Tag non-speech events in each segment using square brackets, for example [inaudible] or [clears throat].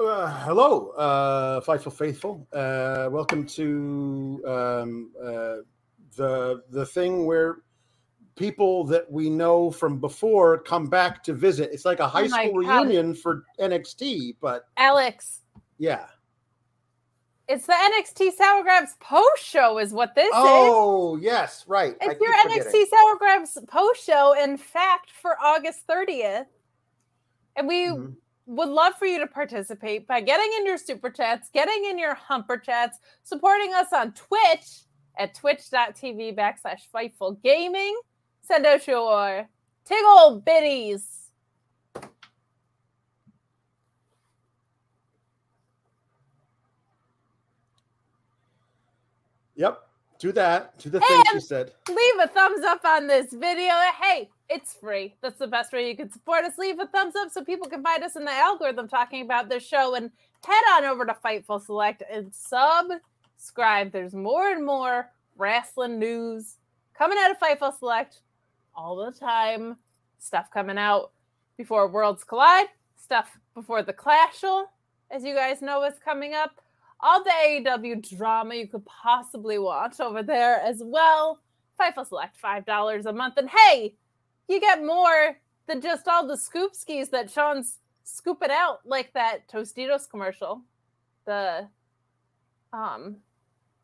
Uh, hello, uh, Fightful Faithful. Uh, welcome to um, uh, the the thing where people that we know from before come back to visit. It's like a high Oh school God. reunion for NXT, but Alex, yeah. it's the NXT Sour Grabs post show, is what this is. Oh yes, right. It's keep your forgetting. NXT Sour Grabs post show, in fact, for August 30th. And we Mhm. Would love for you to participate by getting in your super chats, getting in your humper chats, supporting us on Twitch at twitch.tv backslash Fightful Gaming. Send out your tiggle bitties. Yep. Do that. Do the thing she said. leave a thumbs up on this video. Hey, it's free. That's the best way you can support us. Leave a thumbs up so people can find us in the algorithm talking about this show and head on over to Fightful Select and subscribe. There's more and more wrestling news coming out of Fightful Select all the time. Stuff coming out before Worlds Collide, stuff before the Clashel, as you guys know is coming up. All the AEW drama you could possibly watch over there as well. Fightful Select, $5 a month. And hey, you get more than just all the scoop skis that Sean's scooping out, like that Tostitos commercial. The um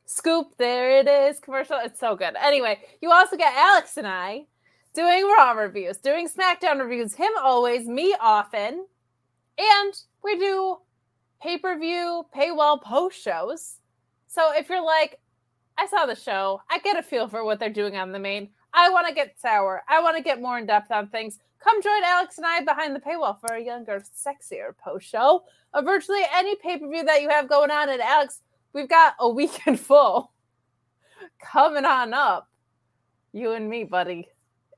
scoop, there it is commercial. It's so good. Anyway, you also get Alex and I doing Raw reviews, doing SmackDown reviews, him always, me often. And we do pay per view, paywall post shows. So if you're like, I saw the show, I get a feel for what they're doing on the main. I want to get sour. I want to get more in depth on things. Come join Alex and I behind the paywall for a younger, sexier post show of virtually any pay per view that you have going on. And Alex, we've got a [laughs] weekend full coming on up. You and me, buddy.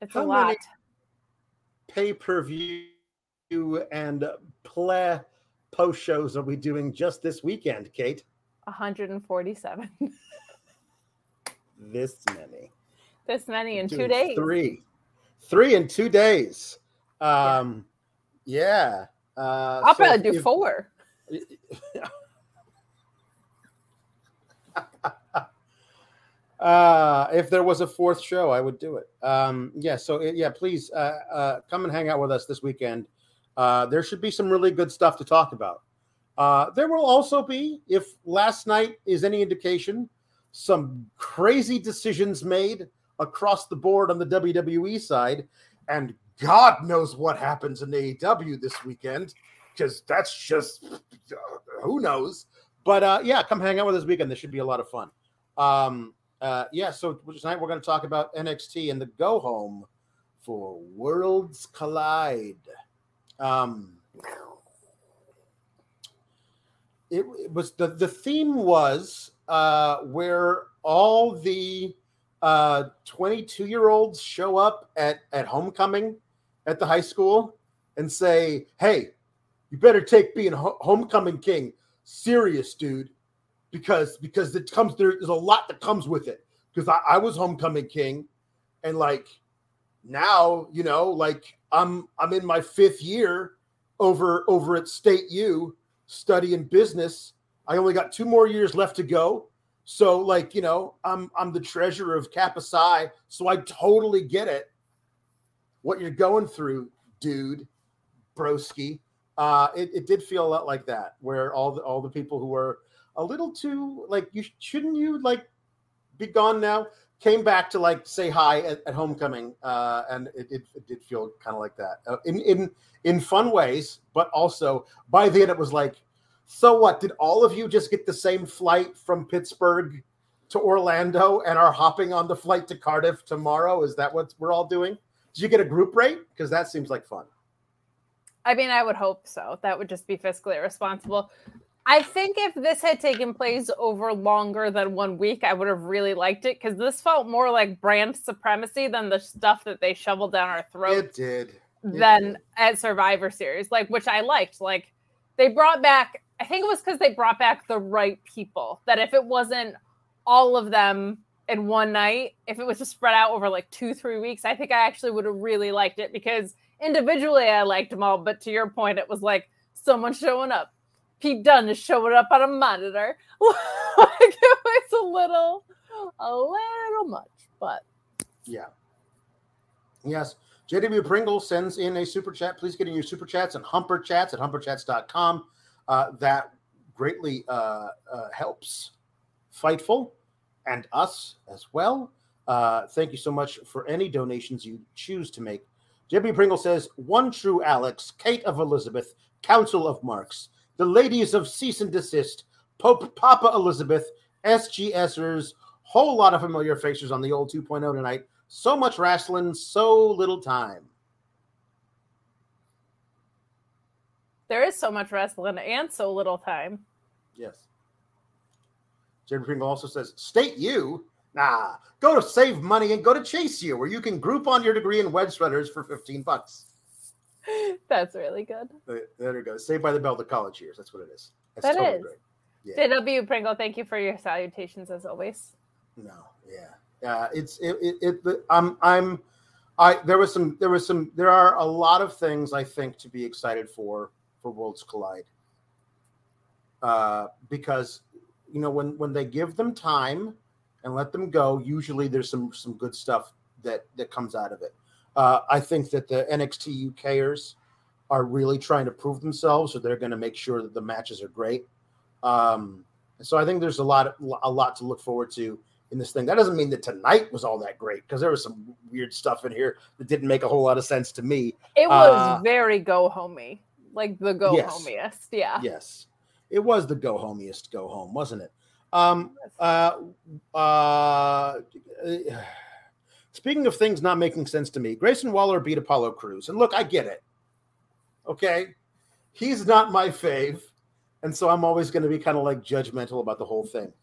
It's How a lot. Pay per view and play post shows are we doing just this weekend, Kate? 147. [laughs] This many. This many in two days. Three. Three in two days. Um yeah. Uh I'll so probably if- do four. uh if there was a fourth show i would do it um yeah so yeah please uh, uh come and hang out with us this weekend uh there should be some really good stuff to talk about uh there will also be if last night is any indication some crazy decisions made across the board on the wwe side and god knows what happens in aew this weekend because that's just uh, who knows? But uh yeah come hang out with us this weekend. This should be a lot of fun. Um uh, yeah, so tonight we're going to talk about NXT and the go home for Worlds Collide. Um, it, it was the the theme was uh, where all the uh 22 year olds show up at at homecoming at the high school and say, "Hey, you better take being ho- homecoming king serious, dude, because because it comes there, there's a lot that comes with it. Because I, I was homecoming king, and like now, you know, like I'm I'm in my fifth year over over at State U studying business. I only got two more years left to go. So like, you know, I'm I'm the treasurer of Kappa Psi, so I totally get it. What you're going through, dude, broski. Uh, it, it did feel a lot like that, where all the all the people who were a little too like you shouldn't you like be gone now came back to like say hi at, at homecoming, uh, and it, it, it, did feel kind of like that uh, in in in fun ways, but also by the end it was like, so what? Did all of you just get the same flight from Pittsburgh to Orlando and are hopping on the flight to Cardiff tomorrow? Is that what we're all doing? Did you get a group rate? Because that seems like fun. I mean, I would hope so. That would just be fiscally responsible. I think if this had taken place over longer than one week, I would have really liked it because this felt more like brand supremacy than the stuff that they shoveled down our throats. It did. It than did. at Survivor Series, like which I liked. Like they brought back, I think it was because they brought back the right people. That if it wasn't all of them in one night, if it was just spread out over like two, three weeks, I think I actually would have really liked it because individually I liked them all. But to your point, it was like someone showing up Pete Dunne is showing up on a monitor. [laughs] like it was a little, a little much, but yeah. Yes. JW Pringle sends in a super chat. Please get in your super chats and humper chats at humperchats.com. Uh, that greatly uh, uh, helps Fightful and us as well. Uh, thank you so much for any donations you choose to make. JW Pringle says, One true Alex, Kate of Elizabeth, Council of Marks the ladies of cease and desist, Pope Papa Elizabeth, SGSers, whole lot of familiar faces on the old 2.0 tonight. So much wrestling, so little time. There is so much wrestling and so little time. Yes. Jerry Pringle also says, State U? Nah, go to save money and go to Chase U, where you can group on your degree in wedge threaders for 15 bucks. [laughs] That's really good. There, it goes. Saved by the Bell, the college years. That's what it is. That's that totally is. Great. Yeah. JW Pringle, thank you for your salutations as always. No, yeah, uh, it's it, it, it I'm I'm I there was some there was some there are a lot of things I think to be excited for for Worlds Collide. Uh, because you know when when they give them time and let them go, usually there's some some good stuff that that comes out of it. Uh, I think that the NXT UKers are really trying to prove themselves, so they're going to make sure that the matches are great. Um, so I think there's a lot, a lot to look forward to in this thing. That doesn't mean that tonight was all that great because there was some weird stuff in here that didn't make a whole lot of sense to me. It was uh, very go homey, like the go yes, homiest. Yeah. Yes, it was the go homiest go home, wasn't it? Um, uh, uh, Speaking of things not making sense to me, Grayson Waller beat Apollo Crews. And look, I get it. Okay. He's not my fave. And so I'm always going to be kind of like judgmental about the whole thing.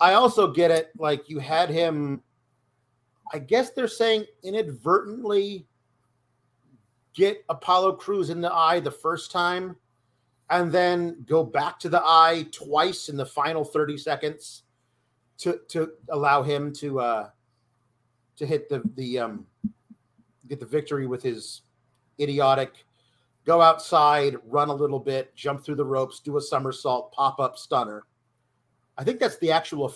I also get it. Like you had him, I guess they're saying inadvertently get Apollo Crews in the eye the first time and then go back to the eye twice in the final 30 seconds to to allow him to uh to hit the the um get the victory with his idiotic go outside, run a little bit, jump through the ropes, do a somersault, pop up stunner. I think that's the actual.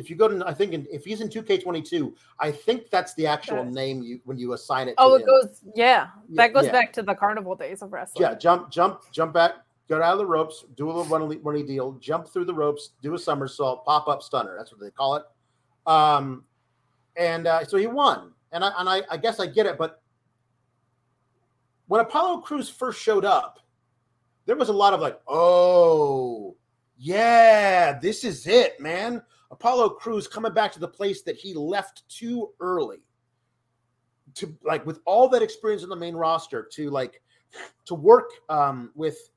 If you go to, I think in, if he's in 2K22, I think that's the actual name you when you assign it. Oh, it him. goes, yeah, that goes yeah. back to the carnival days of wrestling. Yeah, jump, jump, jump back, get out of the ropes, do a little runny, runny deal, jump through the ropes, do a somersault, pop up stunner. That's what they call it. Um, and uh, so he won. And I and I, I guess I get it, but when Apollo Crews first showed up, there was a lot of like, oh, yeah, this is it, man. Apollo Crews coming back to the place that he left too early. To like with all that experience on the main roster, to like to work um, with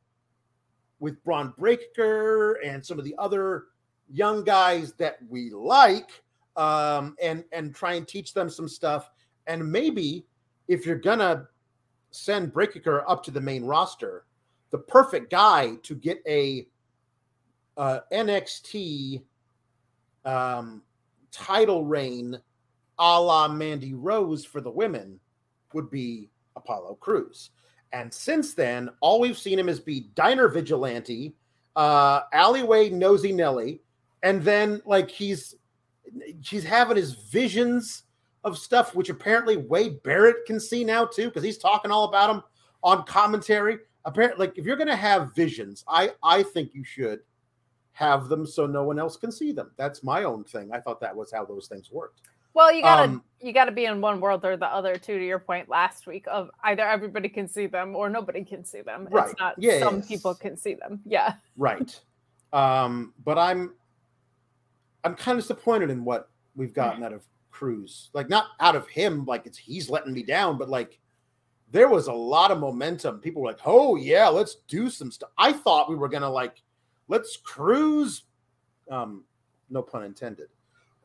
with Bron Breakker and some of the other young guys that we like um, and and try and teach them some stuff. And maybe if you're gonna send Breakker up to the main roster, the perfect guy to get a uh, NXT um, title reign a la Mandy Rose for the women would be Apollo Crews. And since then, all we've seen him is be diner vigilante, uh, alleyway nosy Nelly, and then like he's he's having his visions of stuff, which apparently Wade Barrett can see now too, because he's talking all about him on commentary. Apparently, like if you're gonna have visions, I I think you should have them so no one else can see them. That's my own thing. I thought that was how those things worked. Well, you gotta Um, you gotta be in one world or the other too. To your point last week of either everybody can see them or nobody can see them. Right. It's not Yeah, some yes. people can see them. Yeah. Right. Um, but I'm I'm kind of disappointed in what we've gotten out of Crews. Like not out of him, like it's he's letting me down, but like there was a lot of momentum. People were like, "Oh yeah, let's do some stuff." I thought we were gonna like let's cruise, um, no pun intended,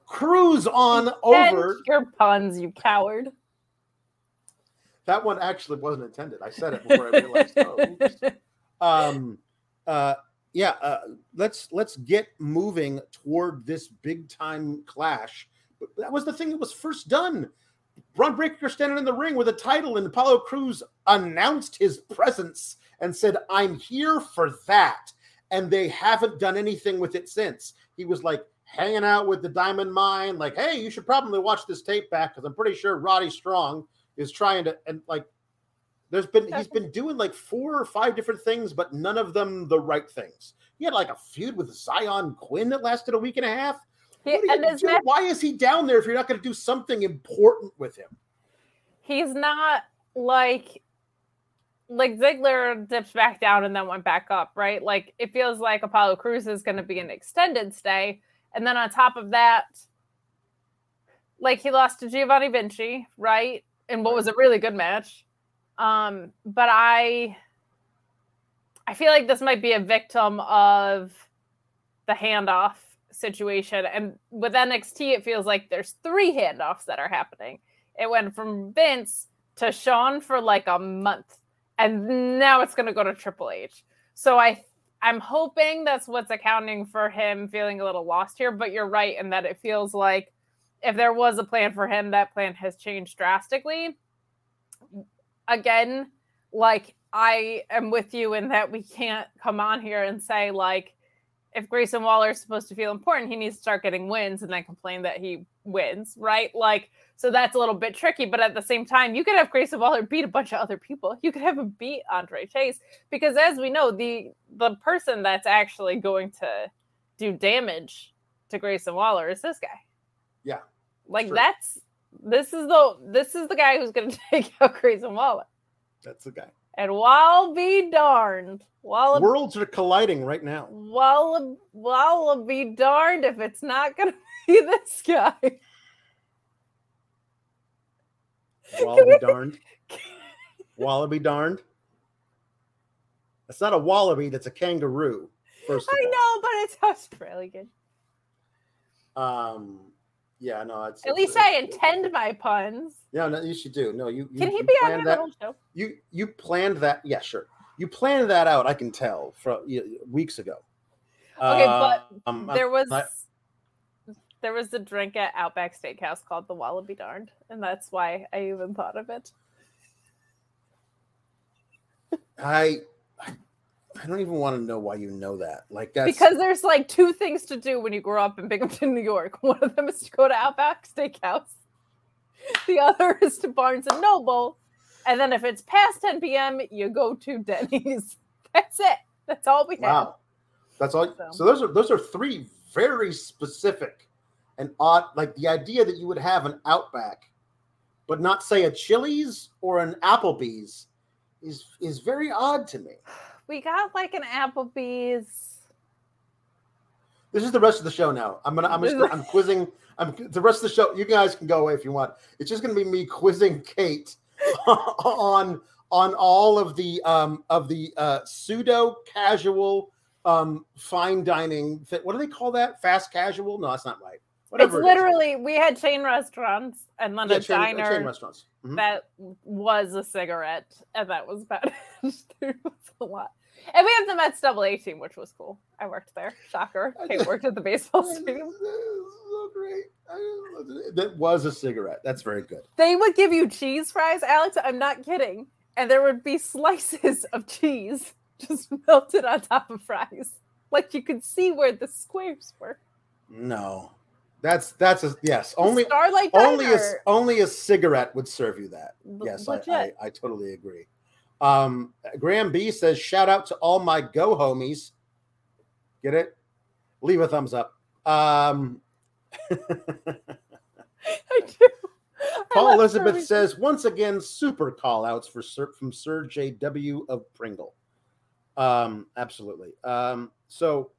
cruise on over. Your puns, you coward. That one actually wasn't intended. I said it before I realized. oh, [laughs] um uh yeah uh let's let's get moving toward this big time clash but that was the thing that was first done Bron Breakker standing in the ring with a title and Apollo Crews announced his presence and said I'm here for that and they haven't done anything with it since he was like hanging out with the Diamond Mine like hey you should probably watch this tape back cuz I'm pretty sure Roddy Strong is trying to and like there's been he's been doing like four or five different things, but none of them the right things. He had like a feud with Xyon Quinn that lasted a week and a half. He, What and his do? Why is he down there if you're not going to do something important with him? he's not like like Ziggler dips back down and then went back up, right? Like it feels like Apollo Crews is going to be an extended stay, and then on top of that, like he lost to Giovanni Vinci, right? In what was a really good match. Um, but I I feel like this might be a victim of the handoff situation. And with NXT, it feels like there's three handoffs that are happening. It went from Vince to Sean for like a month, and now it's gonna go to Triple H. So I I'm hoping that's what's accounting for him feeling a little lost here. But you're right in that it feels like if there was a plan for him, that plan has changed drastically. Again, like I am with you in that we can't come on here and say like if Grayson Waller is supposed to feel important, he needs to start getting wins and then complain that he wins, right? Like, so that's a little bit tricky. But at the same time, you could have Grayson Waller beat a bunch of other people. You could have him beat Andre Chase because, as we know, the the person that's actually going to do damage to Grayson Waller is this guy. Yeah, like true. that's this is the this is the guy who's going [laughs] to take out Grayson Waller. That's the guy. And while be darned, while Worlds are colliding right now. Well, well, be darned if it's not going [laughs] to be this guy. Wallaby [laughs] darned. Wallaby darned. That's not a wallaby. That's a kangaroo. First I know, but it's Australian. Um. Yeah. No. It's At it's- least I intend my puns. Yeah. No. You should do. No. You. you Can he you be on that. little show? you you planned that yeah sure you planned that out i can tell from you weeks ago Okay, but um, There was I- there was a drink at Outback Steakhouse called the Wallaby Darned, and that's why I even thought of it. I, I i don't even want to know why you know that like that's Because there's like two things to do when you grow up in Binghamton, [laughs] New York. One of them is to go to Outback Steakhouse. The other is to Barnes and Noble. And then if it's past 10 p.m., you go to Denny's. [laughs] That's it. That's all we have. wow that's all So. so those are those are three very specific and odd like the idea that you would have an outback but not say a chili's or an applebee's is is very odd to me [sighs] [sighs] [sighs] We got like an Applebee's. This is the rest of the show now. I'm gonna I'm just I'm quizzing. I'm the rest of the show. You guys can go away if you want. It's just gonna be me quizzing Kate [laughs] on on all of the um of the uh pseudo casual um fine dining. What do they call that? Fast casual? No, that's not right. Whatever. it's it literally we had chain restaurants and then yeah, a chain, diner chain restaurants. Mhm. that was a cigarette, and that was about [laughs] it. there was a lot. And we have the Mets double A team, which was cool. I worked there. Shocker. I Kate worked at the baseball [laughs] stadium. so great. That was a cigarette. That's very good. They would give you cheese fries, Alex. I'm not kidding. And there would be slices of cheese just [laughs] melted on top of fries. Like you could see where the squares were. No, that's that's a yes. Only Starlight only a only a cigarette would serve you that. Yes, I, I. I totally agree. Um, Graham B says, "Shout out to all my go homies." Get it? Leave a thumbs up. Um, [laughs] I do. Paul love Elizabeth says, once again, super call outs for Sir, from Sir J.W. of Pringle. Um, absolutely. Um, so,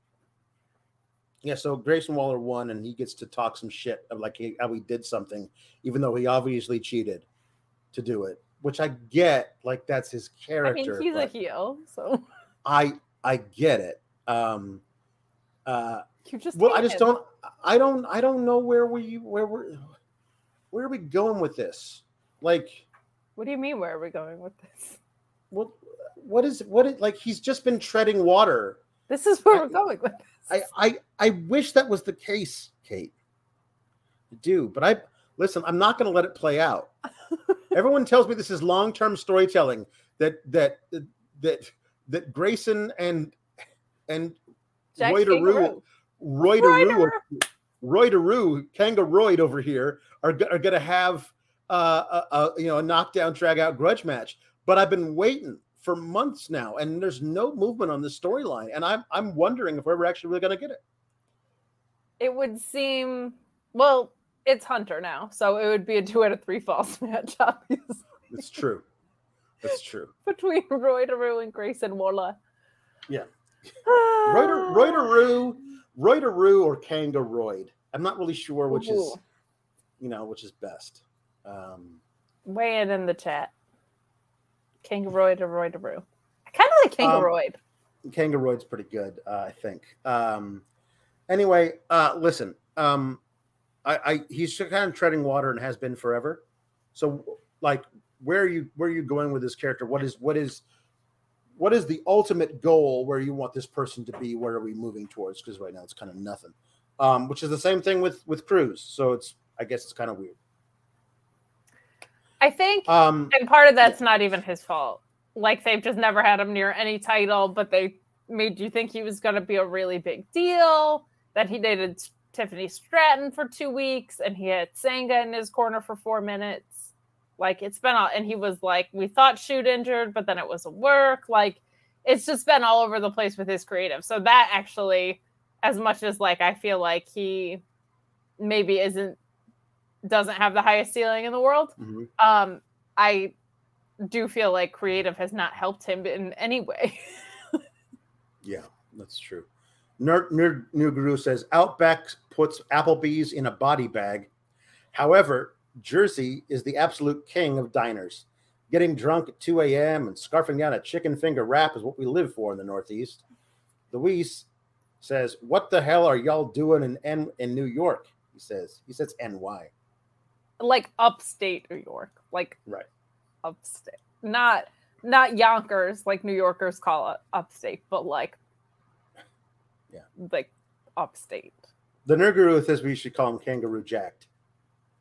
yeah, so Grayson Waller won, and he gets to talk some shit of like he, how he did something, even though he obviously cheated to do it, which I get. Like, that's his I character. mean, he's a heel, so I, I get it. Um, uh, you just well, I just him. don't. I don't. I don't know where we where we're where are we going with this? Like, What do you mean? Where are we going with this? what what is what is like? He's just been treading water. This is where I- we're going with this. I I I wish that was the case, Kate. I do, but I listen. I'm not going to let it play out. [laughs] Everyone tells me this is long term storytelling. That that that that Grayson and and Jack Roy DeRue. Roy Roy DeRue, Roy DeRue, Kangaroid over here are, are going to have uh, a, a you know a knockdown drag out grudge match. But I've been waiting for months now, and there's no movement on this storyline, and I'm I'm wondering if we're ever actually really going to get it. It would seem well. It's Hunter now, so it would be a two out of three false [laughs] match, obviously, It's true. It's true. [laughs] between Roy DeRue and Grayson Waller. Yeah. [sighs] Roy, DeRue, or Kangaroid. I'm not really sure which is you know which is best. Um, Weigh in in the chat. Kangaroid or Roy DeRue. I kind of like Um, Kangaroid. Kangaroid's pretty good, uh, I think. Um, anyway, uh, listen, um, I, I he's kind of treading water and has been forever. So, like, where are you where are you going with this character? What is what is what is the ultimate goal where you want this person to be? Where are we moving towards? Because right now it's kind of nothing. Um, which is the same thing with with Crews. So it's I guess it's kind of weird. I think, Um, and part of that's not even his fault. Like they've just never had him near any title, but they made you think he was going to be a really big deal. That he dated Tiffany Stratton for two weeks, and he had Sanga in his corner for four minutes. Like it's been all, and he was like, we thought shoot injured, but then it was a work. Like it's just been all over the place with his creative. So that actually, as much as like I feel like he maybe isn't doesn't have the highest ceiling in the world mhm. um i do feel like creative has not helped him in any way [laughs] Yeah, that's true. Nerd, Nerd New Guru says Outback puts Applebee's in a body bag. However, Jersey is the absolute king of diners. Getting drunk at 2 a.m. and scarfing down a chicken finger wrap is what we live for in the Northeast. Luis says, What the hell are y'all doing in N- in New York? He says, he says NY. Like upstate new york like Right. upstate not not yonkers like new yorkers call it upstate but like Yeah. like upstate The Nerd Guru says we should call him Kangaroo Jacked.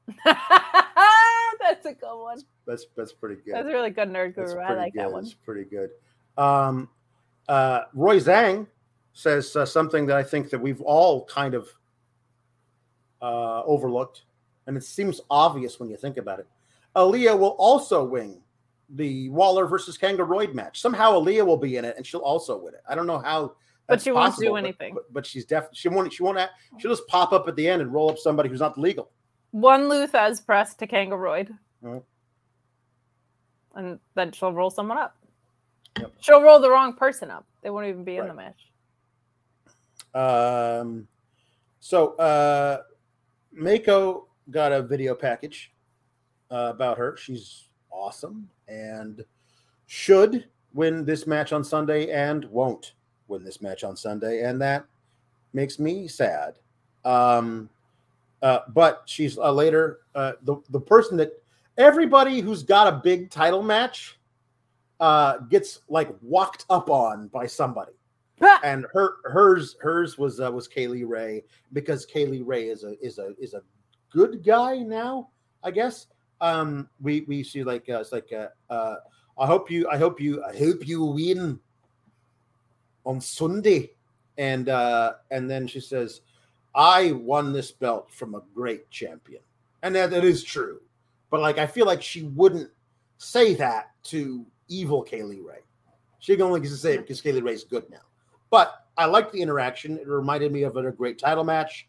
[laughs] that's a good one That's that's pretty good. that's a really good nerd guru i like good. that one That's pretty good. Um, uh, Roy Zhang says uh, something that I think that we've all kind of uh, overlooked, and it seems obvious when you think about it. Aaliyah will also win the Waller versus Kangaroid match. Somehow Aaliyah will be in it, and she'll also win it. I don't know how. But she won't do possible, but- anything. But, but she's definitely she won't. She won't. act- She'll just pop up at the end and roll up somebody who's not legal. one Lou Thesz press to Kangaroid. Mhm. And then she'll roll someone up. Yep. She'll roll the wrong person up. They won't even be in the match. Um, so uh, Meiko got a video package uh, about her. She's awesome and should win this match on Sunday and won't win this match on Sunday, and that makes me sad. Um, Uh, but she's uh, later uh, the the person that everybody who's got a big title match uh, gets like walked up on by somebody, and her hers hers was uh, was Kay Lee Ray because Kay Lee Ray is a is a is a good guy now, I guess. Um, we we see like uh, it's like uh, uh, I hope you I hope you I hope you win on Sunday, and uh, and then she says, I won this belt from a great champion, and that, that is true. But like I feel like she wouldn't say that to evil Kay Lee Ray. She can only say it because Kay Lee Ray's good now. But I like the interaction. It reminded me of a great title match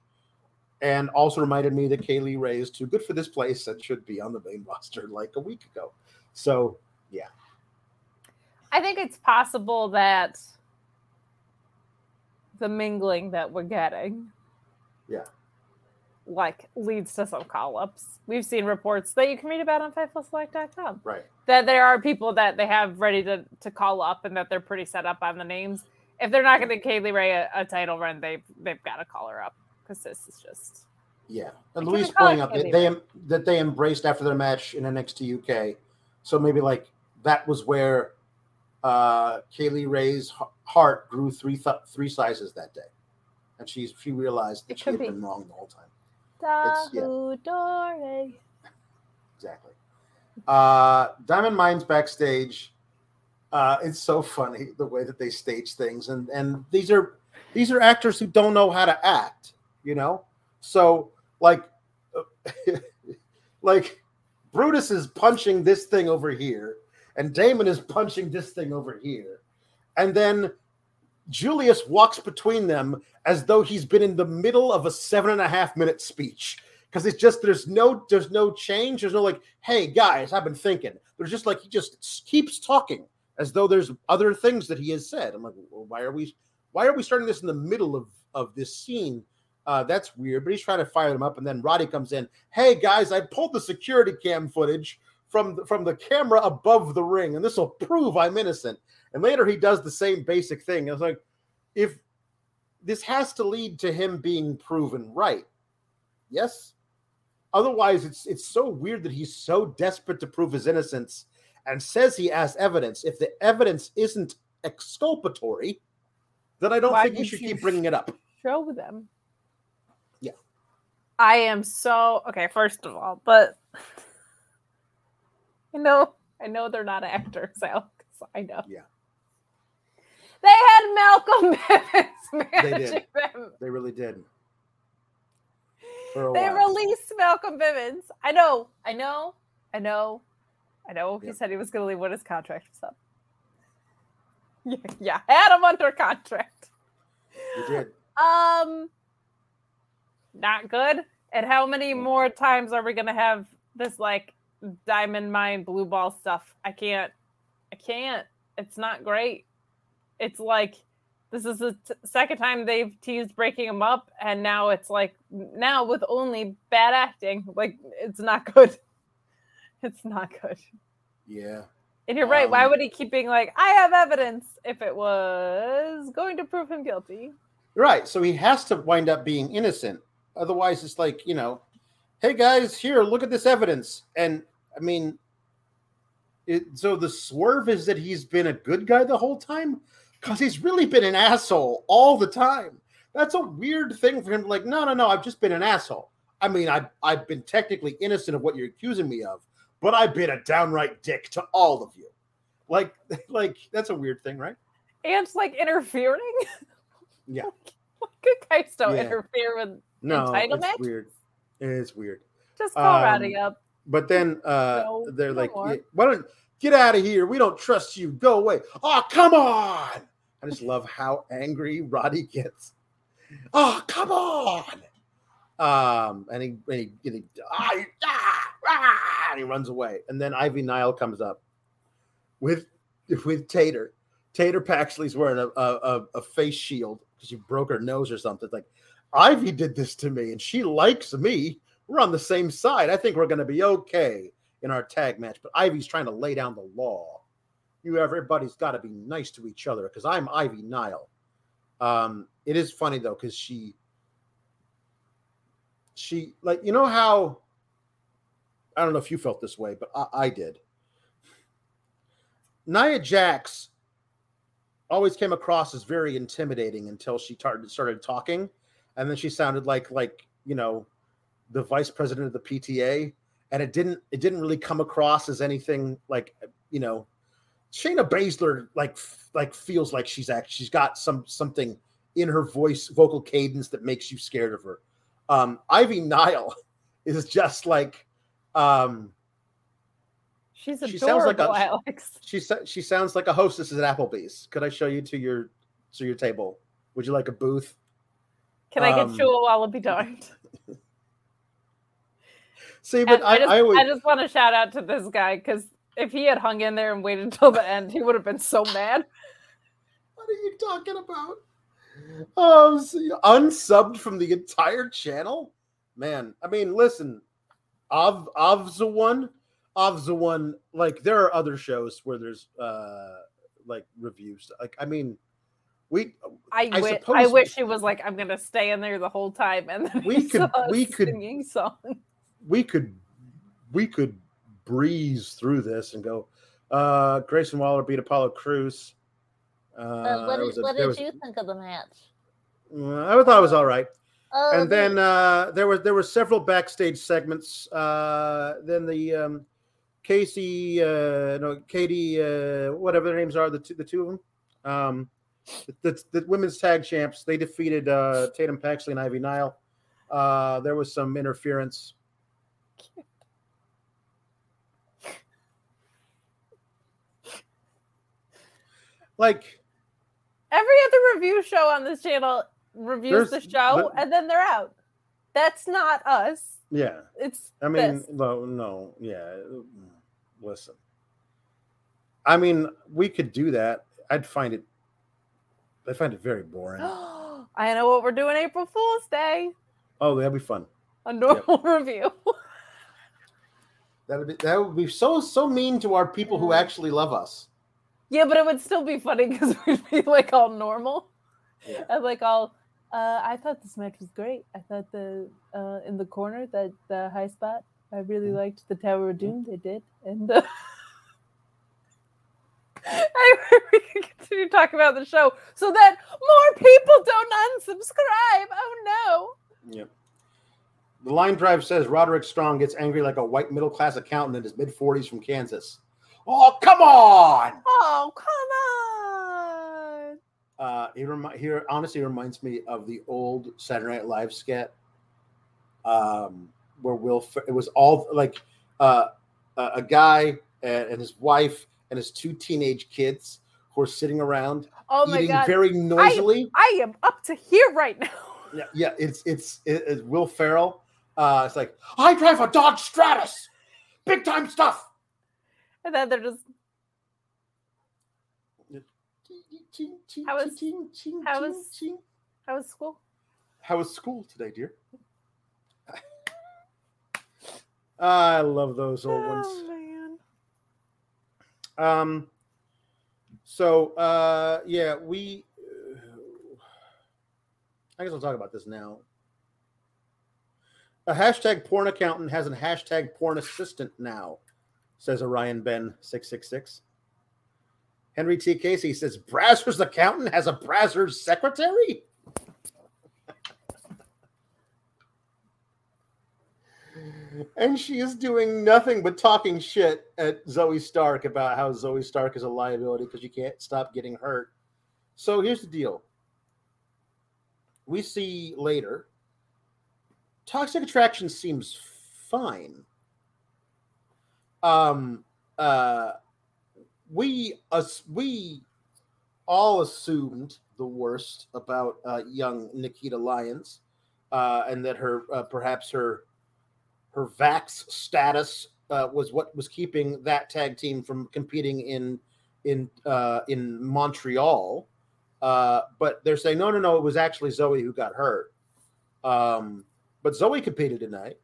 and also reminded me that Kay Lee Ray is too good for this place and should be on the main [laughs] roster like a week ago. So, yeah. I think it's possible that the mingling that we're getting, yeah, like leads to some call ups. We've seen reports that you can read about on FightfulSelect.com. Right. That there are people that they have ready to, to call up and that they're pretty set up on the names. If they're not going to Kay Lee Ray a, a title run, they they've got to call her up because this is just yeah. And Louise pointing out that they that they embraced after their match in NXT UK, so maybe like that was where uh Kay Lee Ray's heart grew three th- three sizes that day, and she's she realized that it she had be. been wrong the whole time. Yeah. Exactly. Uh, Diamond Mines backstage. Uh, it's so funny the way that they stage things, and and these are these are actors who don't know how to act you know? So like [laughs] like Brutus is punching this thing over here, and Damon is punching this thing over here. And then Julius walks between them as though he's been in the middle of a seven and a half minute speech. Because it's just there's no there's no change. There's no like, hey guys, I've been thinking. There's just like he just keeps talking as though there's other things that he has said. I'm like, well, why are we why are we starting this in the middle of of this scene uh, that's weird, but he's trying to fire them up. And then Roddy comes in. Hey guys, I pulled the security cam footage from the, from the camera above the ring, and this will prove I'm innocent. And later he does the same basic thing. I was like, if this has to lead to him being proven right, yes. Otherwise, it's it's so weird that he's so desperate to prove his innocence and says he has evidence. If the evidence isn't exculpatory, then I don't Why think you should keep bringing it up. Show them. I am so okay. First of all, but [laughs] I know, I know they're not actors, [laughs] Alex. I know. Yeah. They had Malcolm [laughs] Bivens managing they them. They really did. they while. released Malcolm Bivens. I know, I know, I know, I know. He yep. said he was going to leave when his contract was up. Yeah, yeah, had him under contract. You did. Um, not good. And how many more times are we gonna have this like diamond mine blue ball stuff? I can't. I can't. It's not great. It's like this is the t- second time they've teased breaking him up, and now it's like now with only bad acting. Like it's not good. [laughs] It's not good. Yeah. And you're right. Um, Why would he keep being like, I have evidence if it was going to prove him guilty? Right. So he has to wind up being innocent. Otherwise, it's like, you know, hey guys, here, look at this evidence. And I mean, it, so the swerve is that he's been a good guy the whole time because he's really been an asshole all the time. That's a weird thing for him. Like, no, no, no, I've just been an asshole. I mean, I've, I've been technically innocent of what you're accusing me of, but I've been a downright dick to all of you. Like, [laughs] like that's a weird thing, right? And like interfering. Yeah. [laughs] Good guys don't yeah. interfere with no, it's weird. It's weird. Just call um, Roddy up. But then uh, no, they're like, why don't get out of here? We don't trust you. Go away. Oh, come on. I just love how angry Roddy gets. Oh, come on. Um, and he, and he, and he, ah, ah, ah, and he runs away. And then Ivy Nile comes up with with Tater. Tater Paxley's wearing a, a, a face shield because she broke her nose or something. It's like, Ivy did this to me and she likes me. We're on the same side. I think we're going to be okay in our tag match. But Ivy's trying to lay down the law. You everybody's got to be nice to each other because I'm Ivy Nile. Um, it is funny though because she she like you know how I don't know if you felt this way, but I, I did. Nia Jax always came across as very intimidating until she started started talking, and then she sounded like like you know the vice president of the PTA, and it didn't it didn't really come across as anything like you know Shayna Baszler like like feels like she's actually she's got some something in her voice vocal cadence that makes you scared of her. Um, Ivy Nile [laughs] is just like um, She's adorable, She sounds like a- Alex. [laughs] she she sounds like a hostess at Applebee's. Could I show you to your to your table? Would you like a booth? Can I get um, you a wallaby darned? See, but I, I, just, I always I just want to shout out to this guy because if he had hung in there and waited until the end, he would have been so mad. What are you talking about? Oh, so unsubbed from the entire channel? Man, I mean, listen, Av Av's the one. Av's the one. Like, there are other shows where there's uh like reviews. Like, I mean, we I, I wi- suppose- I wish he was like, I'm gonna stay in there the whole time, and then We we could- could we could- singing song. we could we could breeze through this and go. Uh Grayson Waller beat Apollo Crews. Uh, there was a- there was- think of the match? uh, I thought it was all right. Oh, and then uh, there was there were several backstage segments. Uh, then the um, Casey, uh, no Katie, uh, whatever their names are, the two, the two of them, um, the, the, the women's tag champs. They defeated uh, Tatum Paxley and Ivy Nile. Uh, there was some interference. Like every other review show on this channel reviews the show, but- and then they're out. That's not us. yeah, It's I mean, no, no, yeah. Listen, I mean, we could do that. I'd find it. I find it very boring. [gasps] I know what we're doing April Fool's Day. Oh, that'd be fun. A normal review. That would be, that would be so so mean to our people who actually love us. yeah, but it would still be funny because [laughs] we'd be like all normal. Yeah. And like all uh, I thought this match was great. I thought the uh, in the corner that the high spot. I really Mhm. liked the Tower of Doom they did, and uh, [laughs] [laughs] anyway, we can continue talking about the show so that more people don't unsubscribe. Oh no. Yep. The line drive says Roderick Strong gets angry like a white middle class accountant in his mid forties from Kansas. Oh come on! Oh come on! Uh, he remi- here honestly reminds me of the old Saturday Night Live skit, um, where Will Fer- it was all like uh, a a guy and, and his wife and his two teenage kids who are sitting around Oh my eating god! very noisily. I am up to here right now. [laughs] Yeah, yeah, it's it's it- it's Will Ferrell. Uh, it's like I drive a Dodge Stratus, big time stuff. And then they're just How was- how was- how was school? how was school today, dear? [laughs] I love those old Oh ones. Um, so uh, yeah, we. I guess I'll talk about this now. A hashtag porn accountant has a hashtag porn assistant now, says Orion Ben six six six. Henry T. Casey says Brazzers accountant has a Brazzers secretary. And she is doing nothing but talking shit at Zoey Stark about how Zoey Stark is a liability because you can't stop getting hurt. So here's the deal. We see later. Toxic attraction seems fine. Um uh we us we all assumed the worst about uh, young Nikita Lyons, uh, and that her uh, perhaps her her vax status uh, was what was keeping that tag team from competing in in uh, in Montreal. Uh, but they're saying no, no, no. It was actually Zoey who got hurt. Um, but Zoey competed tonight,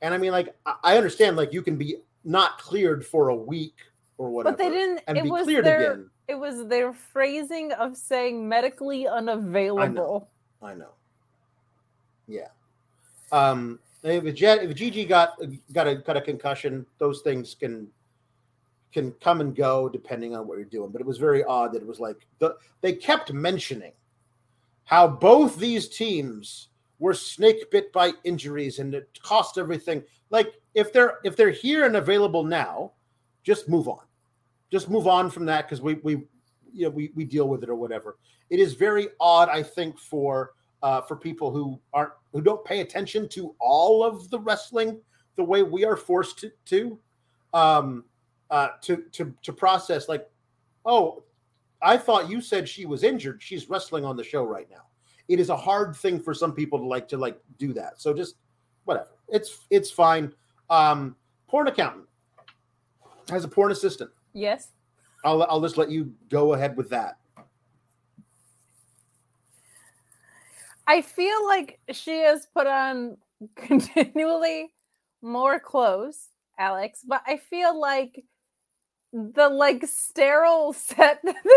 and I mean, like I- I understand, like you can be not cleared for a week or whatever, But they didn't. and it be was cleared their. again. It was their phrasing of saying medically unavailable. I know. Yeah. Um, if, Jet, if Gigi got got a got a concussion, those things can can come and go depending on what you're doing. But it was very odd that it was like the they kept mentioning how both these teams were snake bit by injuries and it cost everything. Like if they're if they're here and available now, just move on. Just move on from that because we we you know we, we deal with it or whatever. It is very odd, I think, for uh, for people who aren't who don't pay attention to all of the wrestling the way we are forced to, to um uh to to to process like oh I thought you said she was injured. She's wrestling on the show right now. It is a hard thing for some people to like to like do that. So just whatever. It's it's fine. Um, porn accountant has a porn assistant. Yes. I'll I'll just let you go ahead with that. I feel like she has put on [laughs] continually more clothes, Alex, but I feel like the like sterile [laughs] set that they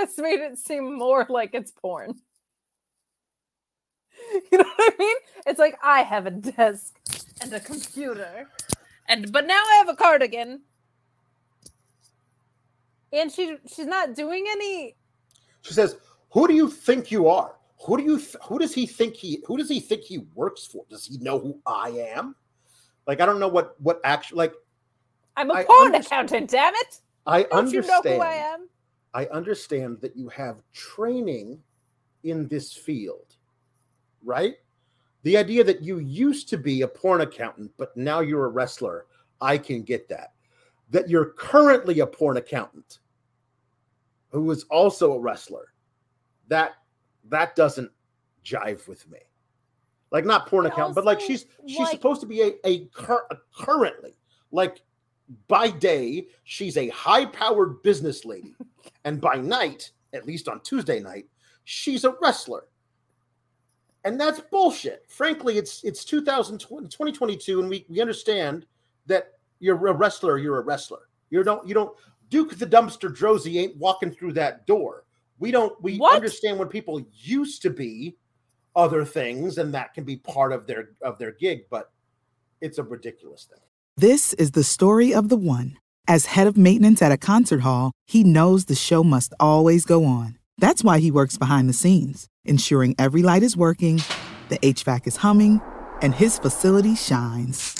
have has made it seem more like it's porn. [laughs] You know what I mean? It's like I have a desk and a computer, and but now I have a cardigan, and she she's not doing any. She says, "Who do you think you are? Who do you th- who does he think he who does he think he works for? Does he know who I am? Like I don't know what what actually like I'm a I porn understand- accountant. Damn it! I Don't you understand. know who I am? I understand that you have training in this field, right? The idea that you used to be a porn accountant, but now you're a wrestler, I can get that. That you're currently a porn accountant who is also a wrestler, that that doesn't jive with me. Like not porn I accountant, but like she's she's like- supposed to be a, a, cur- a currently like by day she's a high-powered business lady. [laughs] And by night at least on tuesday night she's a wrestler. And that's bullshit. Frankly it's it's 2020 2022 and we, we understand that you're a wrestler you're a wrestler. You don't you don't duke the dumpster Droese ain't walking through that door we don't we What? understand when people used to be other things and that can be part of their of their gig but it's a ridiculous thing This is the story of the one. As head of maintenance at a concert hall, he knows the show must always go on. That's why he works behind the scenes, ensuring every light is working, the HVAC is humming, and his facility shines.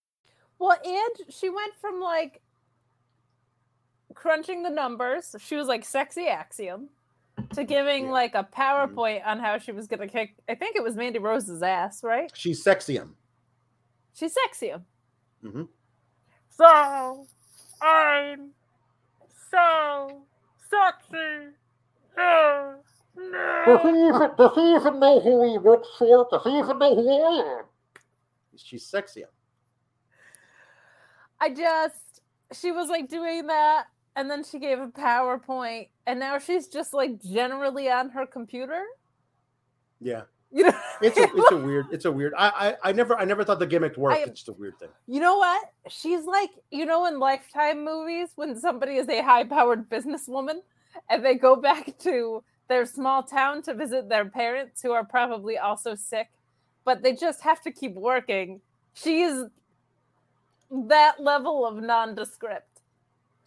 Well, and she went from like crunching the numbers, she was like sexy axiom, to giving Yeah. like a PowerPoint on how she was gonna kick. I think it was Mandy Rose's ass, right? she's sexium She's sexium. Mhm. So I'm so sexy. Uh, Does he even does he even know who he works for? Does he even know who I am? She's sexy. I just she was like doing that and then she gave a PowerPoint and now she's just like generally on her computer. Yeah. [laughs] You know, It's a it's a weird it's a weird I I, I never I never thought the gimmick worked. I- it's just a weird thing. you know what? She's like, you know, in Lifetime movies when somebody is a high-powered businesswoman and they go back [laughs] to their small town to visit their parents who are probably also sick, but they just have to keep working. She's that level of nondescript.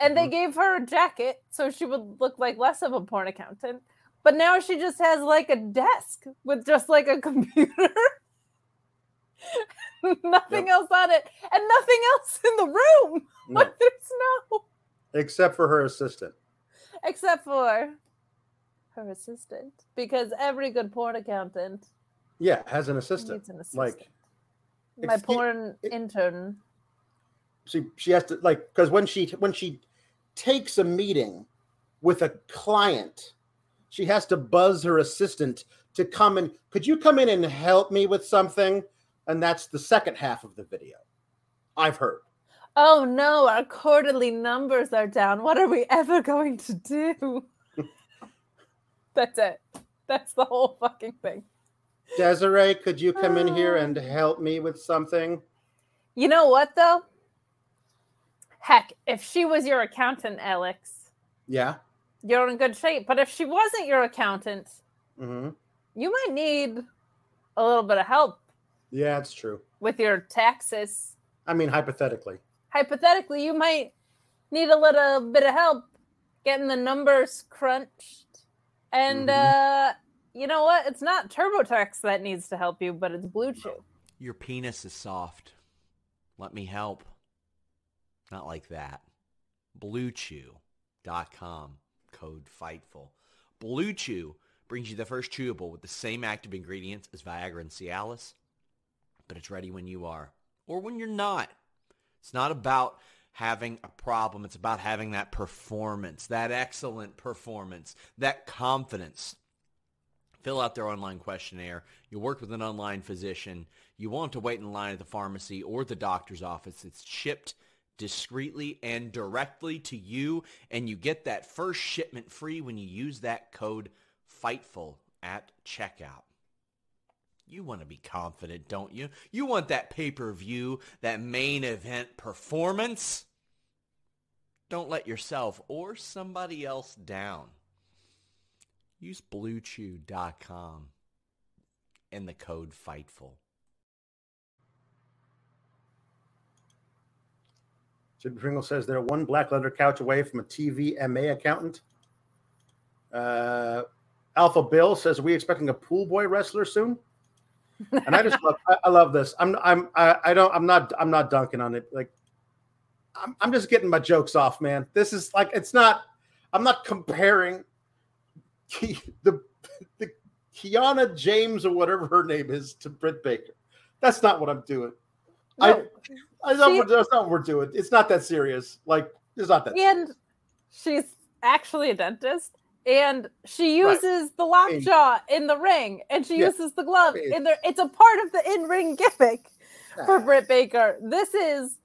And they mm-hmm. gave her a jacket so she would look like less of a porn accountant. But now she just has like a desk with just like a [laughs] computer. [laughs] nothing else on it and nothing else in the room. [laughs] No, Like there's no except for her assistant. except for her assistant. Because every good porn accountant Yeah, has an assistant. An assistant. Like My porn it- intern. She she has to like because when she when she takes a meeting with a client, she has to buzz her assistant to come in. Could you come in and help me with something? And that's the second half of the video. I've heard. Oh no, our quarterly numbers are down. What are we ever going to do? [laughs] That's it. That's the whole fucking thing. Desiree, could you come in here [sighs] and help me with something? You know what though? Heck, if she was your accountant, Alex, Yeah. you're in good shape. But if she wasn't your accountant, hmm you might need a little bit of help Yeah, it's true. with your taxes. I mean, hypothetically. Hypothetically, you might need a little bit of help getting the numbers crunched. And uh you know what? It's not TurboTax that needs to help you, but it's BlueChew. Your penis is soft. Let me help. Not like that. BlueChew.com. Code FIGHTFUL. BlueChew brings you the first chewable with the same active ingredients as Viagra and Cialis, but it's ready when you are or when you're not. It's not about having a problem. It's about having that performance, that excellent performance, that confidence fill out their online questionnaire. You work with an online physician. You won't have to wait in line at the pharmacy or the doctor's office. It's shipped discreetly and directly to you, and you get that first shipment free when you use that code FIGHTFUL at checkout. You want to be confident, don't you? You want that pay-per-view, that main event performance. Don't let yourself or somebody else down. Use bluechew.com and the code FIGHTFUL. Jim Pringle says they're one black leather couch away from a TV MA accountant. Uh, Alpha Bill says, "Are we expecting a pool boy wrestler soon?" And I just love, I, I love this. I'm, I'm, I, I don't, I'm not, I'm not dunking on it. Like, I'm, I'm just getting my jokes off, man. This is like, it's not. I'm not comparing the, the Kiana James or whatever her name is to Britt Baker. That's not what I'm doing. I, No. I know She- what- that's not what we're doing. It's not that serious. Like it's not that. and she's actually a dentist and she Right. uses the lockjaw in the ring and she Yeah. uses the glove It's- in there it's a part of the in-ring gimmick ah. for serious. Britt Baker. This is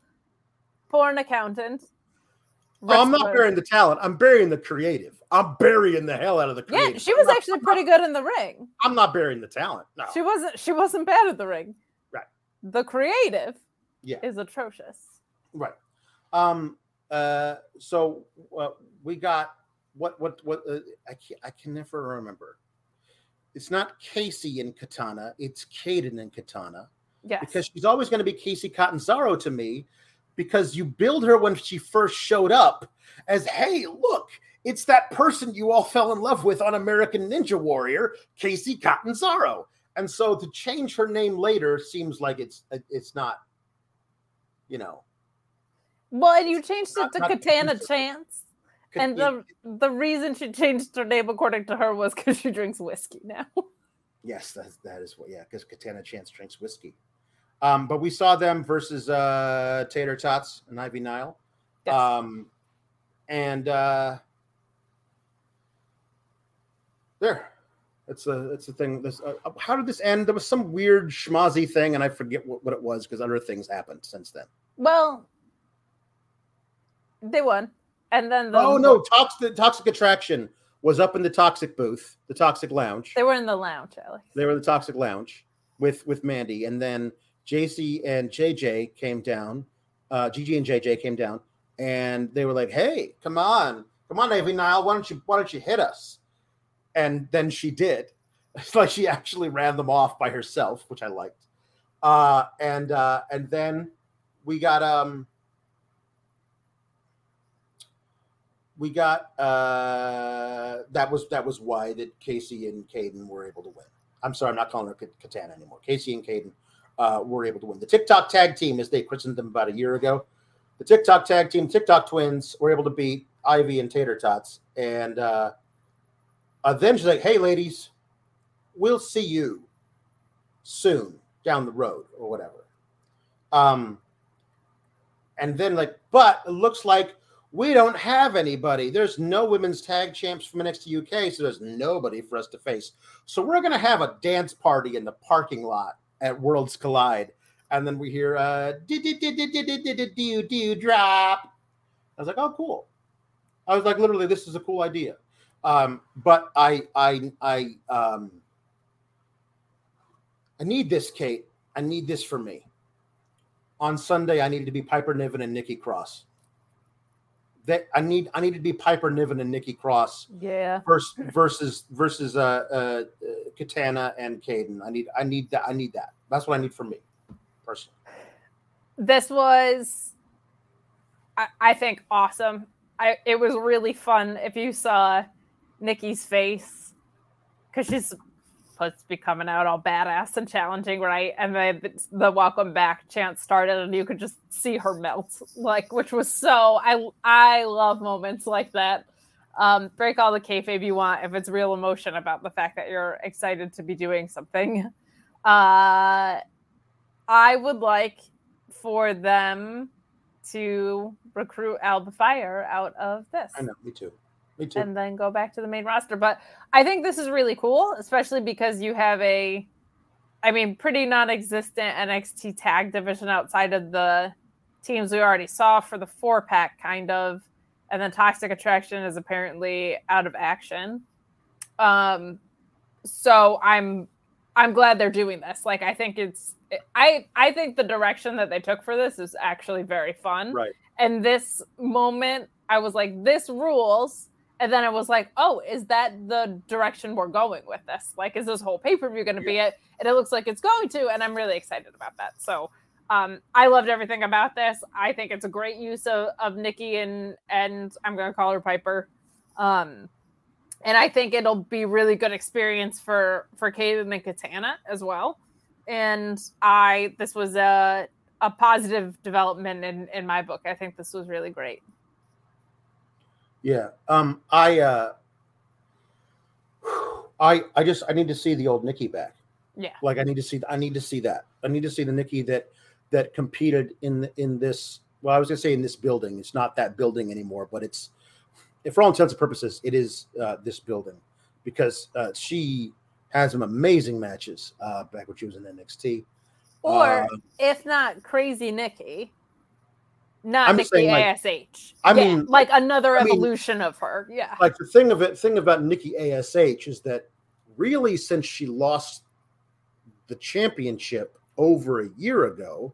porn accountant. Oh, I'm not burying the talent. I'm burying the creative. I'm burying the hell out of the creative. Yeah, she was not- actually pretty good in the ring. I'm not burying the talent. No. She wasn't she wasn't bad at the ring. The creative Yeah. is atrocious. Right. Um. Uh. So uh, we got what? What? What? Uh, I can I can never remember. It's not Kacy in Katana. It's Kayden in Katana Yes. because she's always going to be Kacy Catanzaro to me because you build her when she first showed up as, hey, look, it's that person you all fell in love with on American Ninja Warrior, Kacy Catanzaro. And so to change her name later seems like it's it's not, you know, well, and you changed it to Katana Chance. And the the reason she changed her name according to her was because she drinks whiskey now. Yes, that, that is what. Yeah, because Katana Chance drinks whiskey. Um, but we saw them versus uh, Tater Tots and Ivy Nile. Yes. Um, and uh, there, it's a it's a thing. This uh, how did this end? There was some weird schmozzy thing, and I forget what, what it was because other things happened since then. well, they won, and then the oh no, toxic toxic attraction was up in the toxic booth, the toxic lounge. they were in the lounge, Alex. They were in the toxic lounge with with Mandy, and then JC and JJ came down. Uh, Gigi and JJ came down, and they were like, "Hey, come on, come on, Ivy Nile, why don't you why don't you hit us?" And then she did. It's [laughs] like she actually ran them off by herself, which I liked. Uh, and uh, and then we got um we got uh that was that was why that Kacy and Kayden were able to win. I'm sorry, I'm not calling her Ka- Katana anymore. Kacy and Kayden uh, were able to win. The TikTok tag team, as they christened them about a year ago, the TikTok tag team, TikTok twins, were able to beat Ivy and Tater Tots. And uh, uh, then she's like, "Hey, ladies, we'll see you soon down the road or whatever. Um, and then like, but it looks like we don't have anybody. There's no women's tag champs from NXT UK, so there's nobody for us to face. So we're gonna have a dance party in the parking lot at Worlds Collide, and then we hear uh do do do do do do do do do drop. I was like, oh cool. I was like, literally, this is a cool idea. Um, but I I I um I need this, Kate. I need this for me. On Sunday, I needed to be Piper Niven and Nikki Cross. That I need I need to be Piper Niven and Nikki Cross Yeah. versus versus versus uh, uh, uh Katana and Kayden. I need I need that I need that. That's what I need for me personally. This was, I, I think, awesome. I it was really fun if you saw Nikki's face because she's supposed to be coming out all badass and challenging, right? And then the, the welcome back chant started, and you could just see her melt, like which was so. I I love moments like that. Um, break all the kayfabe you want if it's real emotion about the fact that you're excited to be doing something. Uh, I would like for them to recruit Alba Fyre out of this I know, me too. And then go back to the main roster. But I think this is really cool, especially because you have a, I mean, pretty non-existent NXT tag division outside of the teams we already saw for the four pack, kind of, and then Toxic Attraction is apparently out of action. Um, so I'm I'm glad they're doing this. Like, I think it's I I think the direction that they took for this is actually very fun right. and this moment i was like this rules and then i was like oh is that the direction we're going with this? Like is this whole pay-per-view going to be it? And it looks like it's going to and i'm really excited about that. So um, i loved everything about this. I think it's a great use of, of nikki and and i'm going to call her piper. Um, and i think it'll be really good experience for for Kayden and katana as well. And i this was a a positive development in in my book. I think this was really great. Yeah. Um. I. uh I. I just. I need to see the old Nikki back. Yeah. Like I need to see. I need to see that. I need to see the Nikki that that competed in in this. Well, I was gonna say in this building. It's not that building anymore, but it's. For all intents and purposes, it is uh, this building because uh, she had some amazing matches uh, back when she was in NXT. Or Uh, if not crazy Nikki, not I'm Nikki saying, like- ASH. I Yeah, mean- like another I mean- evolution of her. Yeah. like the thing of it thing about Nikki ASH is that really since she lost the championship over a year ago,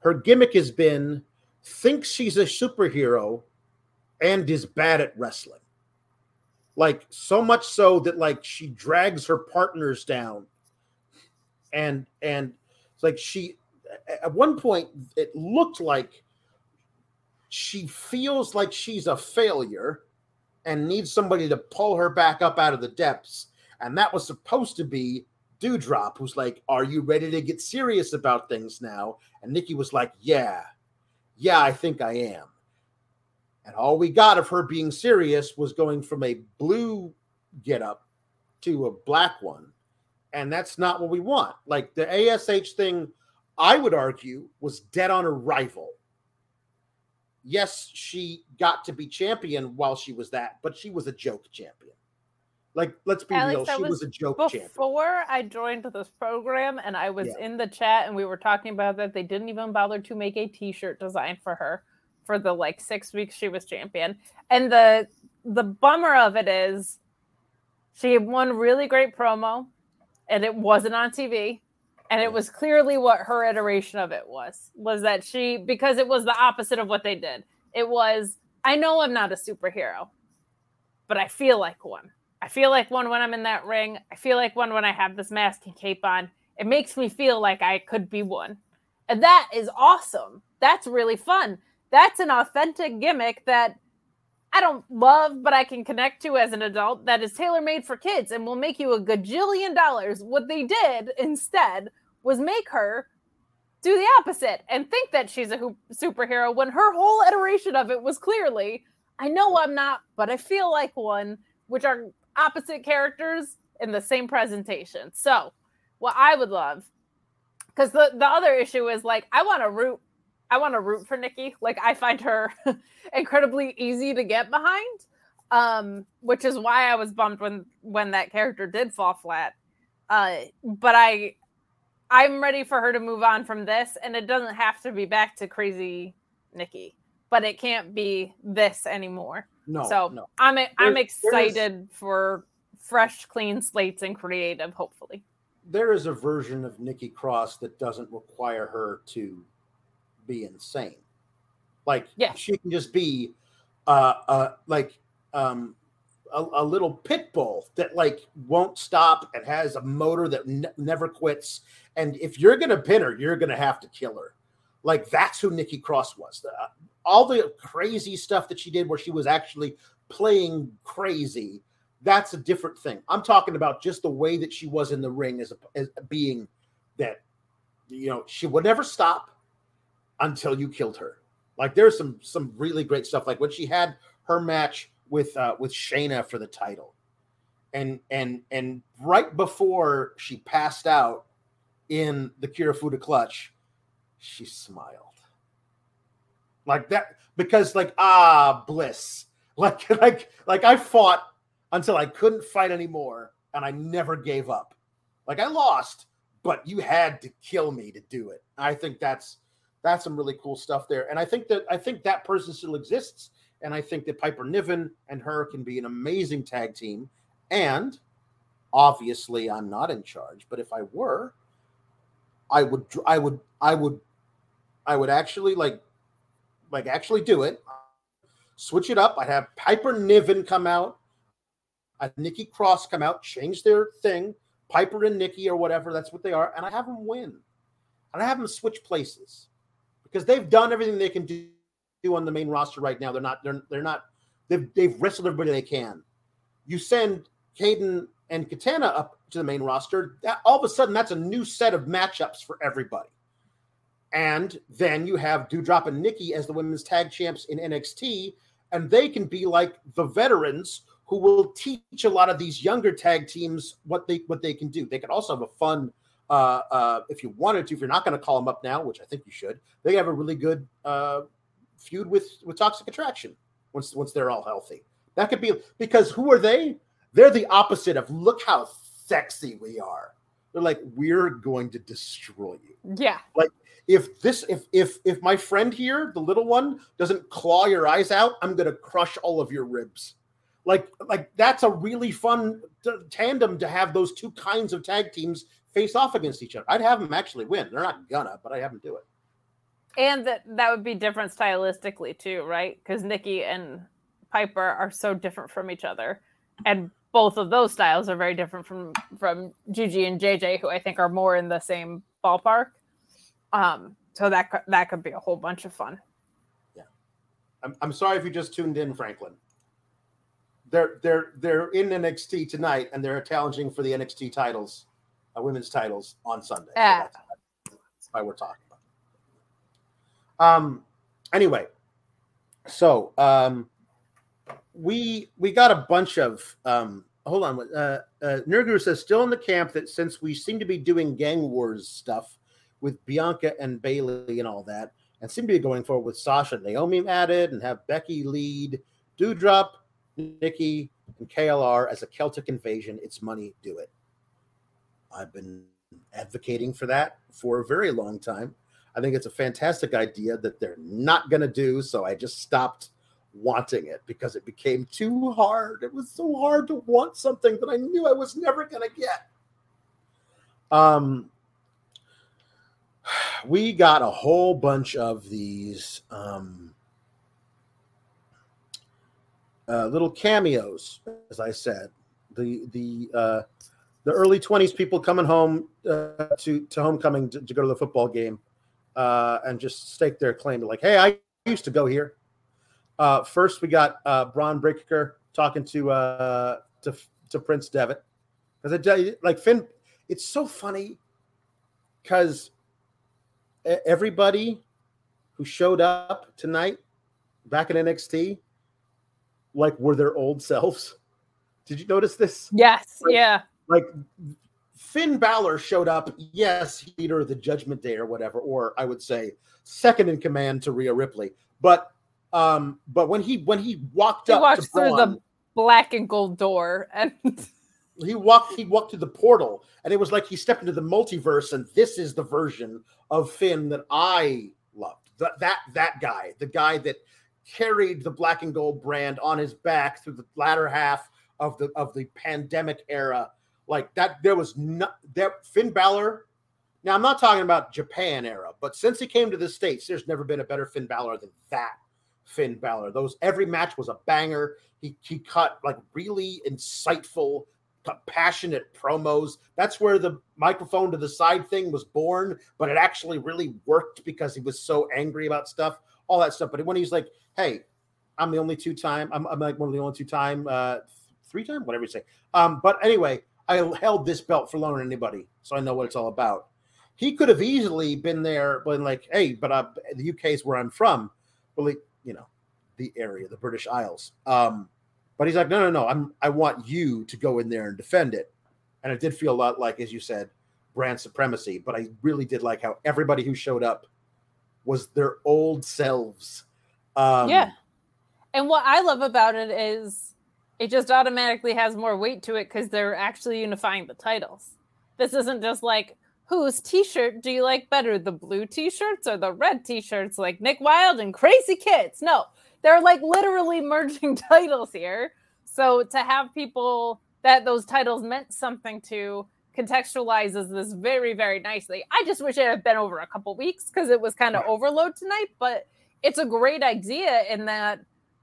her gimmick has been thinks she's a superhero and is bad at wrestling. Like so much so that like she drags her partners down and and like she at one point it looked like she feels like she's a failure and needs somebody to pull her back up out of the depths. And that was supposed to be Doudrop, who's like, Are you ready to get serious about things now? And Nikki was like, Yeah, yeah, I think I am. And all we got of her being serious was going from a blue get up to a black one. And that's not what we want. Like the ASH thing, I would argue, was dead on arrival yes, she got to be champion while she was that, but she was a joke champion. Like, let's be real, she was, was a joke champion. Before I joined this program and I was Yeah. in the chat and we were talking about that, they didn't even bother to make a t-shirt design for her for the like six weeks she was champion. And the the bummer of it is she had one really great promo and it wasn't on TV. And it was clearly what her iteration of it was was that she because it was the opposite of what they did. It was I know I'm not a superhero, but I feel like one. I feel like one when I'm in that ring. I feel like one when I have this mask and cape on. It makes me feel like I could be one. And that is awesome. That's really fun. That's an authentic gimmick that I don't love, but I can connect to as an adult that is tailor made for kids and will make you a gajillion dollars. What they did instead was make her do the opposite and think that she's a hoop- superhero when her whole iteration of it was clearly, I know I'm not, but I feel like one, which are opposite characters in the same presentation. So, what I would love, because the the other issue is like I want to root, I want to root for Nikki. Like I find her [laughs] incredibly easy to get behind, um, which is why I was bummed when when that character did fall flat. Uh, but I I'm ready for her to move on from this, and it doesn't have to be back to crazy Nikki, but it can't be this anymore. No, so no. I'm I'm There- excited for fresh, clean slates and creative. Hopefully, there is a version of Nikki Cross that doesn't require her to be insane. Like Yeah. she can just be uh uh like um a, a little pit bull that like won't stop and has a motor that ne- never quits. And if you're gonna pin her, you're gonna have to kill her. Like that's who Nikki Cross was. The, uh, all the crazy stuff that she did, where she was actually playing crazy, that's a different thing. I'm talking about just the way that she was in the ring as, a, as being that, you know, she would never stop until you killed her. Like there's some some really great stuff. Like when she had her match with uh, with Shayna for the title, and and and right before she passed out in the Kirifuda clutch, she smiled like that because like ah bliss [laughs] like like like I fought until I couldn't fight anymore and I never gave up. Like I lost, but you had to kill me to do it. I think that's that's some really cool stuff there. And I think that I think that person still exists. And I think that Piper Niven and her can be an amazing tag team. And obviously I'm not in charge, but if I were, I would I would I would I would actually like like actually do it. Switch it up. I'd have Piper Niven come out, I'd Nikki Cross come out, change their thing, Piper and Nikki or whatever, that's what they are, and I have them win. And I have them switch places because they've done everything they can do, do on the main roster right now. They're not, they're they're not, they've they've wrestled everybody they can. You send Kayden and Katana up to the main roster, that all of a sudden that's a new set of matchups for everybody. And then you have Doudrop and Nikki as the women's tag champs in NXT, and they can be like the veterans who will teach a lot of these younger tag teams what they what they can do. They could also have a fun, uh, uh, if you wanted to. If you're not going to call them up now, which I think you should, they have a really good uh, feud with with Toxic Attraction once once they're all healthy. That could be because who are they? They're the opposite of look how sexy we are. They're like we're going to destroy you. Yeah, Like if this if if if my friend here the little one doesn't claw your eyes out i'm gonna crush all of your ribs. Like like that's a really fun t- tandem to have those two kinds of tag teams face off against each other. I'd have them actually win. They're not gonna but i have them do it. And that that would be different stylistically too, right? Because Nikki and Piper are so different from each other, and both of those styles are very different from from Gigi and JJ, who I think are more in the same ballpark. Um, so that that could be a whole bunch of fun. Yeah, I'm, I'm sorry if you just tuned in franklin they're they're they're in nxt tonight and they're challenging for the nxt titles uh, women's titles on sunday So Ah. that's, that's why we're talking about it. um anyway so um we we got a bunch of um hold on uh uh Nurguru says still in the camp that since we seem to be doing gang wars stuff with bianca and Bayley and all that and seem to be going forward with sasha and naomi added and have becky lead Doudrop nikki and klr as a celtic invasion it's money do it. I've been advocating for that for a very long time. I think it's a fantastic idea that they're not going to do so i just stopped wanting it because it became too hard. It was so hard to want something that I knew I was never going to get. Um, we got a whole bunch of these um, uh, little cameos, as I said. The the uh, the early twenties people coming home uh, to to homecoming to, to go to the football game uh, and just stake their claim like, hey, I used to go here. Uh, first, we got uh, Bron Breakker talking to uh, to to Prince Devitt because I tell you, like Finn, it's so funny because everybody who showed up tonight back in NXT, like, were their old selves. Did you notice this? Yes, yeah, Like Finn Balor showed up. Yes, leader of the Judgment Day or whatever, or I would say second in command to Rhea Ripley. But um, but when he when he walked He up walked to through Braun, the black and gold door, and [laughs] he walked he walked through the portal, and it was like he stepped into the multiverse, and this is the version of Finn that I loved. That that that guy, the guy that carried the black and gold brand on his back through the latter half of the of the pandemic era. Like that, there was not that Finn Balor. Now I'm not talking about Japan era, but since he came to the states, there's never been a better Finn Balor than that Finn Balor. Those every match was a banger. He he cut like really insightful, passionate promos. That's where the microphone to the side thing was born, but it actually really worked because he was so angry about stuff, all that stuff. But when he's like, "Hey, I'm the only two time. I'm, I'm like one of the only two time, uh, three time, whatever you say." Um, but anyway, I held this belt for longer than anybody, so I know what it's all about. He could have easily been there, been like, "Hey, but uh, the UK is where I'm from." Well, he, you know, the area, the British Isles. Um, but he's like, no, no, no. I'm I want you to go in there and defend it. And it did feel a lot like, as you said, brand supremacy. But I really did like how everybody who showed up was their old selves. Um, yeah. And what I love about it is it just automatically has more weight to it because they're actually unifying the titles. This isn't just like whose t-shirt do you like better, the blue t-shirts or the red t-shirts, like Nick Wild and Crazy Kids? No, they're like literally [laughs] merging titles here. So to have people that those titles meant something to contextualizes this very, very nicely. I just wish it had been over a couple weeks because it was kind of overload tonight, but it's a great idea in that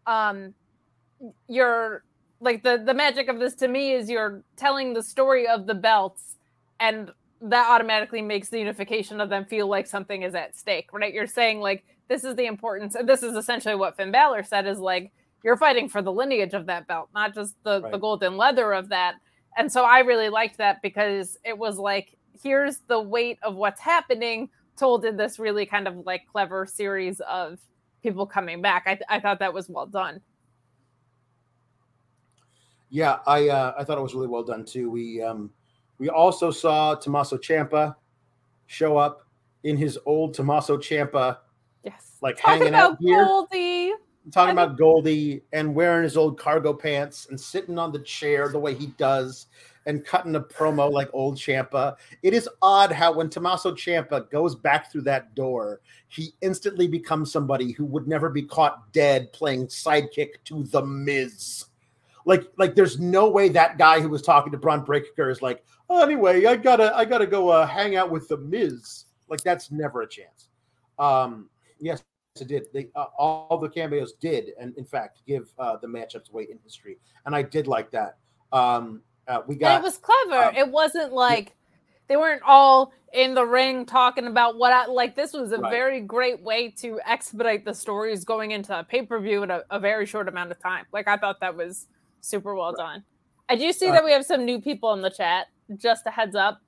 um you're like the the magic of this to me is you're telling the story of the belts and that automatically makes the unification of them feel like something is at stake right you're saying like this is the importance and this is essentially what Finn Balor said is like you're fighting for the lineage of that belt not just the Right. the golden leather of that and so I really liked that because it was like here's the weight of what's happening told in this really kind of like clever series of people coming back I, I thought that was well done Yeah, I uh, I thought it was really well done too. We um we also saw Tommaso Ciampa show up in his old Tommaso Ciampa, yes like talking hanging out here, Goldie talking and- about Goldie and wearing his old cargo pants and sitting on the chair the way he does and cutting a promo like old Ciampa. It is odd how when Tommaso Ciampa goes back through that door, he instantly becomes somebody who would never be caught dead playing sidekick to the Miz. Like, like there's no way that guy who was talking to Bron Breakker is like, oh, anyway, I gotta, I gotta go uh, hang out with the Miz. Like that's never a chance. Um, yes, it did. They uh, all the cameos did, and in fact, give uh, the matchups weight in history, and I did like that. Um, uh, we and got it was clever um, it wasn't like they weren't all in the ring talking about what I like this was a Right. very great way to expedite the stories going into a pay-per-view in a, a very short amount of time like i thought that was super well done i do see that we have some new people in the chat just a heads up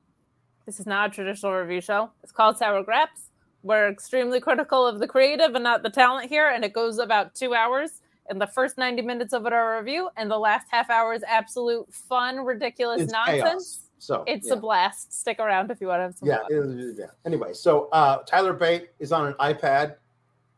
this is not a traditional review show it's called sour graps we're extremely critical of the creative and not the talent here and it goes about two hours and the first 90 minutes of it are a review and the last half hour is absolute fun ridiculous it's nonsense chaos. So it's yeah. a blast. Stick around if you want to have some yeah, fun. it yeah. Anyway, so uh, Tyler Bate is on an iPad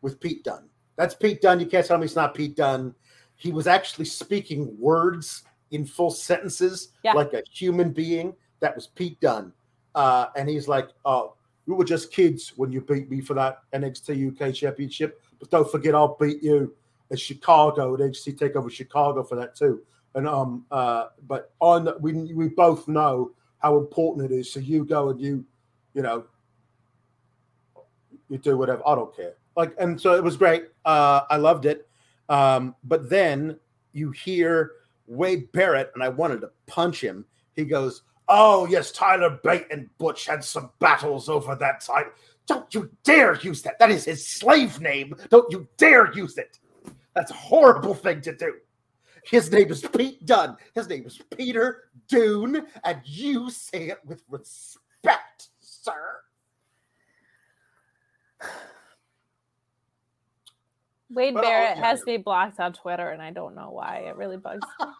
with Pete Dunne. That's Pete Dunne. You can't tell me it's not Pete Dunne. He was actually speaking words in full sentences Yeah. like a human being. That was Pete Dunne. Uh, and he's like, "Oh, we were just kids when you beat me for that NXT UK Championship, but don't forget I'll beat you at Chicago at NXT Takeover Chicago for that too." And um, uh, but on we we both know how important it is. So you go and you, you know, you do whatever. I don't care. Like, and so it was great. Uh, I loved it. Um, but then you hear Wade Barrett, and I wanted to punch him. He goes, "Oh yes, Tyler Bate and Butch had some battles over that time. Don't you dare use that. That is his slave name. Don't you dare use it. That's a horrible thing to do." His name is Pete Dunne. His name is Peter Dunne, and you say it with respect, sir. Wade But Barrett has me blocked on Twitter, and I don't know why. It really bugs. me. [laughs]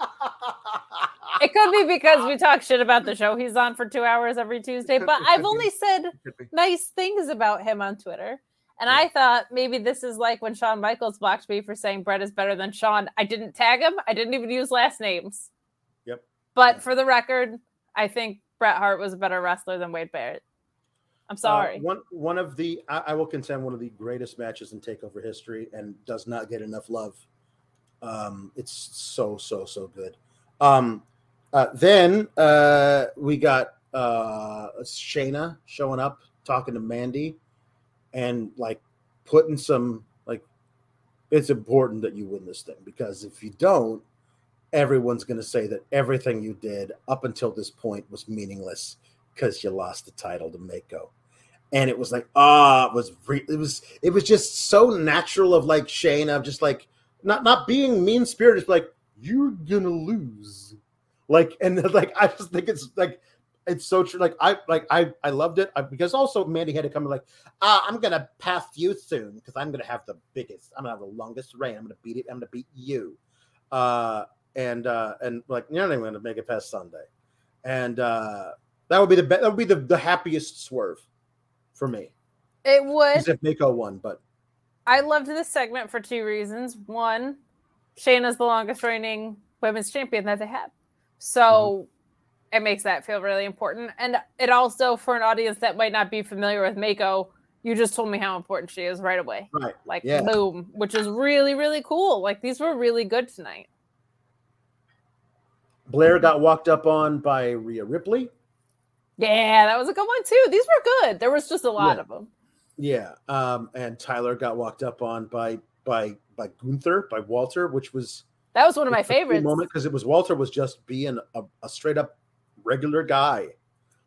It could be because we talk shit about the show he's on for two hours every Tuesday, but I've only said nice things about him on Twitter. And Yeah. I thought maybe this is like when Shawn Michaels blocked me for saying Bret is better than Shawn. I didn't tag him. I didn't even use last names. Yep. But for the record, I think Bret Hart was a better wrestler than Wade Barrett. I'm sorry. Uh, one one of the I, I will contend one of the greatest matches in Takeover history, and does not get enough love. Um, it's so so so good. Um, uh, then uh, we got uh, Shayna showing up, talking to Mandy, and like putting some like it's important that you win this thing because if you don't, everyone's going to say that everything you did up until this point was meaningless because you lost the title to Meiko. And it was like, ah, it was re- it was it was just so natural of like Shane of just like not not being mean spirited, like you're gonna lose, like and [laughs] like I just think it's like it's so true. Like I like I I loved it I, because also Mandy had to come and like, ah, I'm gonna pass you soon because I'm gonna have the biggest, I'm gonna have the longest reign. I'm gonna beat it. I'm gonna beat you, uh, and uh, and like you're not even gonna make it past Sunday, and uh, that would be the be- that would be the, the happiest swerve for me. it would. As if Meiko won, but I loved this segment for two reasons. One, Shayna's the longest reigning women's champion that they have. So mm-hmm. it makes that feel really important. And it also, for an audience that might not be familiar with Meiko, you just told me how important she is right away. right, Like, Yeah. boom, which is really, really cool. Like, these were really good tonight. Blair got walked up on by Rhea Ripley. Yeah, that was a good one, too. These were good. There was just a lot Yeah. of them. Yeah, um, and Tyler got walked up on by by by Gunther by Walter, which was That was one of my favorites. moment because it was Walter was just being a, a straight up regular guy,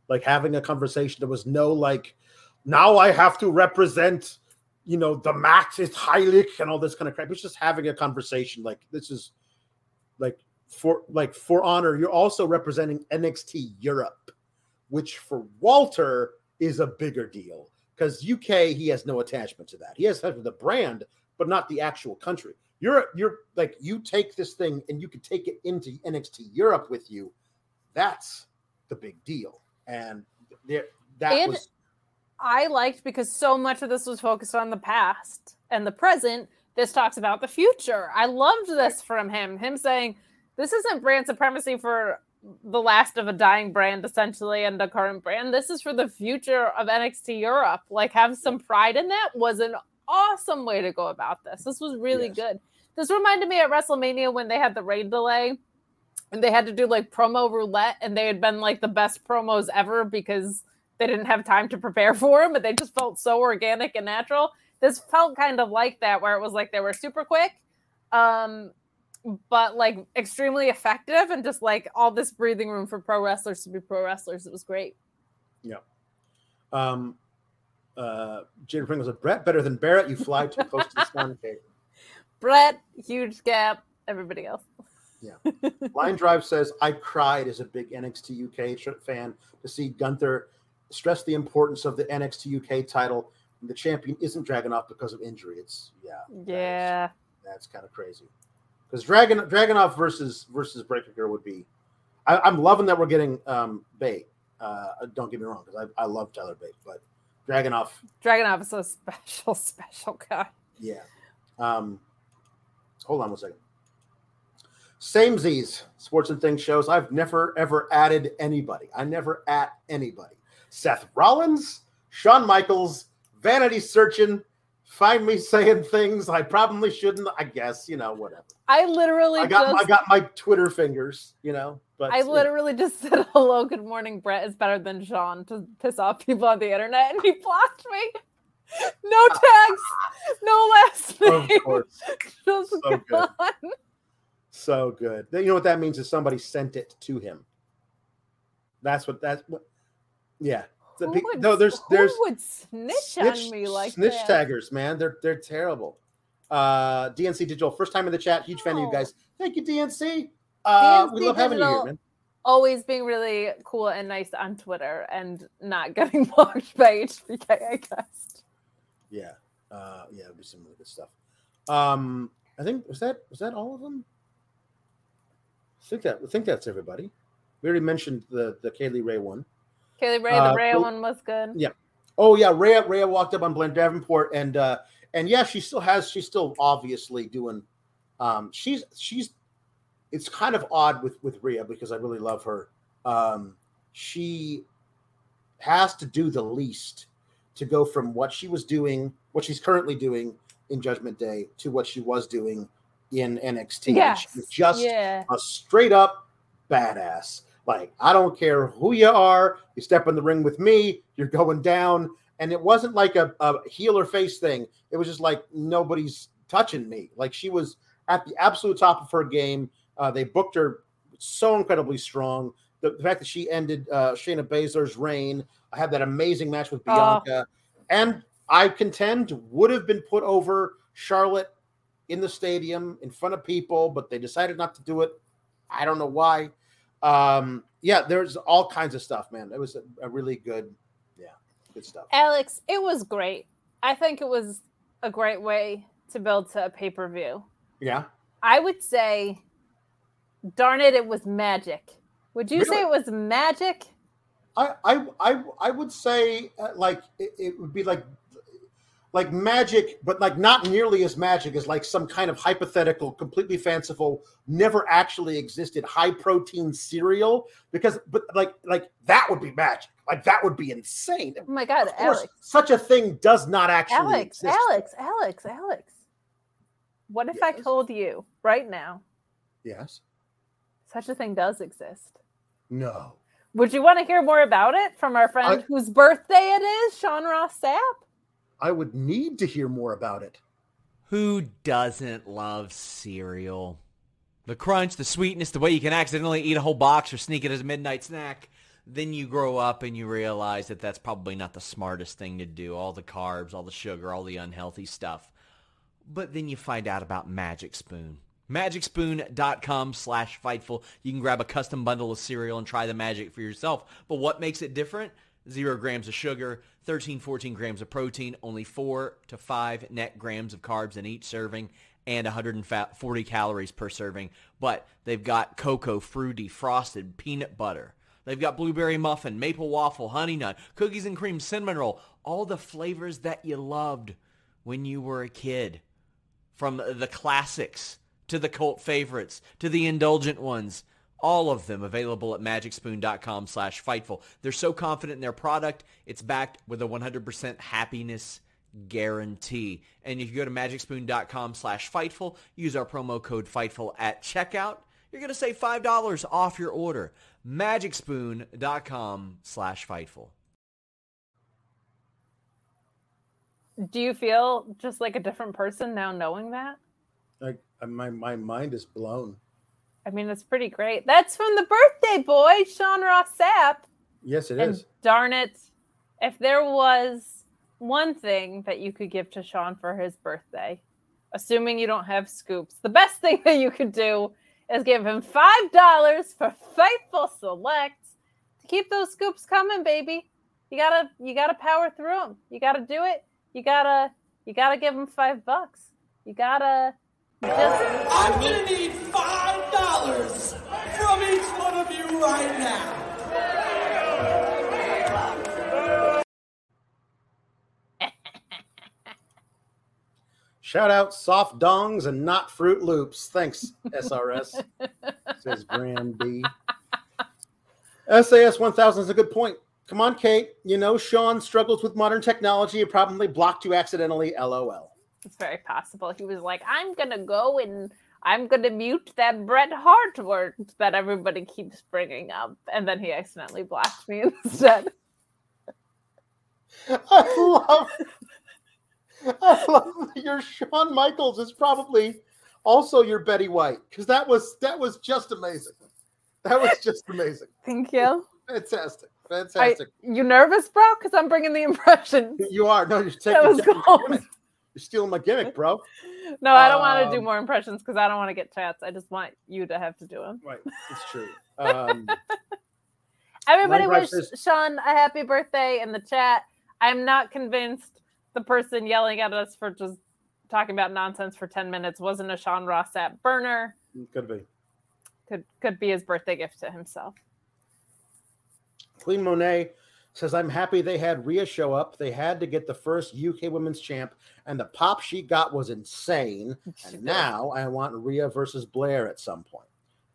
like having a conversation. There was no like, now I have to represent, you know, the match is Heilig and all this kind of crap. It's just having a conversation. Like this is like for like for honor. You're also representing NXT Europe, which for Walter is a bigger deal because UK he has no attachment to that. He has attachment to the brand, but not the actual country. You're you're like you take this thing and you can take it into NXT Europe with you. That's the big deal, and there that And- was I liked because so much of this was focused on the past and the present. This talks about the future. I loved this from him. Him saying, This isn't brand supremacy for the last of a dying brand, essentially, and a current brand. This is for the future of NXT Europe. Like, have some pride in that was an awesome way to go about this. This was really Yes. good. This reminded me at WrestleMania when they had the rain delay and they had to do like promo roulette, and they had been like the best promos ever because they didn't have time to prepare [laughs] for them, but they just felt so organic and natural. This felt kind of like that, where it was like they were super quick, um, but like extremely effective, and just like all this breathing room for pro wrestlers to be pro wrestlers. It was great. Yeah. Um uh Jada Pringle said, Bret better than Barrett, you fly too close to the sun. Kate. [laughs] Bret, huge gap. Everybody else. Yeah. [laughs] Line Drive says, I cried as a big NXT UK fan to see Gunther stress the importance of the NXT UK title. The champion isn't Dragunov because of injury. It's yeah, that is- Yeah. that's kind of crazy. Because Dragon Dragunov versus versus Breakker would be. I, I'm loving that we're getting um Bate. Uh, don't get me wrong, because I, I love Tyler Bate, but Dragunov, Dragunov is a special, [laughs] special guy. yeah. Um, hold on one second. Same Z's sports and things shows. I've never ever added anybody. I never at anybody. Seth Rollins, Shawn Michaels, Vanity Searching. Find me saying things I probably shouldn't. I guess you know whatever. I literally I got just I got my Twitter fingers. You know, but I literally just [laughs] said hello, good morning, Bret is better than Shawn to piss off people on the internet, and he blocked me. [laughs] No [laughs] tags, no last of course, Just So good. so good. You know what that means is somebody sent it to him. That's what that's what. Yeah. The would, no, there's there's would snitch, on me like snitch that? taggers, man. They're they're terrible. Uh, DNC Digital, first time in the chat. Huge fan of you Oh. guys. Thank you, DNC. Uh, we DNC love having you here, man. Always being really cool and nice on Twitter and not [laughs] getting blocked by HBK, I guess. Yeah, uh, yeah, it'll be some really good stuff. Um, I think was that was that all of them. I think that I think that's everybody. We already mentioned the the Kay Lee Ray one. Kay Lee Ray, Uh, the Ray so- one was good. Yeah. Oh yeah, Rhea Rhea walked up on Blair Davenport and uh and yeah, she still has she's still obviously doing um she's she's it's kind of odd with with Rhea because I really love her. Um she has to do the least to go from what she was doing, what she's currently doing in Judgment Day to what she was doing in NXT. Yes. she's just yeah. a straight up badass. Like, I don't care who you are, you step in the ring with me, you're going down. And it wasn't like a, a heel or face thing. It was just like nobody's touching me. Like she was at the absolute top of her game. Uh, they booked her so incredibly strong. The, the fact that she ended uh, Shayna Baszler's reign, I had that amazing match with Oh. Bianca, and I contend would have been put over Charlotte in the stadium in front of people, but they decided not to do it. I don't know why. Um, yeah, there's all kinds of stuff, man. It was a, a really good, yeah, good stuff. Alex, it was great. I think it was a great way to build to a pay per view. Yeah, I would say, darn it, it was magic. Would you say it was magic? I, I, I, I would say uh, like it, it would be like, like magic, but like not nearly as magic as like some kind of hypothetical, completely fanciful, never actually existed high protein cereal. Because, but like, like that would be magic. Like that would be insane. Oh my God, Of course, Alex. such a thing does not actually Alex, exist. Alex, Alex, Alex. What if I told you right now Yes. such a thing does exist? No. Would you want to hear more about it from our friend I- whose birthday it is, Sean Ross Sapp? I would need to hear more about it. Who doesn't love cereal? The crunch, the sweetness, the way you can accidentally eat a whole box or sneak it as a midnight snack. Then you grow up and you realize that that's probably not the smartest thing to do. All the carbs, all the sugar, all the unhealthy stuff. But then you find out about Magic Spoon. MagicSpoon.com slash Fightful. You can grab a custom bundle of cereal and try the magic for yourself. But what makes it different? Zero grams of sugar, 13, 14 grams of protein, only four to five net grams of carbs in each serving, and 140 calories per serving. But they've got cocoa, fruity, frosted, peanut butter. They've got blueberry muffin, maple waffle, honey nut, cookies and cream, cinnamon roll, all the flavors that you loved when you were a kid from the classics to the cult favorites to the indulgent ones all of them available at magicspoon.com slash fightful they're so confident in their product it's backed with a 100% happiness guarantee and if you go to magicspoon.com slash fightful use our promo code fightful at checkout you're going to save $5 off your order magicspoon.com slash fightful Do you feel just like a different person now knowing that? Like my my mind is blown. I mean, it's pretty great. That's from the birthday boy, Sean Ross Sapp. Yes, it and is. darn it, if there was one thing that you could give to Sean for his birthday, assuming you don't have scoops, the best thing [laughs] that you could do is give him five dollars for Fightful Select to keep those scoops coming, baby. You gotta, you gotta power through them. You gotta do it. You gotta, you gotta give him five bucks. You gotta just. I'm gonna need five dollars from each one of you right now. [laughs] Shout out soft dongs and not Fruit Loops. Thanks, SRS. [laughs] says Graham B. SAS 1000 is a good point. Come on, Kate. You know Sean struggles with modern technology. It probably blocked you accidentally. LOL. It's very possible. He was like, I'm gonna go and I'm gonna mute that Bret Hart word that everybody keeps bringing up, and then he accidentally blocked me [laughs] instead. I love, I love your Shawn Michaels is probably also your Betty White because that was that was just amazing. That was just amazing. [laughs] Thank you. Fantastic, I, fantastic. you nervous, bro? Because I'm bringing the impressions. you are no, you're taking That was gimmick. You're stealing my gimmick, bro. [laughs] No, I don't want to do Um, more impressions because I don't want to get chats. I just want you to have to do them. Right, it's true. [laughs] Um, Everybody wish says- Sean a happy birthday in the chat. I'm not convinced the person yelling at us for just talking about nonsense for 10 minutes wasn't a Sean Ross at burner. could be. Could could be his birthday gift to himself. Clean Monet says, I'm happy they had Rhea show up. They had to get the first UK women's champ, and the pop she got was insane. And [laughs] now I want Rhea versus Blair at some point.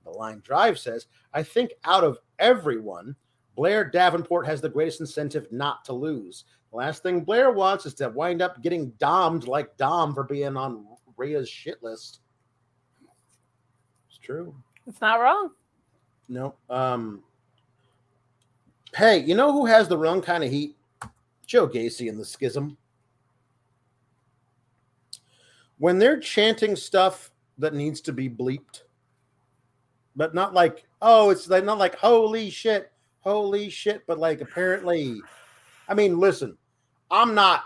The line drive says, I think out of everyone, Blair Davenport has the greatest incentive not to lose. The last thing Blair wants is to wind up getting domed like Dom for being on Rhea's shit list. It's true. It's not wrong. No. Um, hey, you know who has the wrong kind of heat? Joe Gacy and the Schism. When they're chanting stuff that needs to be bleeped, but not like, oh, it's like not like holy shit, holy shit, but like apparently, I mean, listen, I'm not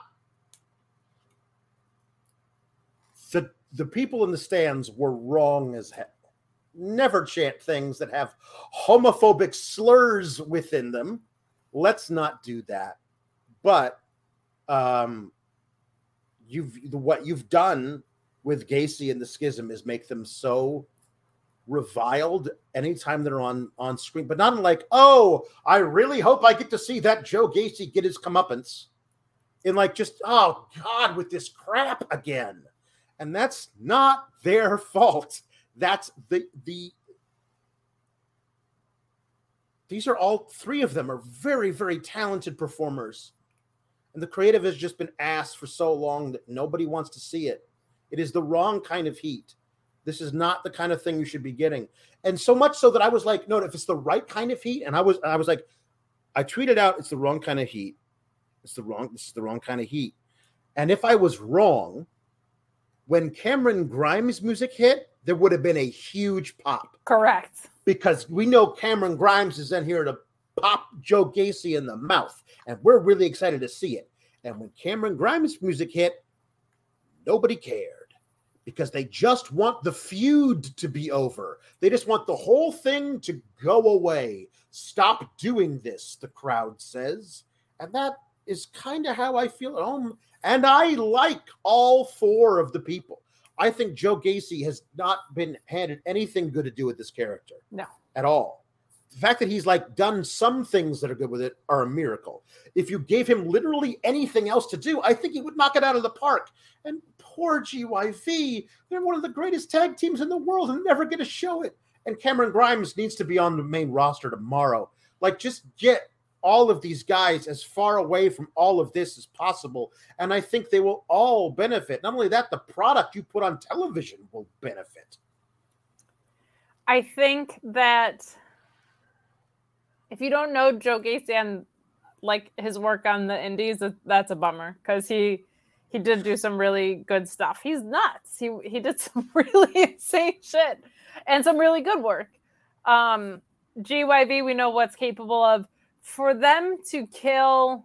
the the people in the stands were wrong as hell never chant things that have homophobic slurs within them. Let's not do that. But um, you've what you've done with Gacy and the Schism is make them so reviled anytime they're on on screen, but not like, oh, I really hope I get to see that Joe Gacy get his comeuppance. In like just oh God, with this crap again. And that's not their [laughs] fault that's the the these are all three of them are very very talented performers. And the creative has just been asked for so long that nobody wants to see it. It is the wrong kind of heat. This is not the kind of thing you should be getting. And so much so that i was like no if it's the right kind of heat and i was i was like i tweeted out it's the wrong kind of heat. It's the wrong this is the wrong kind of heat. And if i was wrong when cameron grimes music hit there would have been a huge pop. Correct. Because we know Cameron Grimes is in here to pop Joe Gacy in the mouth, and we're really excited to see it. And when Cameron Grimes' music hit, nobody cared because they just want the feud to be over. They just want the whole thing to go away. Stop doing this, the crowd says. And that is kind of how I feel at home. And I like all four of the people. I think Joe Gacy has not been handed anything good to do with this character. No. At all. The fact that he's like done some things that are good with it are a miracle. If you gave him literally anything else to do, I think he would knock it out of the park. And poor GYV, they're one of the greatest tag teams in the world and never get to show it. And Cameron Grimes needs to be on the main roster tomorrow. Like, just get all of these guys as far away from all of this as possible. And I think they will all benefit. Not only that, the product you put on television will benefit. I think that if you don't know Joe Gacy and like his work on the indies, that's a bummer because he he did do some really good stuff. He's nuts. He he did [laughs] some really insane shit and some really good work. Um GYV, we know what's capable of for them to kill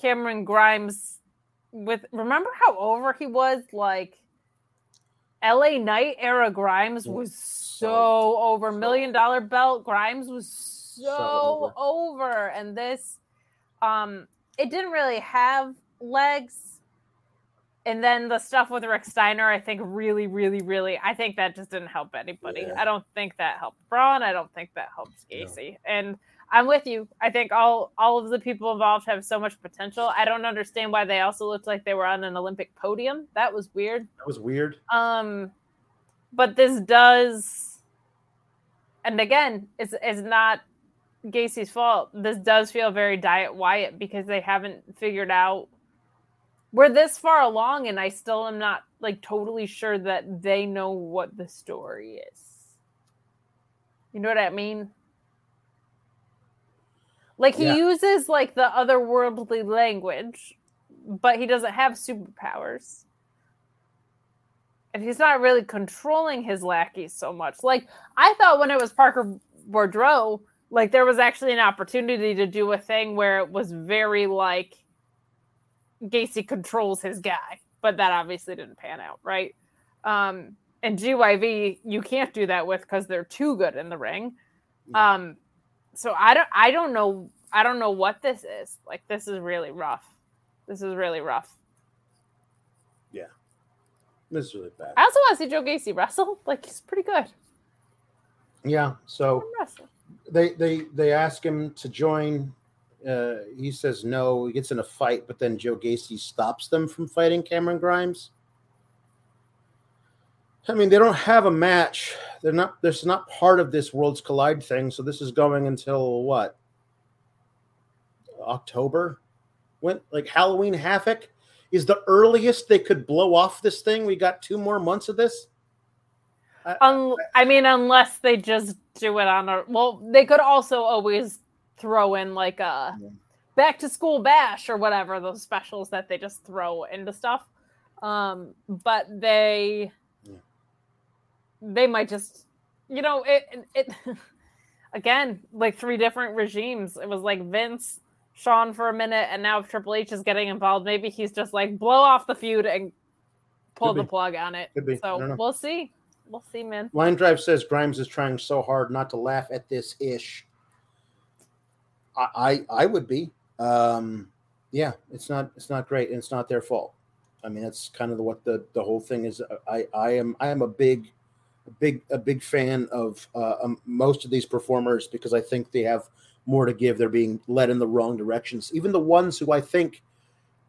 Cameron Grimes with remember how over he was like LA Knight era Grimes was so over million dollar belt Grimes was so, so over. over and this um it didn't really have legs and then the stuff with Rick Steiner, I think really, really, really, I think that just didn't help anybody. Yeah. I don't think that helped Bron. I don't think that helped Gacy. No. And I'm with you. I think all all of the people involved have so much potential. I don't understand why they also looked like they were on an Olympic podium. That was weird. That was weird. Um, but this does, and again, it's it's not Gacy's fault. This does feel very Diet Wyatt because they haven't figured out. We're this far along, and I still am not like totally sure that they know what the story is. You know what I mean? Like he yeah. uses like the otherworldly language, but he doesn't have superpowers. And he's not really controlling his lackeys so much. Like I thought when it was Parker Boudreaux, like there was actually an opportunity to do a thing where it was very like Gacy controls his guy, but that obviously didn't pan out, right? Um, and GYV, you can't do that with because they're too good in the ring. Um, so I don't I don't know I don't know what this is. Like this is really rough. This is really rough. Yeah. This is really bad. I also want to see Joe Gacy wrestle. Like he's pretty good. Yeah. So they they they ask him to join. Uh, he says no. He gets in a fight, but then Joe Gacy stops them from fighting Cameron Grimes. I mean, they don't have a match. They're not. There's not part of this Worlds Collide thing. So this is going until what? October. When like Halloween Havoc is the earliest they could blow off this thing. We got two more months of this. Un- I mean, unless they just do it on a well, they could also always throw in like a back to school bash or whatever those specials that they just throw into stuff. Um, but they Yeah. They might just you know it it [laughs] again like three different regimes. It was like Vince, Sean for a minute, and now if Triple H is getting involved, maybe he's just like blow off the feud and pull Could the be. plug on it. Could be. So we'll see. We'll see, man. Line Drive says Grimes is trying so hard not to laugh at this ish. I I, I would be. Um, yeah, it's not it's not great, and it's not their fault. I mean, that's kind of what the the whole thing is. I I am I am a big a big a big fan of uh, um, most of these performers because I think they have more to give. They're being led in the wrong directions. Even the ones who I think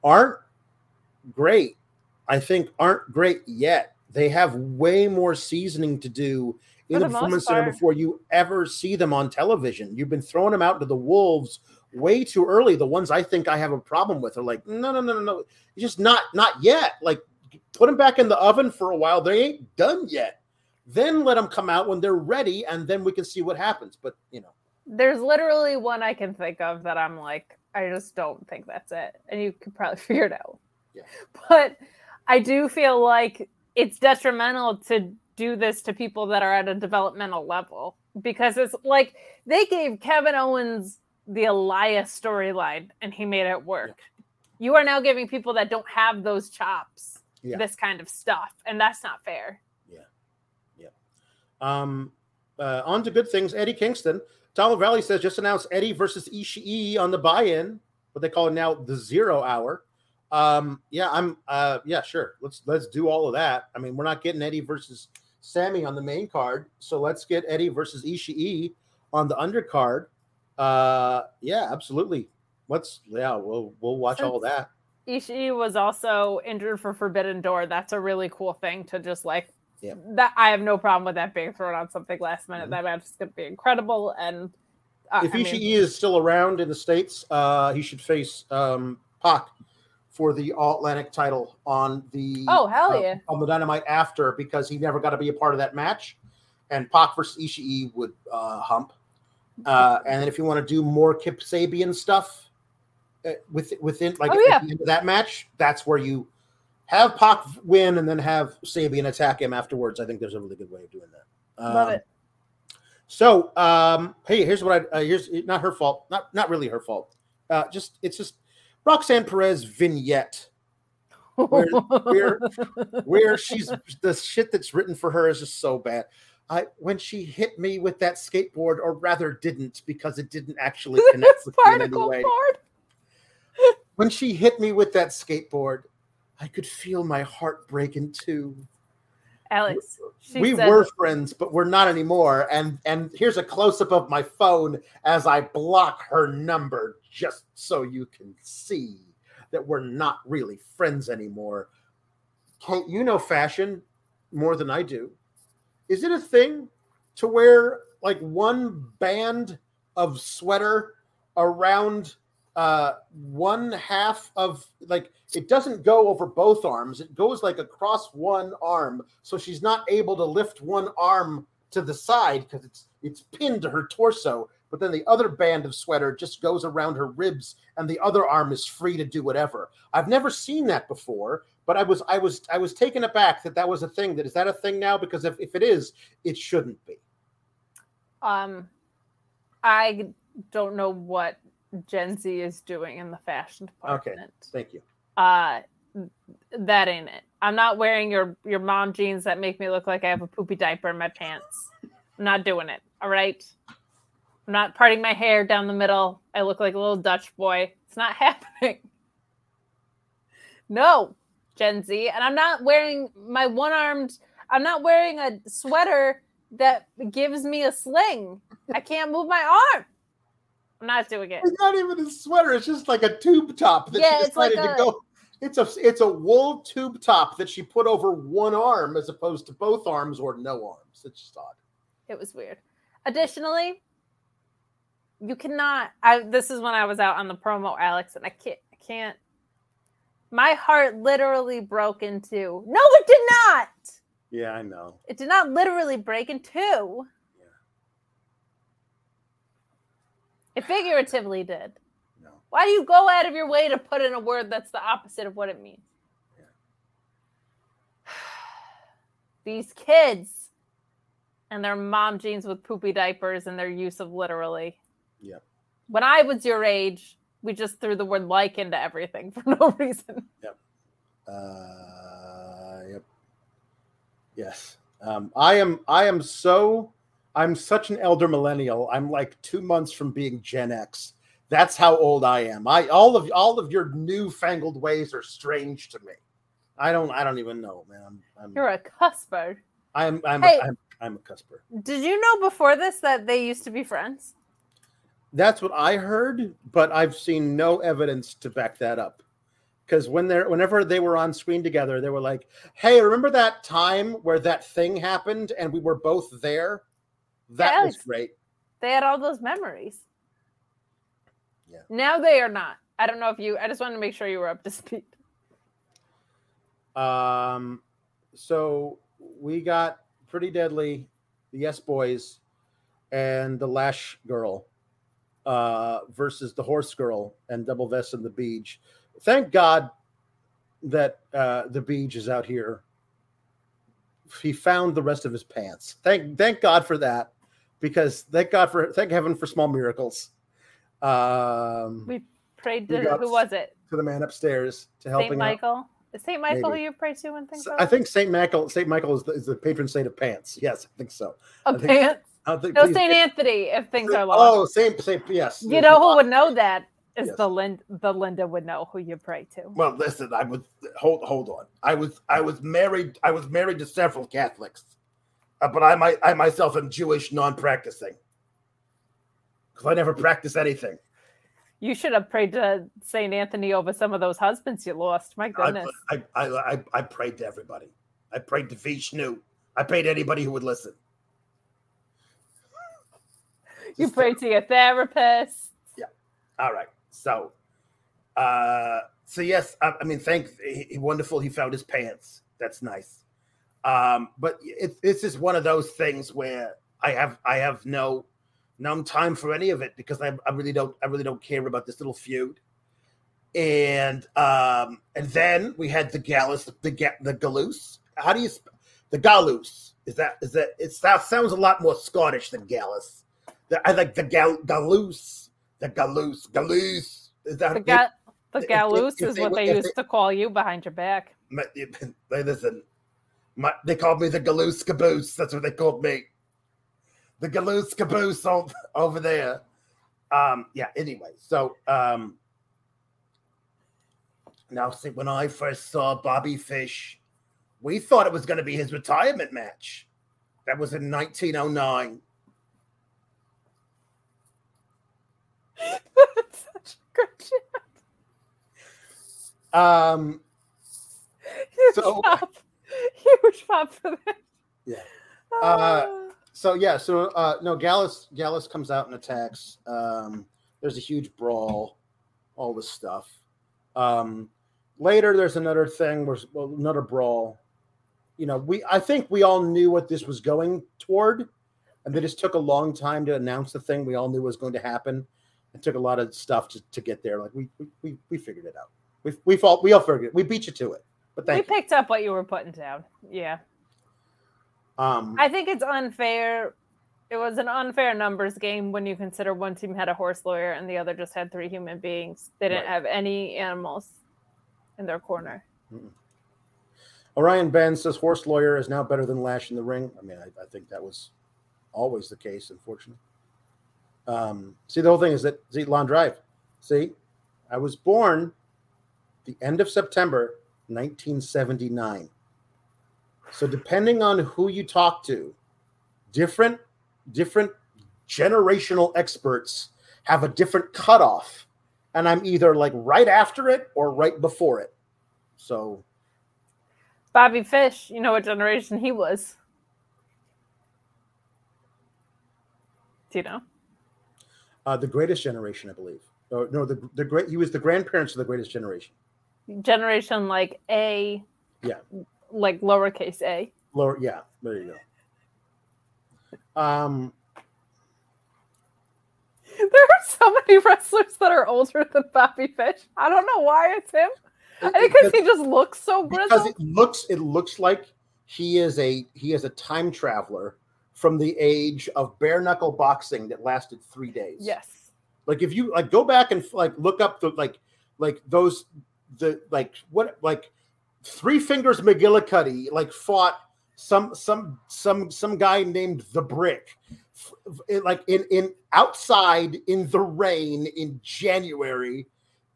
aren't great, I think aren't great yet. They have way more seasoning to do in the the performance center before you ever see them on television. You've been throwing them out to the wolves way too early. The ones I think I have a problem with are like, no, no, no, no, no, just not, not yet. Like, put them back in the oven for a while. They ain't done yet. Then let them come out when they're ready, and then we can see what happens. But you know, There's literally one I can think of that I'm like, I just don't think that's it. And you could probably [laughs] figure it out. Yeah. But I do feel like it's detrimental to do this to people that are at a developmental level because it's like they gave Kevin Owens the Elias storyline and he made it work. You are now giving people that don't have those chops Yeah. this kind of stuff, and that's not fair. Um, uh, on to good things. Eddie Kingston. Dollar Valley says just announced Eddie versus Ishii on the buy-in, what they call it now the zero hour. Um, yeah, I'm. Uh, yeah, sure. Let's let's do all of that. I mean, we're not getting Eddie versus Sammy on the main card, so let's get Eddie versus Ishii on the undercard. Uh, yeah, absolutely. Let's yeah, we'll we'll watch all Since- that. Ishii was also injured for Forbidden Door. That's a really cool thing to just like Yeah. that. I have no problem with that being thrown on something last minute. Mhm. That match is going to be incredible. And uh, if I Ishii mean, is still around in the states, uh, he should face um, Pac for the All Atlantic title on the oh hell uh, yeah, on the Dynamite after because he never got to be a part of that match, and Pac versus Ishii would uh, hump. Uh, and then if you want to do more Kip Sabian stuff uh, with within like Oh, at the end of that match, that's where you have Pac win and then have Sabian attack him afterwards. I think there's a really good way of doing that. love Um, it. so, um, hey, here's what I uh, here's not her fault, not not really her fault. Uh, just it's just Roxanne Perez vignette where- where- [laughs] where she's the shit that's written for her is just so bad. I when she hit me with that skateboard, or rather didn't, because it didn't actually [laughs] connect with me in any way. board. When she hit me with that skateboard, I could feel my heart break in two. Alex, we said, were friends, but we're not anymore. And and here's a close up of my phone as I block her number, just so you can see that we're not really friends anymore. Kate, you know fashion more than I do. Is it a thing to wear like one band of sweater around uh one half of like it doesn't go over both arms. It goes like across one arm. So she's not able to lift one arm to the side because it's it's pinned to her torso. But then the other band of sweater just goes around her ribs and the other arm is free to do whatever. I've never seen that before but i was i was i was taken aback that that was a thing. That is that a thing now? Because if, if it is it shouldn't be. Um, I don't know what Gen Z is doing in the fashion department. Okay. thank you uh that ain't it i'm not wearing your your mom jeans that make me look like i have a poopy diaper in my pants i'm not doing it all right i'm not parting my hair down the middle i look like a little dutch boy it's not [laughs] happening no gen z and i'm not wearing my one armed i'm not wearing a sweater that gives me a sling. I can't move my arm. I'm not doing it. It's not even a sweater. It's just like a tube top that Yeah, she it's like decided a- to go. It's a it's a wool tube top that she put over one arm as opposed to both arms or no arms. It's just odd. It was weird. Additionally, you cannot. I this is when I was out on the promo, Alex, and I can't. I can't. My heart literally broke in two. No, it did not. Yeah, I know. It did not literally break in two. Yeah. It figuratively did. No. Why do you go out of your way to put in a word that's the opposite of what it means? Yeah. [sighs] These kids and their mom jeans with poopy diapers and their use of literally. Yep. When I was your age, we just threw the word like into everything [laughs] for no reason. Uh, yep. Yes. Um, I am. I am so. I'm such an elder millennial. I'm like two months from being Gen X. That's how old I am. I all of all of your newfangled ways are strange to me. I don't. I don't even know, man. I'm. I'm. You're a cusper. I'm. I'm. Hey. A, I'm, I'm a cusper. Did you know before this that they used to be friends? That's what I heard, but I've seen no evidence to back that up. Because when they're whenever they were on screen together, they were like, "Hey, remember that time where that thing happened and we were both there? That was great." They had all those memories. Yeah. Now they are not. I don't know if you. I just wanted to make sure you were up to [laughs] speed. Um, so we got pretty deadly, the Yes Boys, and the Lash Girl, uh, versus the Horse Girl and Double Vest and the Beach. Thank God that uh, the Beach is out here. He found the rest of his pants. Thank thank God for that, because thank God for thank heaven for small miracles. Um, We prayed to who was it? to the man upstairs to helping Saint out. Michael. Is Saint Michael Maybe. who you pray to when things I think Saint Michael. Saint Michael is the, is the patron saint of pants. Yes, I think so. I think- pants. I think No, please- Saint Anthony. If things are lost, Oh, Saint Saint. Yes. you know who would know that is Yes. the Lind. The Linda would know who you pray to. Well, listen. I was hold hold on. I was I was married. I was married to several Catholics, uh, but I might I myself am Jewish, non-practicing, because I never practice anything. You should have prayed to Saint Anthony over some of those husbands you lost. My I, goodness. I, I I I prayed to everybody. I prayed to Vishnu. I prayed to anybody who would listen. you prayed to your therapist. Yeah. All right. So, uh, so yes, I, I mean, thank he, he- wonderful. He found his pants. That's nice. Um, but it, it's just one of those things where I have I have no no time for any of it because I, I really don't I really don't care about this little feud. And um, and then we had the Gallus, the the Gallus. How do you sp- the Gallus? Is that is that it sounds sounds a lot more Scottish than Gallus. The, I like the Gal Gallus, the Gallus, Gallus. Is that The, ga- the if- if- if is they what they used to call you behind your back. They [laughs] listen. My, they called me the Galoose Caboose. That's what they called me. The Galoose Caboose o- over there. Um, yeah. Anyway, so um, now see, when I first saw Bobby Fish, we thought it was going to be his retirement match. That was in 1909. Such a good shit. Um, So- pop. [laughs] Huge pop for that. Yeah. Ah. so yeah, so uh no, Gallus Gallus comes out and attacks. Um there's a huge brawl, all this stuff. Um later there's another thing where well, another brawl. You know, we I think we all knew what this was going toward, and they just took a long time to announce the thing we all knew was going to happen. It took a lot of stuff to, to get there. Like we we, we, we figured it out. We we all we all figured it. We beat you to it. But we you. picked up what you were putting down. Yeah. Um I think it's unfair. It was an unfair numbers game when you consider one team had a horse lawyer and the other just had three human beings. They didn't Right. have any animals in their corner. Orion Ben says horse lawyer is now better than Lash in the ring. I mean, I, I think that was always the case, unfortunately. Um, see, the whole thing is that see, Drive. See, I was born the end of September 1979. So, depending on who you talk to, different different generational experts have a different cutoff, and I'm either like right after it or right before it. So Bobby Fish, you know what generation he was? Do you know? uh, the greatest generation, I believe. Or, no, the the great he was the grandparents of the greatest generation. Generation like A. Yeah. Like lowercase a. Lower, yeah, there you go. Um, [laughs] There are so many wrestlers that are older than Bobby Fish. I don't know why it's him. I think because he just looks so because it looks it looks like he is a he is a time traveler from the age of bare knuckle boxing that lasted three days. Yes. Like if you like go back and like look up the like like those the like what like three fingers McGillicuddy like fought some some some some guy named the brick like in in outside in the rain in January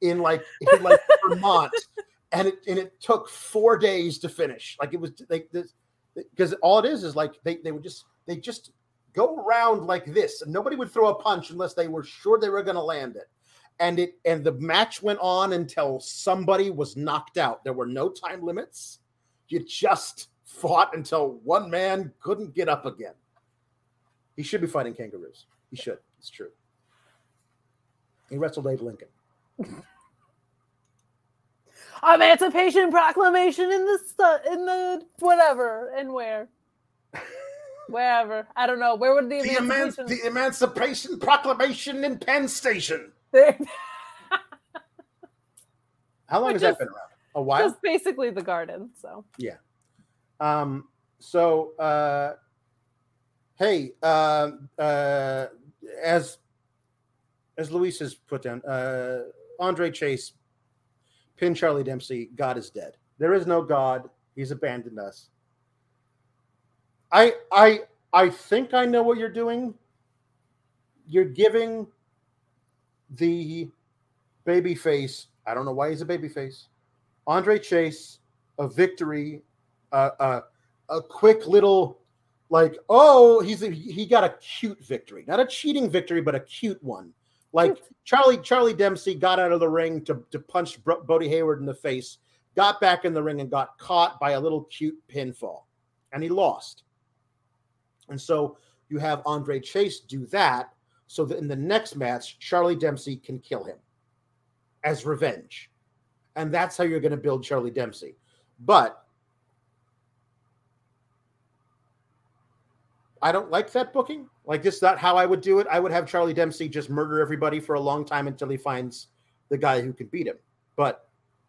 in like in like [laughs] Vermont. And it and it took four days to finish. Like it was like this because all it is is like they they would just they just go around like this. And nobody would throw a punch unless they were sure they were going to land it and it and the match went on until somebody was knocked out. There were no time limits. You just fought until one man couldn't get up again. He should be fighting kangaroos. He should. It's true. He wrestled abe lincoln. [laughs] Emancipation Proclamation in the stu- in the whatever and where. [laughs] Wherever. I don't know. Where would the the, eman- emancipation the emancipation proclamation in penn station [laughs] how long has that been around a while Just basically the garden. So yeah. Um, so uh hey, uh, uh as as Luis has put down, uh Andre Chase, pin Charlie Dempsey, God is dead. There is no God, he's abandoned us. I I I think I know what you're doing. You're giving the baby face, I don't know why he's a baby face, Andre Chase a victory uh, uh, a quick little like oh he's a, he got a cute victory. Not a cheating victory but a cute one. Like charlie charlie dempsey got out of the ring to, to punch Bro- bodhi hayward in the face got back in the ring and got caught by a little cute pinfall and he lost. And so you have andre chase do that so that in the next match charlie dempsey can kill him as revenge and that's how you're going to build charlie dempsey but I don't like that booking. Like, this is not how I would do it. I would have Charlie Dempsey just murder everybody for a long time until he finds the guy who can beat him. But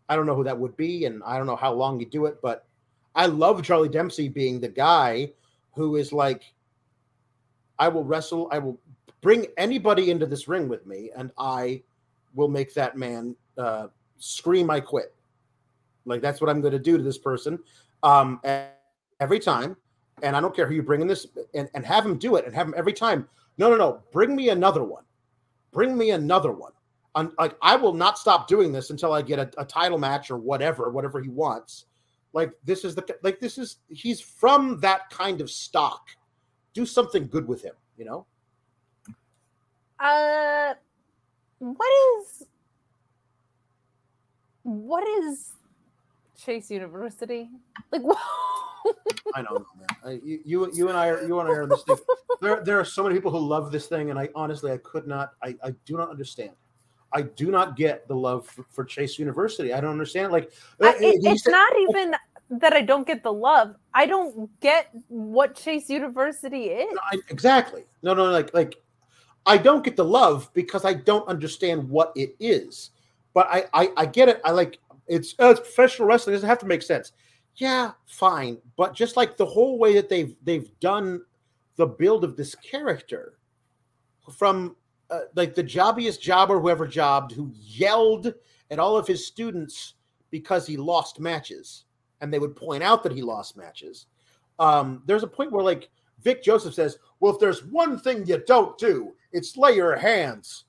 I don't know who that would be, and I don't know how long you do it. But I love Charlie Dempsey being the guy who is like, I will wrestle, I will bring anybody into this ring with me, and I will make that man uh, scream, I quit. Like, that's what I'm going to do to this person um, every time and I don't care who you bring in this, and, and have him do it, and have him every time. No, no, no. Bring me another one. Bring me another one. I'm, like I will not stop doing this until I get a, a title match or whatever, whatever he wants. Like this is the like this is he's from that kind of stock. Do something good with him, you know. Uh what is what is Chase University? Like [laughs] I don't know, man. I, you, you, you and I are you and I are in this thing. There, there are so many people who love this thing, and I honestly, I could not. I, I do not understand. I do not get the love for, for Chase University. I don't understand. Like, I, uh, it- it's said- not even that I don't get the love. I don't get what Chase University is. No, I, exactly. No, no, like, like, I don't get the love because I don't understand what it is. But I, I, I get it. I like it's, uh, it's professional wrestling. It doesn't have to make sense. Yeah, fine. But just like the whole way that they've they've done the build of this character, from uh, like the jobbiest jobber who ever jobbed, who yelled at all of his students because he lost matches, and they would point out that he lost matches. Um, there's a point where like Vic Joseph says, "Well, if there's one thing you don't do, it's lay your hands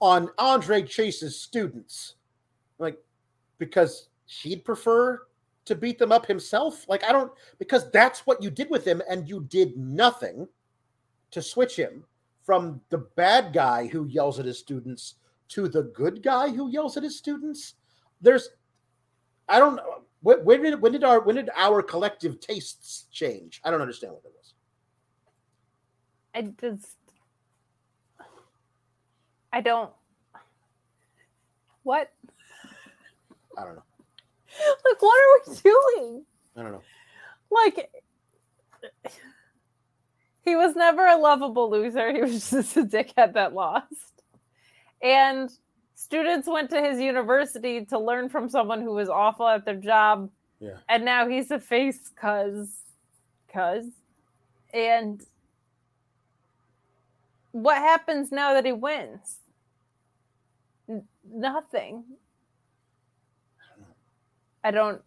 on Andre Chase's students." Like, because he'd prefer to beat them up himself. Like, I don't because that's what you did with him, and you did nothing. to switch him from the bad guy who yells at his students to the good guy who yells at his students. There's, I don't know. When, did when did our when did our collective tastes change? I don't understand what that was. I just I don't what? I don't know. Like what are we doing? I don't know. Like he was never a lovable loser. He was [laughs] just a dickhead that lost. And students went to his university to learn from someone who was awful at their job. Yeah. And now he's a face cuz cuz and what happens now that he wins? N- nothing. I don't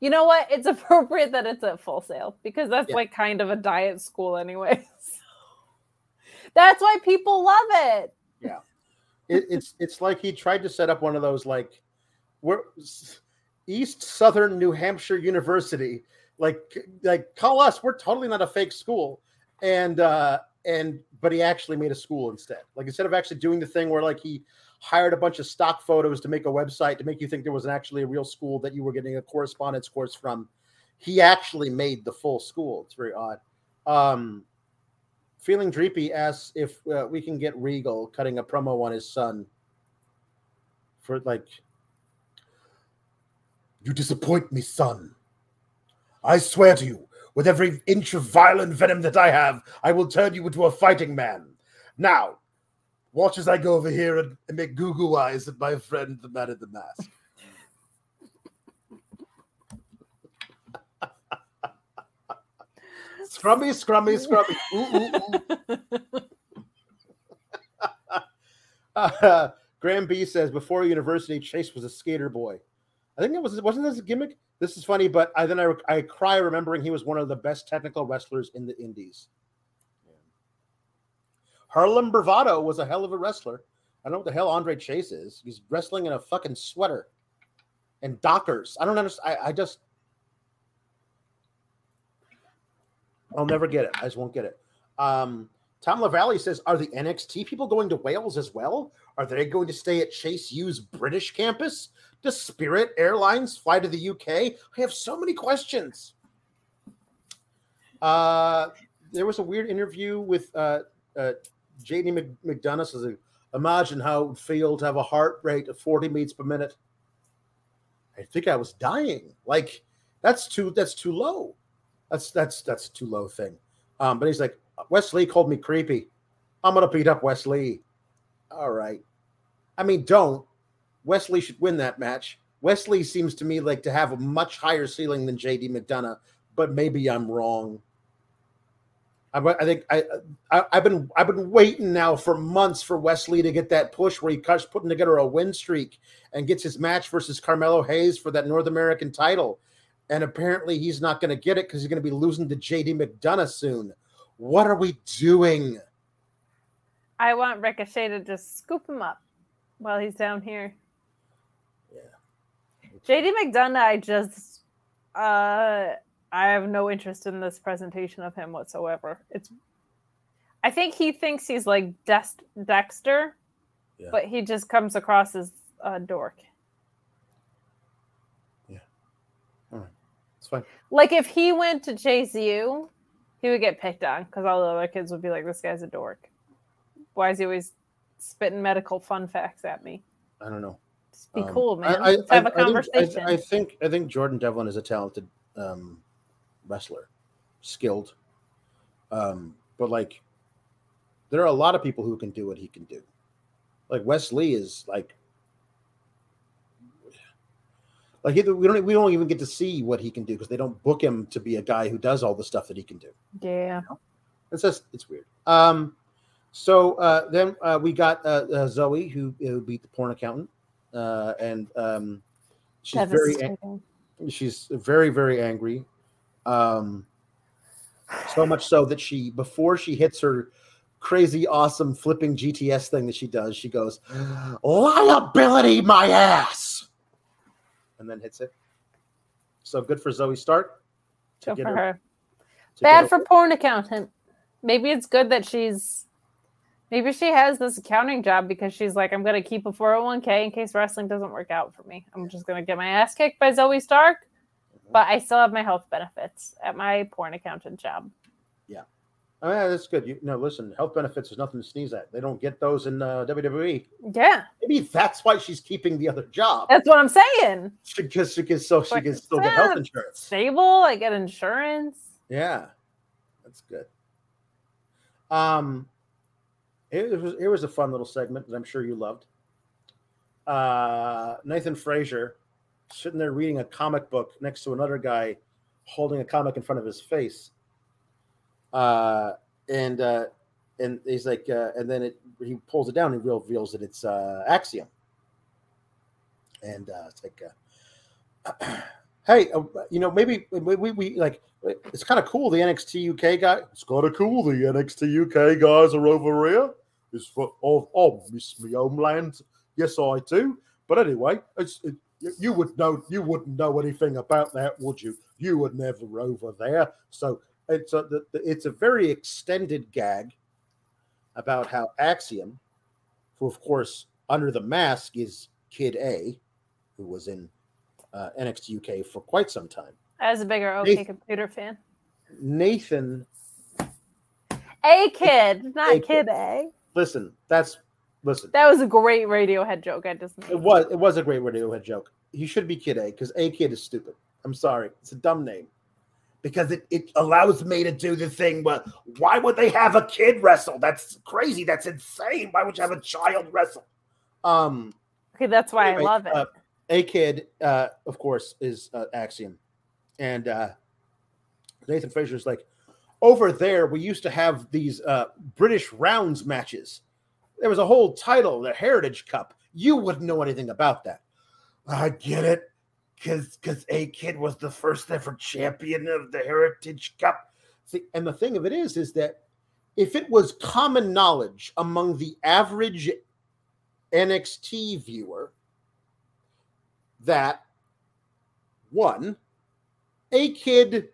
you know what? It's [laughs] appropriate that it's at Full Sail because that's Yeah. like kind of a diet school anyway. [laughs] that's why people love it. Yeah, it, it's it's like he tried to set up one of those like we're East Southern New Hampshire University. Like like call us. We're totally not a fake school. And uh and but he actually made a school instead. Like instead of actually doing the thing where like he hired a bunch of stock photos to make a website to make you think there was actually a real school that you were getting a correspondence course from, he actually made the full school. It's very odd. Um Feeling Dreepy asks if uh, we can get Regal cutting a promo on his son for like, you disappoint me, son. I swear to you, with every inch of violent venom that I have, I will turn you into a fighting man. Now, watch as I go over here and, and make goo goo eyes at my friend, the man in the mask. Scrummy, scrummy, scrummy. Ooh, ooh, ooh. Uh, [laughs] Graham B says before university, Chase was a skater boy. I think it was wasn't this a gimmick. This is funny, but I then I, I cry remembering he was one of the best technical wrestlers in the Indies. Harlem Bravado was a hell of a wrestler. I don't know what the hell Andre Chase is. He's wrestling in a fucking sweater and Dockers. I don't understand. I, I just I'll never get it. I just won't get it. Um, Tom LaValle says, Are the NXT people going to Wales as well? Are they going to stay at Chase U's British campus? Does Spirit Airlines fly to the UK? I have so many questions. Uh, there was a weird interview with uh, uh, JD McDonagh. Says, Imagine how it would feel to have a heart rate of 40 beats per minute. I think I was dying. Like, that's too that's too low. That's that's that's a too low thing. Um, but he's like, Wes Lee called me creepy. I'm gonna beat up Wes Lee. All right. I mean, don't. Wes Lee should win that match. Wes Lee seems to me like to have a much higher ceiling than JD McDonagh, but maybe I'm wrong. I, I think I, I I've been I've been waiting now for months for Wes Lee to get that push where he cuts putting together a win streak and gets his match versus Carmelo Hayes for that North American title. And apparently he's not going to get it because he's going to be losing to JD McDonagh soon. What are we doing? I want Ricochet to just scoop him up while he's down here. Yeah. JD McDonagh, I just uh I have no interest in this presentation of him whatsoever. It's I think he thinks he's like Dex- Dexter, Yeah. but he just comes across as a dork. Yeah. All right. It's fine. Like if he went to Chase U, he would get picked on because all the other kids would be like, "This guy's a dork. Why is he always spitting medical fun facts at me?" I don't know. Just be Um, cool, man. I, I, Let's have a I- think- conversation. I, I think I think Jordan Devlin is a talented um, wrestler, skilled. Um, but like, there are a lot of people who can do what he can do. Like Wes Lee is like, like we don't we don't even get to see what he can do because they don't book him to be a guy who does all the stuff that he can do. yeah. It's just it's weird. Um, so uh, then uh, we got uh, uh, Zoey who, who beat the porn accountant, uh, and um, she's very ang- she's very very angry. Um, so much so that she before she hits her crazy awesome flipping GTS thing that she does, she goes liability my ass, and then hits it. So good for Zoey Stark. to Go get for her- her. to Bad her- for porn accountant. maybe it's good that she's maybe she has this accounting job because she's like, I'm gonna keep a 401k in case wrestling doesn't work out for me. I'm just gonna get my ass kicked by Zoey Stark, but I still have my health benefits at my porn accountant job. I mean, that's good. You know, listen, health benefits is nothing to sneeze at. They don't get those in uh, WWE. Yeah, Maybe that's why she's keeping the other job that's what I'm saying. because she can so she can still get health insurance. Stable, I get insurance. Yeah, that's good. Um, it was it was a fun little segment that I'm sure you loved. Uh, Nathan Frazer sitting there reading a comic book next to another guy holding a comic in front of his face. Uh, and uh, and he's like, uh, and then it he pulls it down and reveals that it's uh, Axiom. And uh, it's like, uh, [clears throat] hey, uh, you know, maybe we, we, we like it's kind of cool. The NXT UK guy, it's kind of cool. The NXT UK guys are over here. It's for oh, oh, miss me homeland. Yes, I do. But anyway, it's it, you- would know you wouldn't know anything about that, would you? You were never over there. So it's a the, it's a very extended gag about how Axiom, who of course under the mask is Kid A, who was in uh, NXT UK for quite some time. I was a bigger OK Nathan- Computer fan. Nathan, A kid, not A kid kid. A. listen, that's listen. That was a great Radiohead joke. I just It was it was a great Radiohead joke. He should be Kid A because A Kid is stupid. I'm sorry, it's a dumb name. Because it, it allows me to do the thing, but why would they have a kid wrestle? That's crazy. That's insane. Why would you have a child wrestle? Um, okay. That's why Anyway, I love it. uh, a kid, uh, of course, is uh, Axiom, and uh, Nathan Frazer's like, over there, we used to have these uh, British rounds matches. There was a whole title, the Heritage Cup. You wouldn't know anything about that. I get it, because because A Kid was the first ever champion of the Heritage Cup. And the thing of it is, is that if it was common knowledge among the average NXT viewer that one, a kid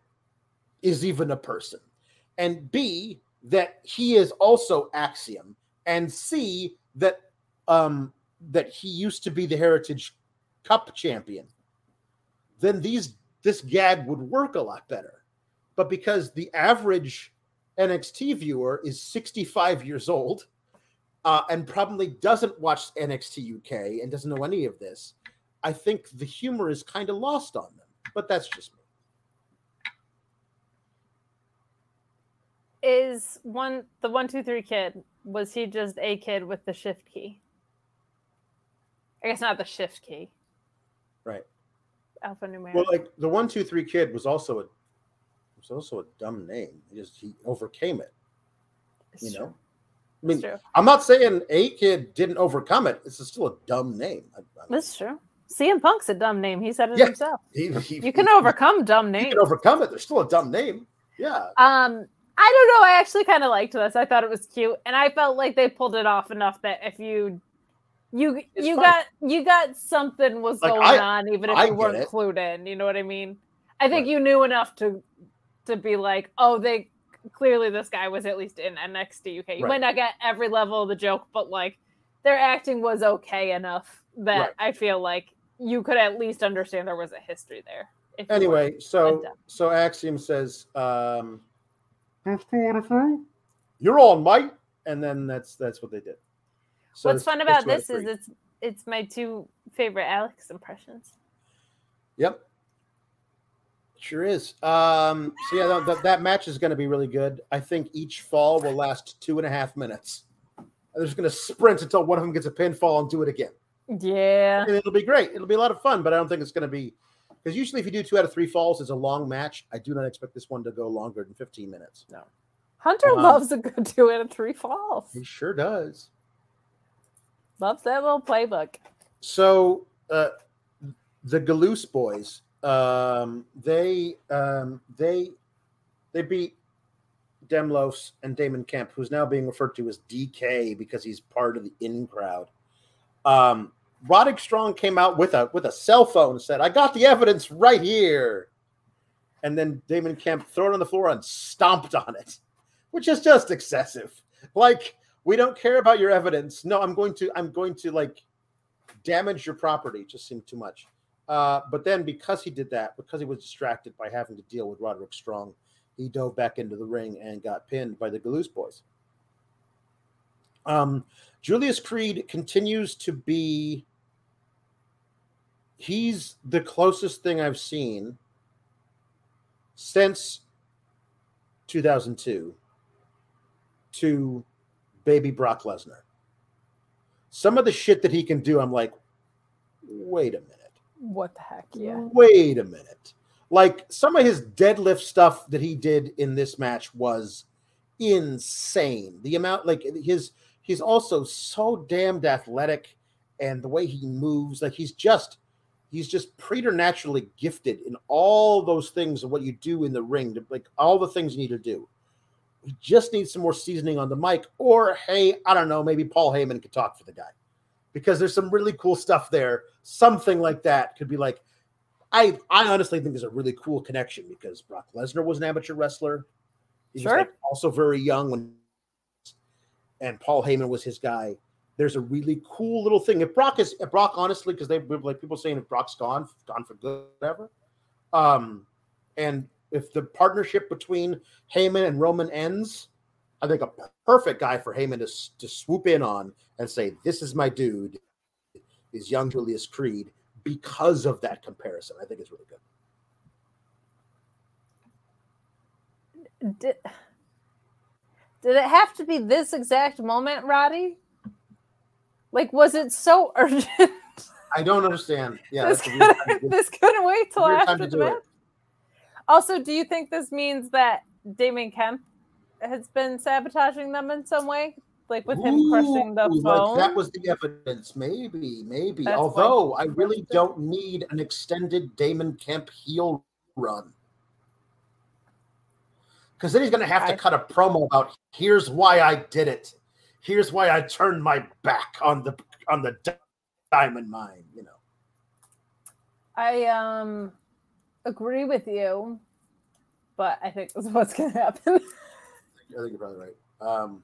is even a person, and B, that he is also Axiom, and C, that um that he used to be the Heritage Cup champion, then these this gag would work a lot better. But because the average NXT viewer is 65 years old uh, and probably doesn't watch NXT UK and doesn't know any of this, I think the humor is kind of lost on them. But that's just me. Is one the one two three kid? Was he just a kid with the shift key? I guess not the shift key. Right. Alphanumeric. Well, like the one, two, three kid was also a was also a dumb name. He just he overcame it. It's You true. know. I mean. I'm not saying a kid didn't overcome it. It's still a dumb name. I, I That's true. CM Punk's a dumb name. He said it Yeah. himself. he, he, You can he- overcome dumb names. You can overcome it. There's still a dumb name. Yeah. Um, I don't know. I actually kind of liked this. I thought it was cute, and I felt like they pulled it off enough that if you, you, It's you fine. got, you got something was Like, going I- on, even if I you weren't it. clued in. You know what I mean? I think Right. you knew enough to, to be like, oh, they clearly this guy was at least in NXT UK. You Right. might not get every level of the joke, but like their acting was okay enough that Right. I feel like you could at least understand there was a history there. Anyway, so so Axiom says, um, "You're on, mate," and then that's that's what they did. So What's fun about this is it's it's my two favorite Alex impressions. Yep. Sure is. Um, so yeah, that, that, match is going to be really good. I think each fall will last two and a half minutes. They're just going to sprint until one of them gets a pinfall and do it again. Yeah. And it'll be great. It'll be a lot of fun, but I don't think it's going to be because usually if you do two out of three falls, it's a long match. I do not expect this one to go longer than 15 minutes. No, Hunter Um, loves a good two out of three falls. he sure does. Loves that little playbook. So uh, the Galoose boys, um, they um, they they beat Demlos and Damon Kemp, who's now being referred to as DK because he's part of the in crowd. Um, Roderick Strong came out with a with a cell phone and said, "I got the evidence right here," and then Damon Kemp threw it on the floor and stomped on it. which is just excessive. Like we don't care about your evidence. No, I'm going to I'm going to like damage your property. Just seemed too much. Uh, but then because he did that, because he was distracted by having to deal with Roderick Strong, he dove back into the ring and got pinned by the Galoose Boys. Um, Julius Creed continues to be. He's the closest thing I've seen since 2002 to baby Brock Lesnar. Some of the shit that he can do, I'm like, wait a minute. What the heck? Yeah. Wait a minute. Like some of his deadlift stuff that he did in this match was insane. The amount, like his, he's also so damned athletic, and the way he moves, like he's just, he's just preternaturally gifted in all those things of what you do in the ring, like all the things you need to do. He just needs some more seasoning on the mic, or hey, I don't know, maybe Paul Heyman could talk for the guy because there's some really cool stuff there. Something like that could be like, I I honestly think there's a really cool connection because Brock Lesnar was an amateur wrestler. He Sure. was like also very young when, and Paul Heyman was his guy. There's a really cool little thing. If Brock is if Brock, honestly, because they like people saying if Brock's gone, gone for good, whatever. Um, and if the partnership between Heyman and Roman ends, I think a perfect guy for Heyman to, to swoop in on and say, "This is my dude," is young Julius Creed because of that comparison. I think it's really good. Did, did it have to be this exact moment, Roddy? Like, was it so [laughs] urgent? I don't understand. Yeah, this, that's a weird time to couldn't, this couldn't wait till after the match. Also, do you think this means that Damon Kemp has been sabotaging them in some way? Like with him crushing the Ooh, phone? Like that was the evidence. Maybe, maybe. That's Although I really don't need an extended Damon Kemp heel run. Because then he's going to have to I- cut a promo about here's why I did it. Here's why I turned my back on the on the diamond mine. You know. I um agree with you, but I think this is what's gonna happen. [laughs] I think you're probably right. Um,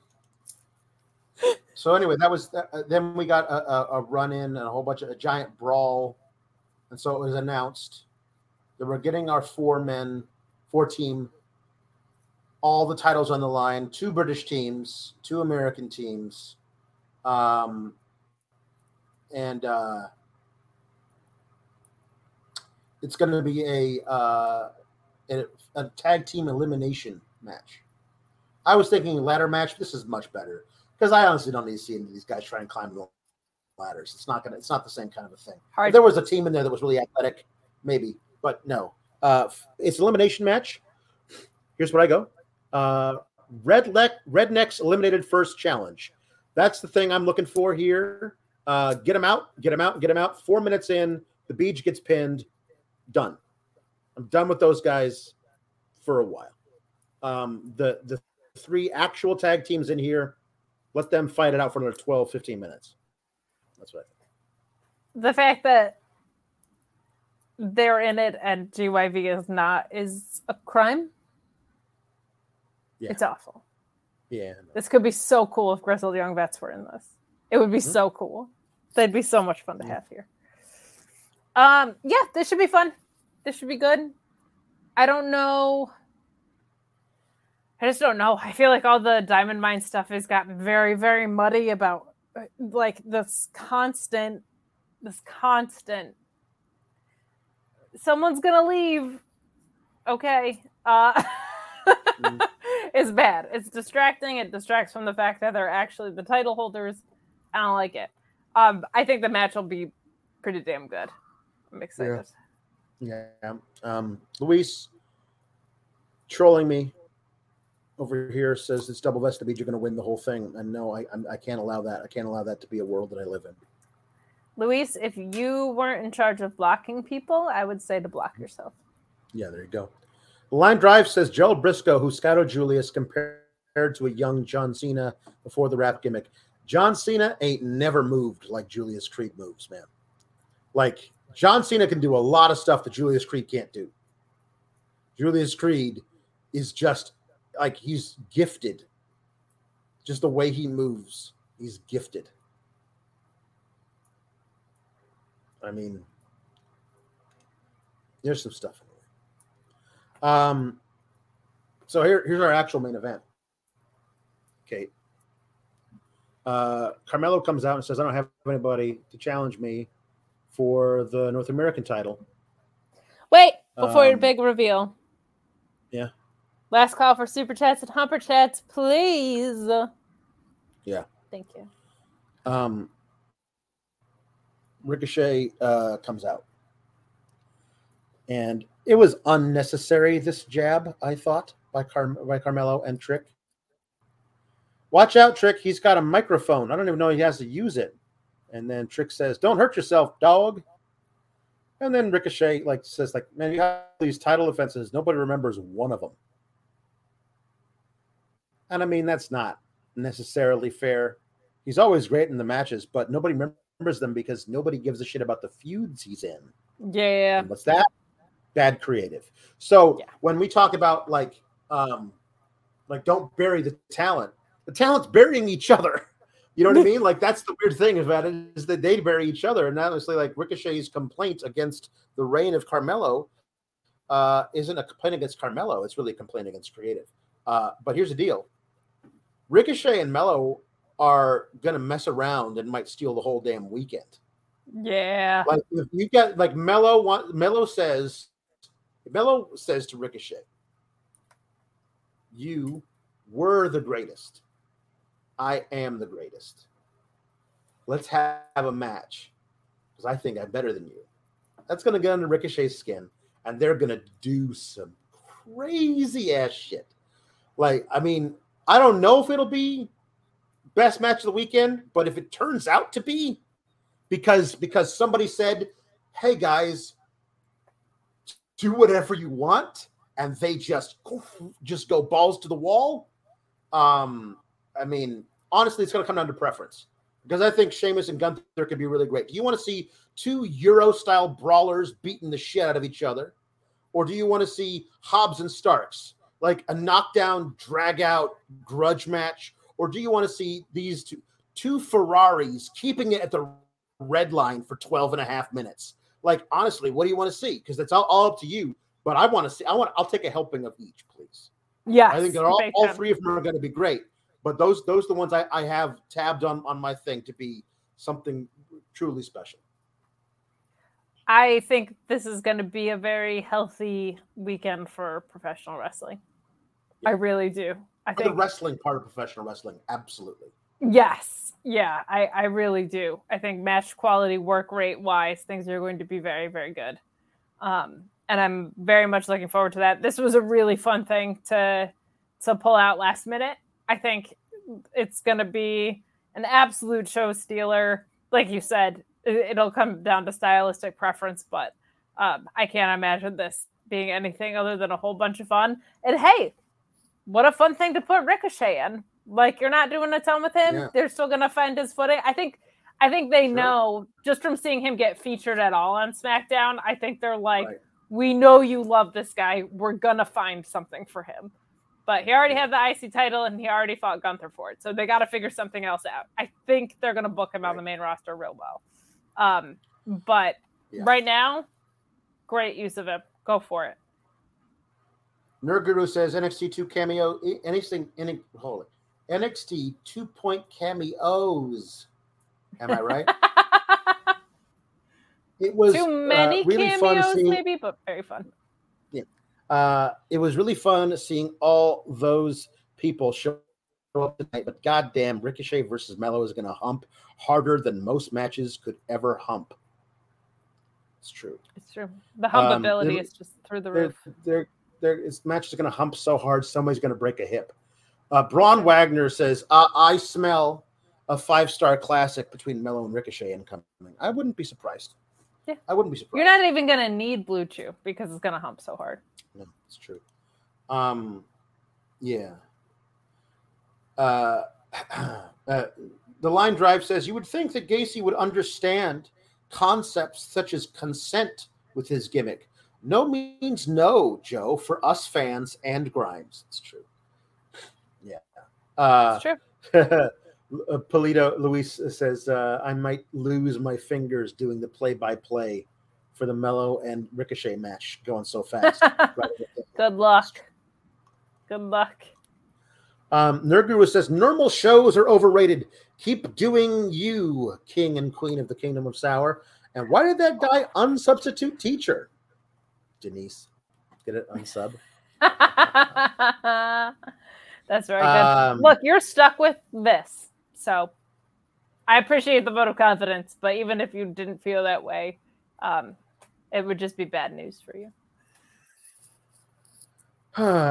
so anyway, that was uh, then we got a, a, a run in and a whole bunch of a giant brawl, and so it was announced that we're getting our four men, four team, all the titles on the line, two British teams, two American teams, um, and uh, it's going to be a, uh, a a tag team elimination match. I was thinking ladder match. This is much better because I honestly don't need to see any of these guys try and climb the ladders. It's not gonna. It's not the same kind of a thing. If there was a team in there that was really athletic, maybe, but no. Uh, it's elimination match. Here's what I go. Uh, Redneck Rednecks eliminated first challenge. That's the thing I'm looking for here. Uh, get him out. Get him out. Get him out. Four minutes in, the beach gets pinned. Done. I'm done with those guys for a while. Um, the the three actual tag teams in here, let them fight it out for another 12, 15 minutes. That's what I think. the fact that they're in it and GYV is not is a crime. Yeah. It's awful. Yeah. This could be so cool if Grizzled Young Vets were in this. It would be Mm-hmm. so cool. They'd be so much fun to have here. Um, yeah, this should be fun. This should be good. I don't know. I just don't know. I feel like all the Diamond Mine stuff has gotten very, very muddy about like this constant, this constant. Someone's gonna leave. Okay. Uh [laughs] it's bad. It's distracting. It distracts from the fact that they're actually the title holders. I don't like it. Um, I think the match will be pretty damn good. I'm excited. Yeah. Um, Luis trolling me over here says it's double vested means you're going to win the whole thing. And no, I, I'm, I can't allow that. I can't allow that to be a world that I live in. Luis, if you weren't in charge of blocking people, I would say to block yourself. Yeah, there you go. Line Drive says Gerald Brisco, who scouted Julius compared to a young John Cena before the rap gimmick. John Cena ain't never moved like Julius Creed moves, man. Like John Cena can do a lot of stuff that Julius Creed can't do. Julius Creed is just like he's gifted. Just the way he moves, he's gifted. I mean, there's some stuff. Um, so here, here's our actual main event. Kate. Uh, Carmelo comes out and says, "I don't have anybody to challenge me for the North American title." Wait, before your Um, big reveal. yeah. Last call for super chats and humper chats, please. Yeah. Thank you. Um, Ricochet uh, comes out, and it was unnecessary. This jab, I thought, by Car- by Carmelo and Trick. Watch out, Trick! He's got a microphone. I don't even know he has to use it. And then Trick says, "Don't hurt yourself, dog." And then Ricochet like says, "Like man, you have these title offenses. Nobody remembers one of them." And I mean, that's not necessarily fair. He's always great in the matches, but nobody remembers them because nobody gives a shit about the feuds he's in. Yeah. And what's that? Bad creative. So Yeah. when we talk about like, um, like don't bury the talent, the talent's burying each other. [laughs] You know what I mean? Like that's the weird thing about it is that they bury each other. And honestly, like Ricochet's complaint against the reign of Carmelo uh, isn't a complaint against Carmelo. It's really a complaint against creative. Uh, but here's the deal: Ricochet and Mello are gonna mess around and might steal the whole damn weekend. Yeah. Like if you got like Mello want Mello says Mello says to Ricochet, You were the greatest. I am the greatest. Let's have a match. Because I think I'm better than you. That's gonna get under Ricochet's skin, and they're gonna do some crazy ass shit. Like, I mean, I don't know if it'll be best match of the weekend, but if it turns out to be, because because somebody said, "Hey guys, do whatever you want," and they just just go balls to the wall. Um, I mean, honestly, it's going to come down to preference because I think Sheamus and Gunther could be really great. Do you want to see two Euro style brawlers beating the shit out of each other, or do you want to see Hobbs and Starks like a knockdown, drag out grudge match, or do you want to see these two two Ferraris keeping it at the red line for 12 and a half minutes. Like, honestly, what do you want to see? Because it's all, all up to you. But I want to see, I want, I'll take a helping of each, please. Yeah. I think they're all, all three of them are going to be great. But those, those are the ones I, I have tabbed on, on my thing to be something truly special. I think this is going to be a very healthy weekend for professional wrestling. I really do. I The think wrestling part of professional wrestling, absolutely. yes, yeah, I I really do. I think match quality, work rate wise, things are going to be very very good. Um, and I'm very much looking forward to that. This was a really fun thing to to pull out last minute. I think it's going to be an absolute show stealer. Like you said, it- it'll come down to stylistic preference, but um, I can't imagine this being anything other than a whole bunch of fun. And hey, what a fun thing to put Ricochet in. Like you're not doing a ton with him. Yeah. They're still gonna find his footing. I think I think they Sure. know just from seeing him get featured at all on SmackDown, I think they're like, Right. we know you love this guy. We're gonna find something for him. But he already had the IC title and he already fought Gunther for it. So they got to figure something else out. I think they're going to book him on the main roster real well. Um, but Yeah. right now, great use of him. Go for it. Nerd Guru says NXT two cameo, anything, any, hold it. NXT two point cameos. Am I right? [laughs] It was Too uh, many really cameos, seeing, maybe, but very fun. Uh, it was really fun seeing all those people show up tonight. But goddamn, Ricochet versus Mello is going to hump harder than most matches could ever hump. It's true. It's true. The Um, humpability there- is just through the roof. they're, they're, this match is going to hump so hard, somebody's going to break a hip. Uh, Braun Wagner says, uh, "I smell a five-star classic between Mello and Ricochet incoming." I wouldn't be surprised. Yeah. I wouldn't be surprised. You're not even going to need BlueChew because it's going to hump so hard. No, it's true. Um, yeah. Uh, [clears throat] uh, the line drive says you would think that Gacy would understand concepts such as consent with his gimmick. No means no, Joe, for us fans and Grimes. It's true. [laughs] Yeah. Uh, It's true. [laughs] Polito Luis says, uh, I might lose my fingers doing the play by play for the Mello and Ricochet match going so [laughs] fast. Right. Good luck. Good luck. Um, Nerd says, normal shows are overrated. Keep doing you, king and queen of the kingdom of sour. And why did that guy unsubstitute teacher? Denise, get it unsub. [laughs] That's very good. Um, Look, you're stuck with this. So I appreciate the vote of confidence, but even if you didn't feel that way, um, it would just be bad news for you.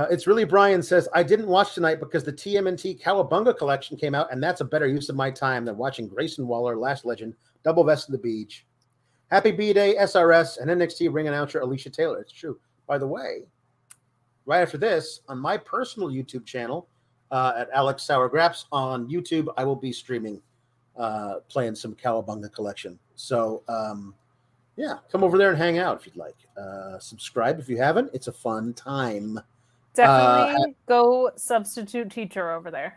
it's really Brian says, I didn't watch tonight because the TMNT Cowabunga collection came out, and that's a better use of my time than watching Grayson Waller, Last Legend, Double Vest of the Beach. Happy B Day, SRS, and NXT ring announcer Alicia Taylor. It's true. By the way, right after this, on my personal YouTube channel uh, at Alex Sour Graps on YouTube, I will be streaming, uh, playing some Cowabunga collection. So, um, yeah, come over there and hang out if you'd like. Uh, subscribe if you haven't. It's a fun time. Definitely go substitute teacher over there.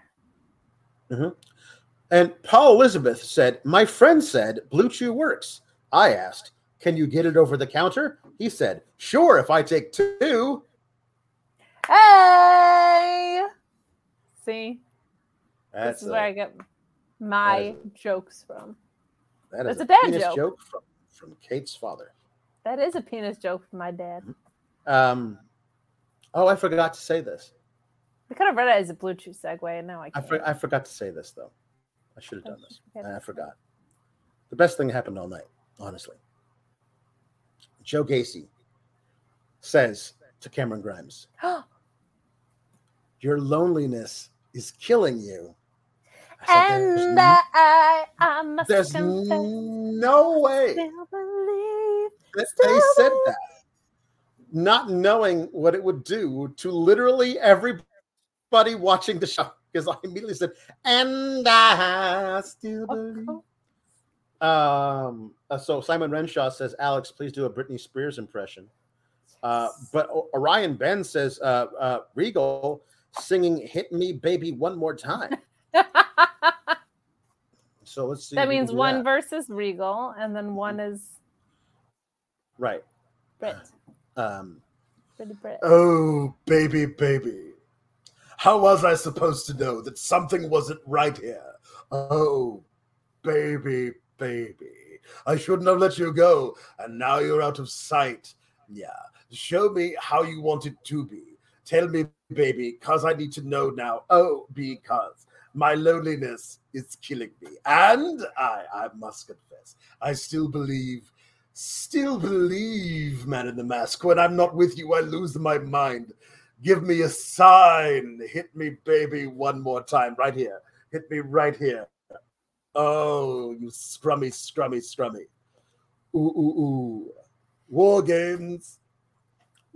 And Paul Elizabeth said, My friend said BlueChew works. I asked, Can you get it over the counter? He said, Sure, if I take two. Hey! See, That's this is a, where I get my jokes from. that is that's a dad joke. joke from, from Kate's father. That is a penis joke from my dad. Um, oh, I forgot to say this. I could have read it as a Bluetooth segue, and now I I, for, I forgot to say this, though. I should have done this. I forgot. The best thing that happened all night, honestly. Joe Gacy says to Cameron Grimes, [gasps] Your loneliness is killing you. "There's and n- I, I must There's confess, no way still believe. that they said that, not knowing what it would do to literally everybody watching the show. [laughs] Because I immediately said, "And I still believe." Um, uh, so Simon Renshaw says, "Alex, please do a Britney Spears impression." Uh, but Orion Ben says, uh, uh, "Regal singing "Hit Me, Baby, One More Time." [laughs] [laughs] So let's see. that means one that. versus Regal, and then one is right? Brit. Um, Pretty Brit. Oh, baby, baby. How was I supposed to know that something wasn't right here? Oh, baby, baby. I shouldn't have let you go, and now you're out of sight. Yeah. Show me how you want it to be. Tell me, baby, because I need to know now. Oh, because my loneliness is killing me. And I, I must confess, I still believe still believe, man in the mask. When I'm not with you, I lose my mind. Give me a sign. Hit me, baby, one more time. Right here. Hit me right here. Oh, you scrummy, scrummy, scrummy. Ooh, ooh, ooh. War games.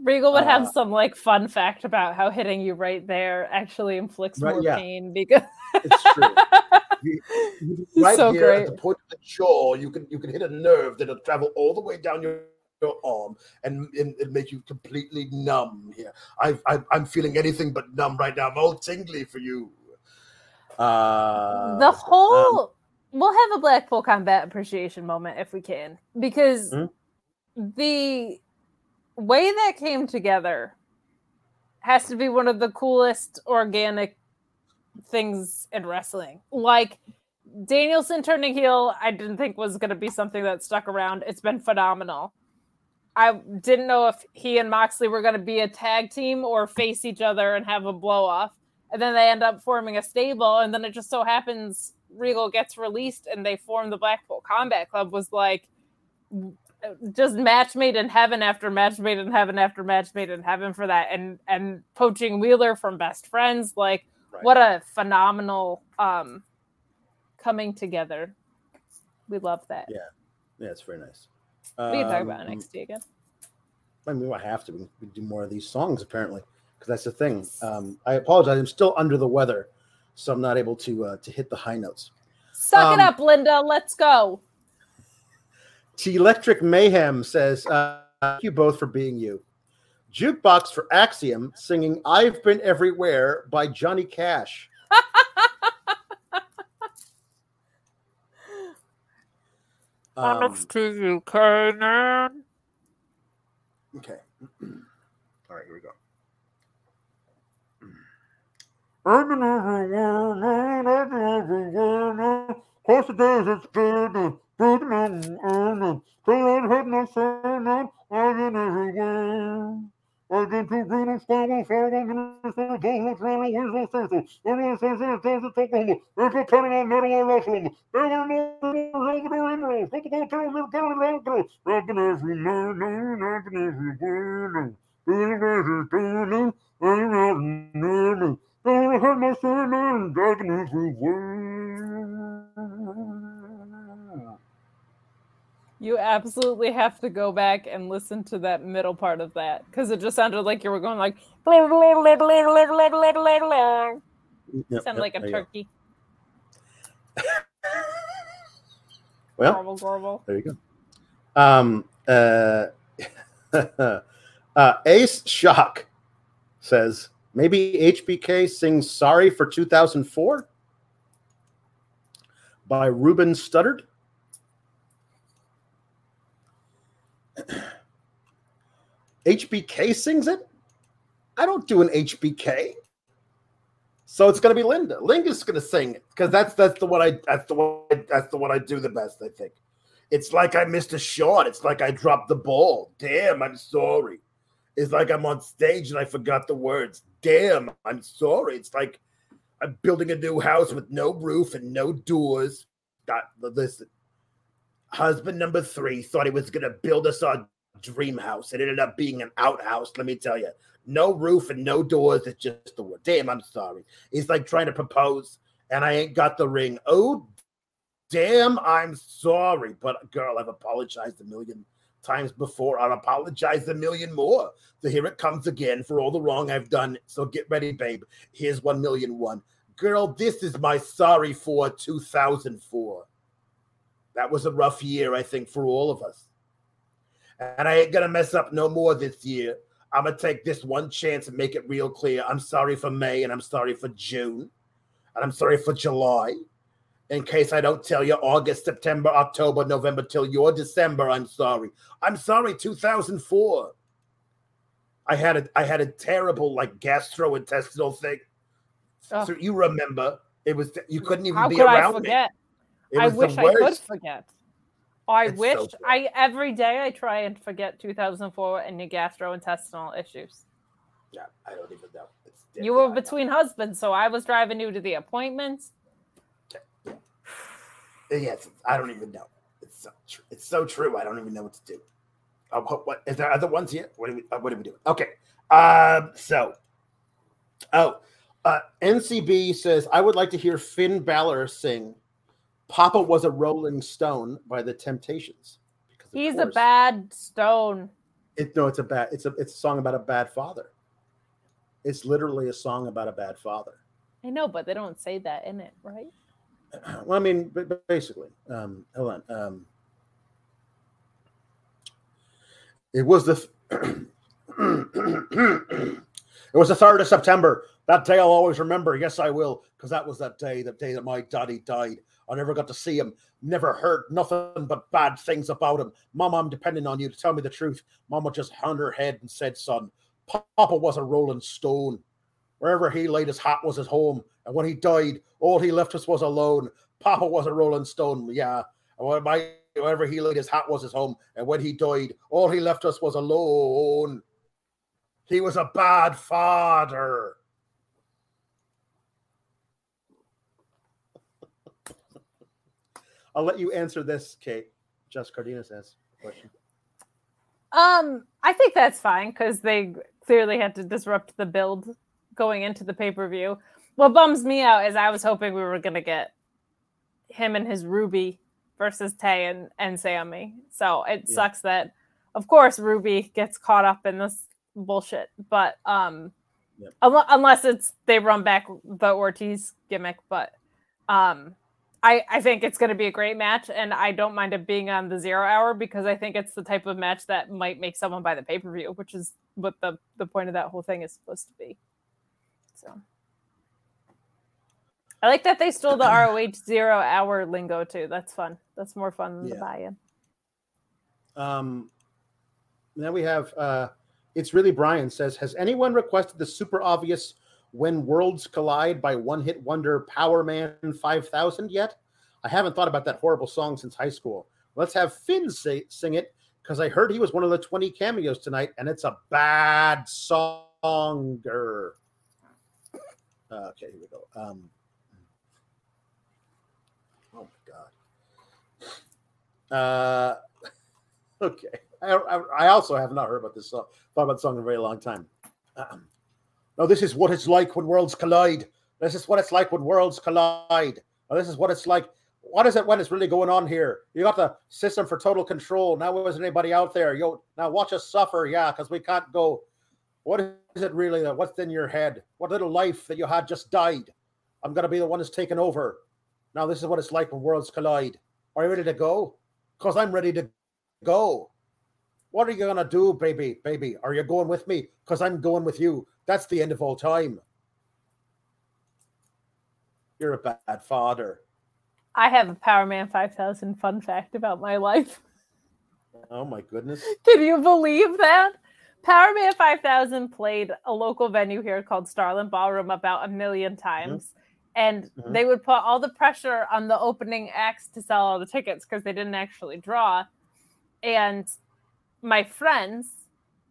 Regal would have uh, some like fun fact about how hitting you right there actually inflicts Right, more yeah. pain because It's true. [laughs] You- you- right so here at the point of the jaw, you can you can hit a nerve that'll travel all the way down your, your arm and, and, and make you completely numb here. I've, I'm feeling anything but numb right now. I'm all tingly for you. Uh, the um, whole we'll have a Blackpool combat appreciation moment if we can because Mhm. the way that came together has to be one of the coolest organic things in wrestling. Like Danielson turning heel, I didn't think was going to be something that stuck around. It's been phenomenal. I didn't know if he and Moxley were going to be a tag team or face each other and have a blow off. And then they end up forming a stable. And then it just so happens Regal gets released and they form the Blackpool Combat Club. Was like just match made in heaven after match made in heaven after match made in heaven for that. And and poaching Wheeler from Best Friends, like Right. what a phenomenal um coming together. We love that. Yeah. yeah, it's very nice. We can talk about Um, NXT again. I mean, we have to. We can do more of these songs apparently, because that's the thing. Um, I apologize. I'm still under the weather, so I'm not able to uh, to hit the high notes. Suck um, it up, Linda. Let's go. T Electric Mayhem says, uh, "Thank you both for being you." Jukebox for Axiom singing "I've Been Everywhere" by Johnny Cash. [laughs] um, Promise to you, Conan. Okay. [clears throat] All right, here we go. Close the doors, it's man, and to Stable, so I'm going to say, don't look around, where's my social? Everyone says it's it take over. There's a turning on metal and wrestling. There are no over there in there. Look at that turn, little turn, little turn. I've been everywhere, no, I've been everywhere, no. Been everywhere, no. I've been everywhere, no. Don't hurt my son, I've been everywhere. You absolutely have to go back and listen to that middle part of that because it just sounded like you were going like sounded Yep, yep, like a there you go. turkey. [laughs] Well, Garble, garble. There you go. Um, uh, [laughs] uh, Ace Shock says maybe HBK sings "Sorry for 2004" by Ruben Studdard. HBK sings it. I don't do an HBK. So it's gonna be Linda. Linda's gonna sing it because that's that's the one I that's the one that's the one I do the best. I think. It's like I missed a shot. It's like I dropped the ball. Damn, I'm sorry. It's like I'm on stage and I forgot the words. Damn, I'm sorry. It's like I'm building a new house with no roof and no doors. The listen. Husband number three thought he was gonna build us our dream house. It ended up being an outhouse. Let me tell you, no roof and no doors. It's just the word. Damn, I'm sorry. It's like trying to propose and I ain't got the ring. Oh, damn, I'm sorry. But girl, I've apologized a million times before. I'll apologize a million more. So here it comes again for all the wrong I've done. So get ready, babe. Here's one million one. Girl, this is my sorry for 2004. That was a rough year, I think, for all of us. And I ain't gonna mess up no more this year. I'm gonna take this one chance and make it real clear. I'm sorry for May and I'm sorry for June and I'm sorry for July. In case I don't tell you August, September, October, November till your December, I'm sorry. I'm sorry, 2004. I had a I had a terrible like gastrointestinal thing. Ugh. So you remember it was you couldn't even How be could around me. forget? It I wish I could forget. I It's wish good. I every day I try and forget 2004 and your gastrointestinal issues. Yeah, I don't even know. It's You were between husbands, so I was driving you to the appointments. Yes, I don't even know. It's so tr- it's so true. I don't even know what to do. Uh, what, what is there other ones here? What do we uh, what do we do? Okay. Um. So, oh, uh, NCB says I would like to hear Finn Balor sing "Papa Was a Rolling Stone" by the Temptations. He's a bad stone. It, no, it's a bad. It's a it's a song about a bad father. It's literally a song about a bad father. I know, but they don't say that in it, right? [clears throat] Well, I mean, but, but basically, um, hold on. Um, it was the [clears throat] it was the third of September. That day I'll always remember. Yes, I will, because that was that day, the day that my daddy died. I never got to see him. Never heard nothing but bad things about him. Mom, I'm depending on you to tell me the truth. Mama just hung her head and said, "Son, Papa was a rolling stone. Wherever he laid his hat was his home. And when he died, all he left us was alone. Papa was a rolling stone, yeah. My, wherever he laid his hat was his home. And when he died, all he left us was alone. He was a bad father. I'll let you answer this, Kate. Jess Cardenas asks a question. Um, I think that's fine because they clearly had to disrupt the build going into the pay per view. What bums me out is I was hoping we were gonna get him and his Ruby versus Tay and, and Sammy. So it Yeah. sucks that, of course, Ruby gets caught up in this bullshit. But um, Yep. unless it's they run back the Ortiz gimmick, but um, I, I think it's going to be a great match, and I don't mind it being on the zero hour because I think it's the type of match that might make someone buy the pay per view, which is what the the point of that whole thing is supposed to be. So I like that they stole the [clears throat] ROH zero hour lingo too. That's fun. That's more fun than Yeah. the buy-in. Um, then we have uh, it's really Brian says, has anyone requested the super obvious when worlds collide by one hit wonder Power Man 5000 yet? I haven't thought about that horrible song since high school. Let's have Finn say, sing it because I heard he was one of the 20 cameos tonight and it's a bad songer. Uh, okay, here we go. Um, oh my God. Uh, [laughs] okay. I, I, also have not heard about this song, thought about the song in a very long time. Um, no, this is what it's like when worlds collide. This is what it's like when worlds collide. Now, this is what it's like. What is it when it's really going on here? You got the system for total control. Now, is anybody out there? Yo, now watch us suffer. Yeah, because we can't go. What is it really? That what's in your head? What little life that you had just died? I'm gonna be the one that's taken over. Now, this is what it's like when worlds collide. Are you ready to go? Because I'm ready to go. What are you gonna do, baby? Baby, are you going with me? Because I'm going with you. That's the end of all time. You're a bad father. I have a Power Man 5000 fun fact about my life. Oh my goodness. [laughs] Can you believe that? Power Man 5000 played a local venue here called Starland Ballroom about a million times. And Mhm. they would put all the pressure on the opening acts to sell all the tickets because they didn't actually draw. And my friends,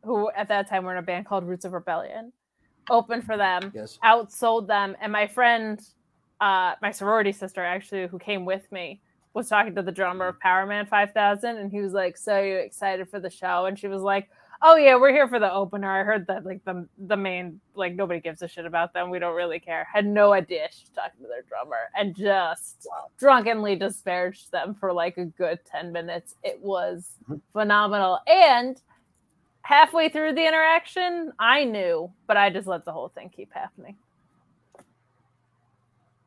who at that time were in a band called Roots of Rebellion, opened for them, Yes. outsold them. And my friend, uh, my sorority sister actually, who came with me, was talking to the drummer of Power Man 5000. And he was like, So you excited for the show? And she was like, Oh yeah, we're here for the opener. I heard that like the the main like nobody gives a shit about them. We don't really care. Had no idea she was talking to their drummer and just drunkenly disparaged them for like a good 10 minutes. It was phenomenal. And halfway through the interaction, I knew, but I just let the whole thing keep happening.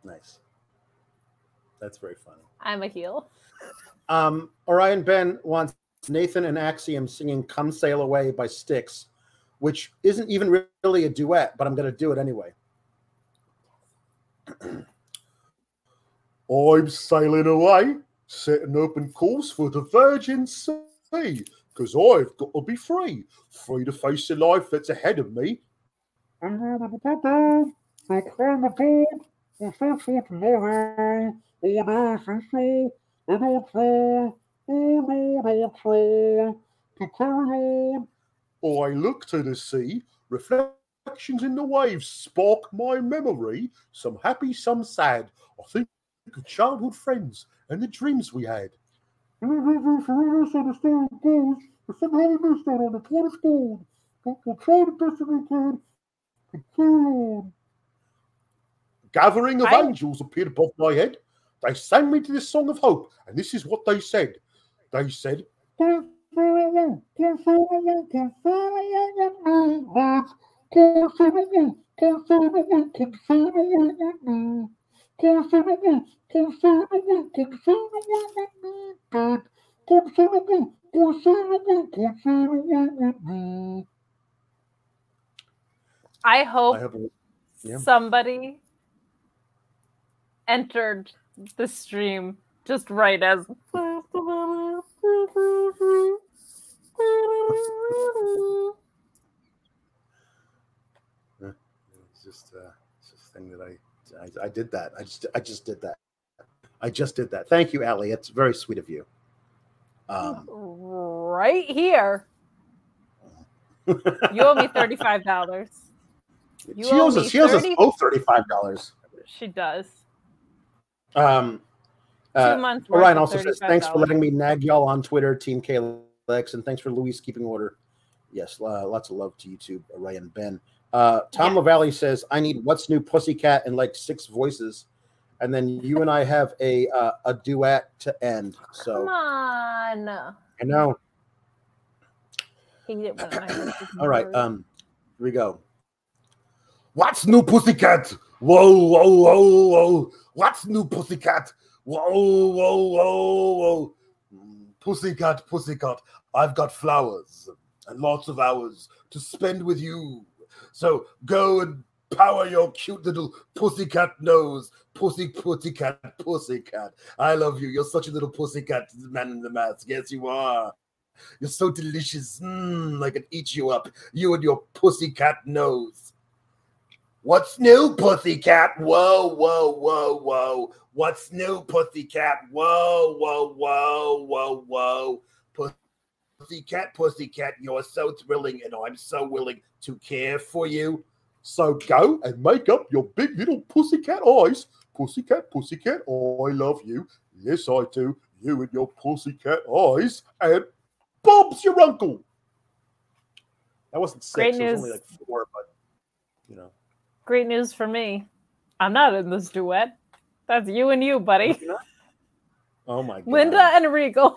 Nice. That's very funny. I'm a heel. Um, Orion Ben wants Nathan and Axiom singing Come Sail Away by Styx, which isn't even really a duet, but I'm going to do it anyway. [clears throat] I'm sailing away, setting open course for the Virgin Sea, because I've got to be free, free to face the life that's ahead of me. I look to the sea, reflections in the waves spark my memory, some happy, some sad. I think of childhood friends and the dreams we had. So the story goes, But we'll try the best of you can carry on. Gathering of I- angels appeared above my head. They sang me to this song of hope, and this is what they said. They said, I hope I a yeah. somebody entered the stream just right as just, uh, it's just thing that I, I, I did that. I just, I just did that. I just did that. Thank you, Allie. It's very sweet of you. Um, right here. You owe me [laughs] thirty-five dollars. She owes us, she owes us both thirty-five dollars. She does. Um, Two uh, months. Orion also says, "Thanks for letting me nag y'all on Twitter, Team KLX, and thanks for Luis keeping order." Yes, uh, lots of love to you too, Orion Ben. Uh, Tom Yeah. LaValle says, "I need what's new Pussycat in like six voices," and then you and I have a uh, a duet to end. So come on. I know. Hate it when my [coughs] voice is All right, um, here we go. What's new, pussycat? Whoa, whoa, whoa, whoa. What's new, pussycat? Whoa, whoa, whoa, whoa. Pussycat, pussycat, I've got flowers and lots of hours to spend with you. So go and power your cute little pussycat nose. Pussy, pussycat, pussycat. I love you. You're such a little pussycat man in the mask. Yes, you are. You're so delicious. Mmm, I can eat you up. You and your pussycat nose. What's new, pussycat? Whoa, whoa, whoa, whoa. What's new, pussycat? Whoa, whoa, whoa, whoa, whoa. Pussycat, pussycat, you're so thrilling, and I'm so willing to care for you. So go and make up your big little pussycat eyes. Pussycat, pussycat, I love you. Yes, I do. You and your pussycat eyes. And Bob's your uncle. That wasn't six. Great It was news. only like four, but you know. Great news for me. I'm not in this duet. That's you and you, buddy. [laughs] Oh my god. Linda and Regal.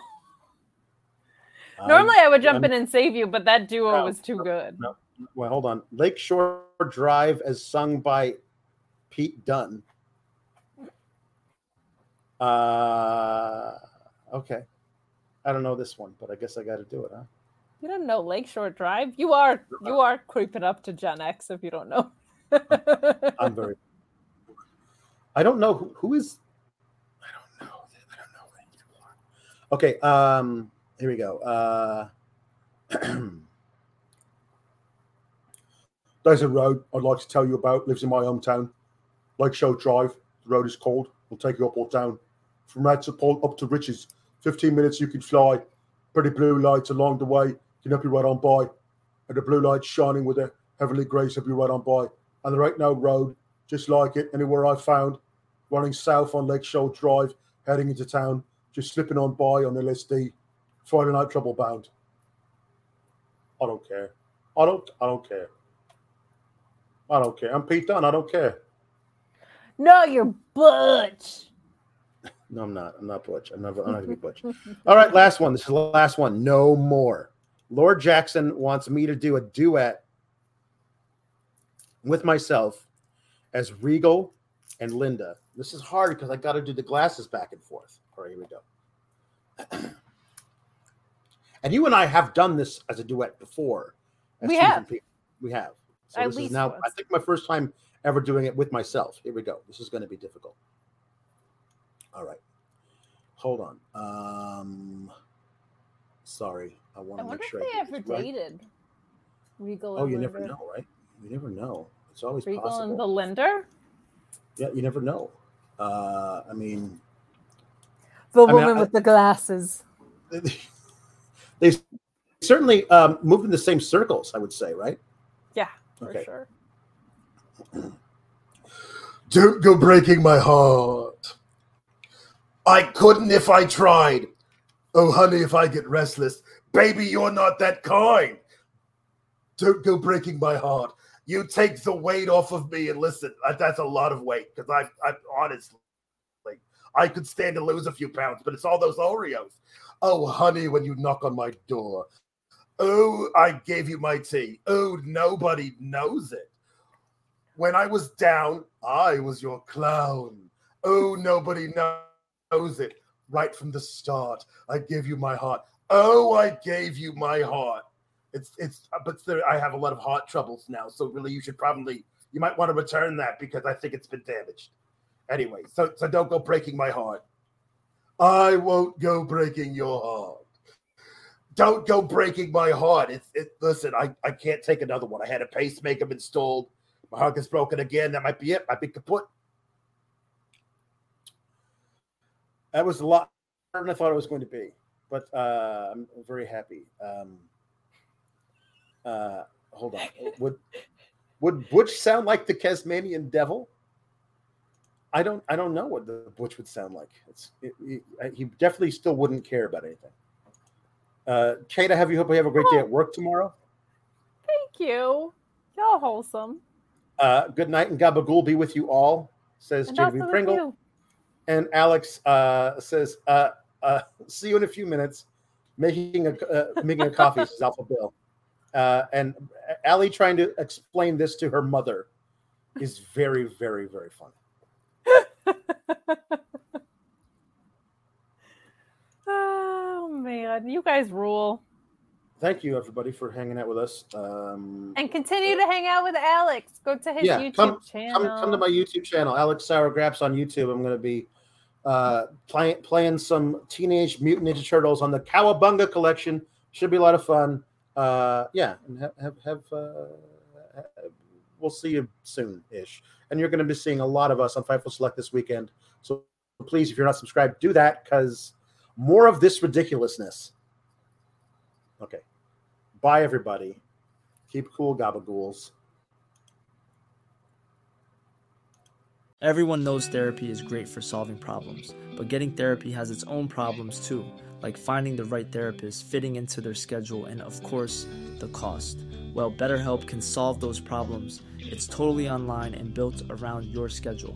Normally I would jump I'm- in and save you, but that duo No, was too good. no. Well, hold on. Lakeshore Drive as sung by Pete Dunne. Uh okay. I don't know this one, but I guess I got to do it, huh? You don't know Lakeshore Drive? You are you are creeping up to Gen X if you don't know. [laughs] I'm very. I don't know who, who is. I don't know. I don't know who these people are. Okay. Um. Here we go. Uh. [clears throat] There's a road I'd like to tell you about. Lives in my hometown, Lake Lakeshore Drive. The road is called. We'll take you up or down. From Rats up, up to Riches. 15 minutes you can fly. Pretty blue lights along the way can help you right on by. And the blue lights shining with a heavenly grace help you right on by. And there ain't no road just like it anywhere I found. Running south on Lake Lakeshore Drive, heading into town, just slipping on by on LSD. Friday night trouble bound. I don't care. I don't I don't care. I don't care. I'm Pete Dunne. I don't care. no, you're Butch. [laughs] No, I'm not. I'm not Butch. I'm not, I'm not gonna be Butch. All right, last one. This is the last one. No more. Lord Jackson wants me to do a duet with myself as Regal and Linda. This is hard because I got to do the glasses back and forth. All right, here we go. [clears throat] and you and I have done this as a duet before. We have. different people. We have. So At this is least now, I think, my first time ever doing it with myself. Here we go. This is going to be difficult. All right. Hold on. Um, sorry. I want to wonder make if sure. they I get ever this right. dated. Regal Oh, and you never know, right? You never know. It's always Regal possible. and Belinda. Yeah, you never know. Uh, I mean, The I mean, woman I- with the glasses. [laughs] they certainly um, moved in the same circles. I would say, right? Yeah, for Okay. sure. Don't go breaking my heart. I couldn't if I tried. Oh, honey, if I get restless. Baby, you're not that kind. Don't go breaking my heart. You take the weight off of me and listen, that's a lot of weight because I, I honestly, I could stand to lose a few pounds, but it's all those Oreos. Oh, honey, when you knock on my door. Oh, I gave you my tea. Oh, nobody knows it. When I was down, I was your clown. Oh, nobody knows it. Right from the start, I gave you my heart. Oh, I gave you my heart. It's it's but there, I have a lot of heart troubles now, so really you should probably you might want to return that because I think it's been damaged. Anyway, so so don't go breaking my heart. I won't go breaking your heart. Don't go breaking my heart. It's it listen, I, I can't take another one. I had a pacemaker installed. My heart gets broken again. That might be it. Might be kaput. That was a lot harder than I thought it was going to be, but uh, I'm very happy. Um, uh, hold on. Would would Butch sound like the Tasmanian devil? I don't. I don't know what the Butch would sound like. It's it, it- he definitely still wouldn't care about anything. Uh, Kate, I have you. Hope you have a great day at work tomorrow. Thank you. Y'all wholesome. Uh, good night and gabagool be with you all. Says JB Pringle. And Alex uh, says, uh, uh, "See you in a few minutes." Making a uh, making a coffee says Alpha Bill. Uh, and Allie trying to explain this to her mother is very, very, very funny. [laughs] Oh man, you guys rule. Thank you, everybody, for hanging out with us. Um, And continue to hang out with Alex. Go to his Yeah, YouTube come- channel. come, come to my YouTube channel, Alex Sour Graps on YouTube. I'm going to be uh, playing playing some Teenage Mutant Ninja Turtles on the Cowabunga collection Should be a lot of fun. Uh, yeah, and have have, have uh, we'll see you soon ish. And you're going to be seeing a lot of us on Fightful Select this weekend. So please, if you're not subscribed, do that because more of this ridiculousness. Okay. Bye, everybody. Keep cool, gabagools. Everyone knows therapy is great for solving problems, but getting therapy has its own problems too, like finding the right therapist, fitting into their schedule, and of course, the cost. Well, BetterHelp can solve those problems. It's totally online and built around your schedule.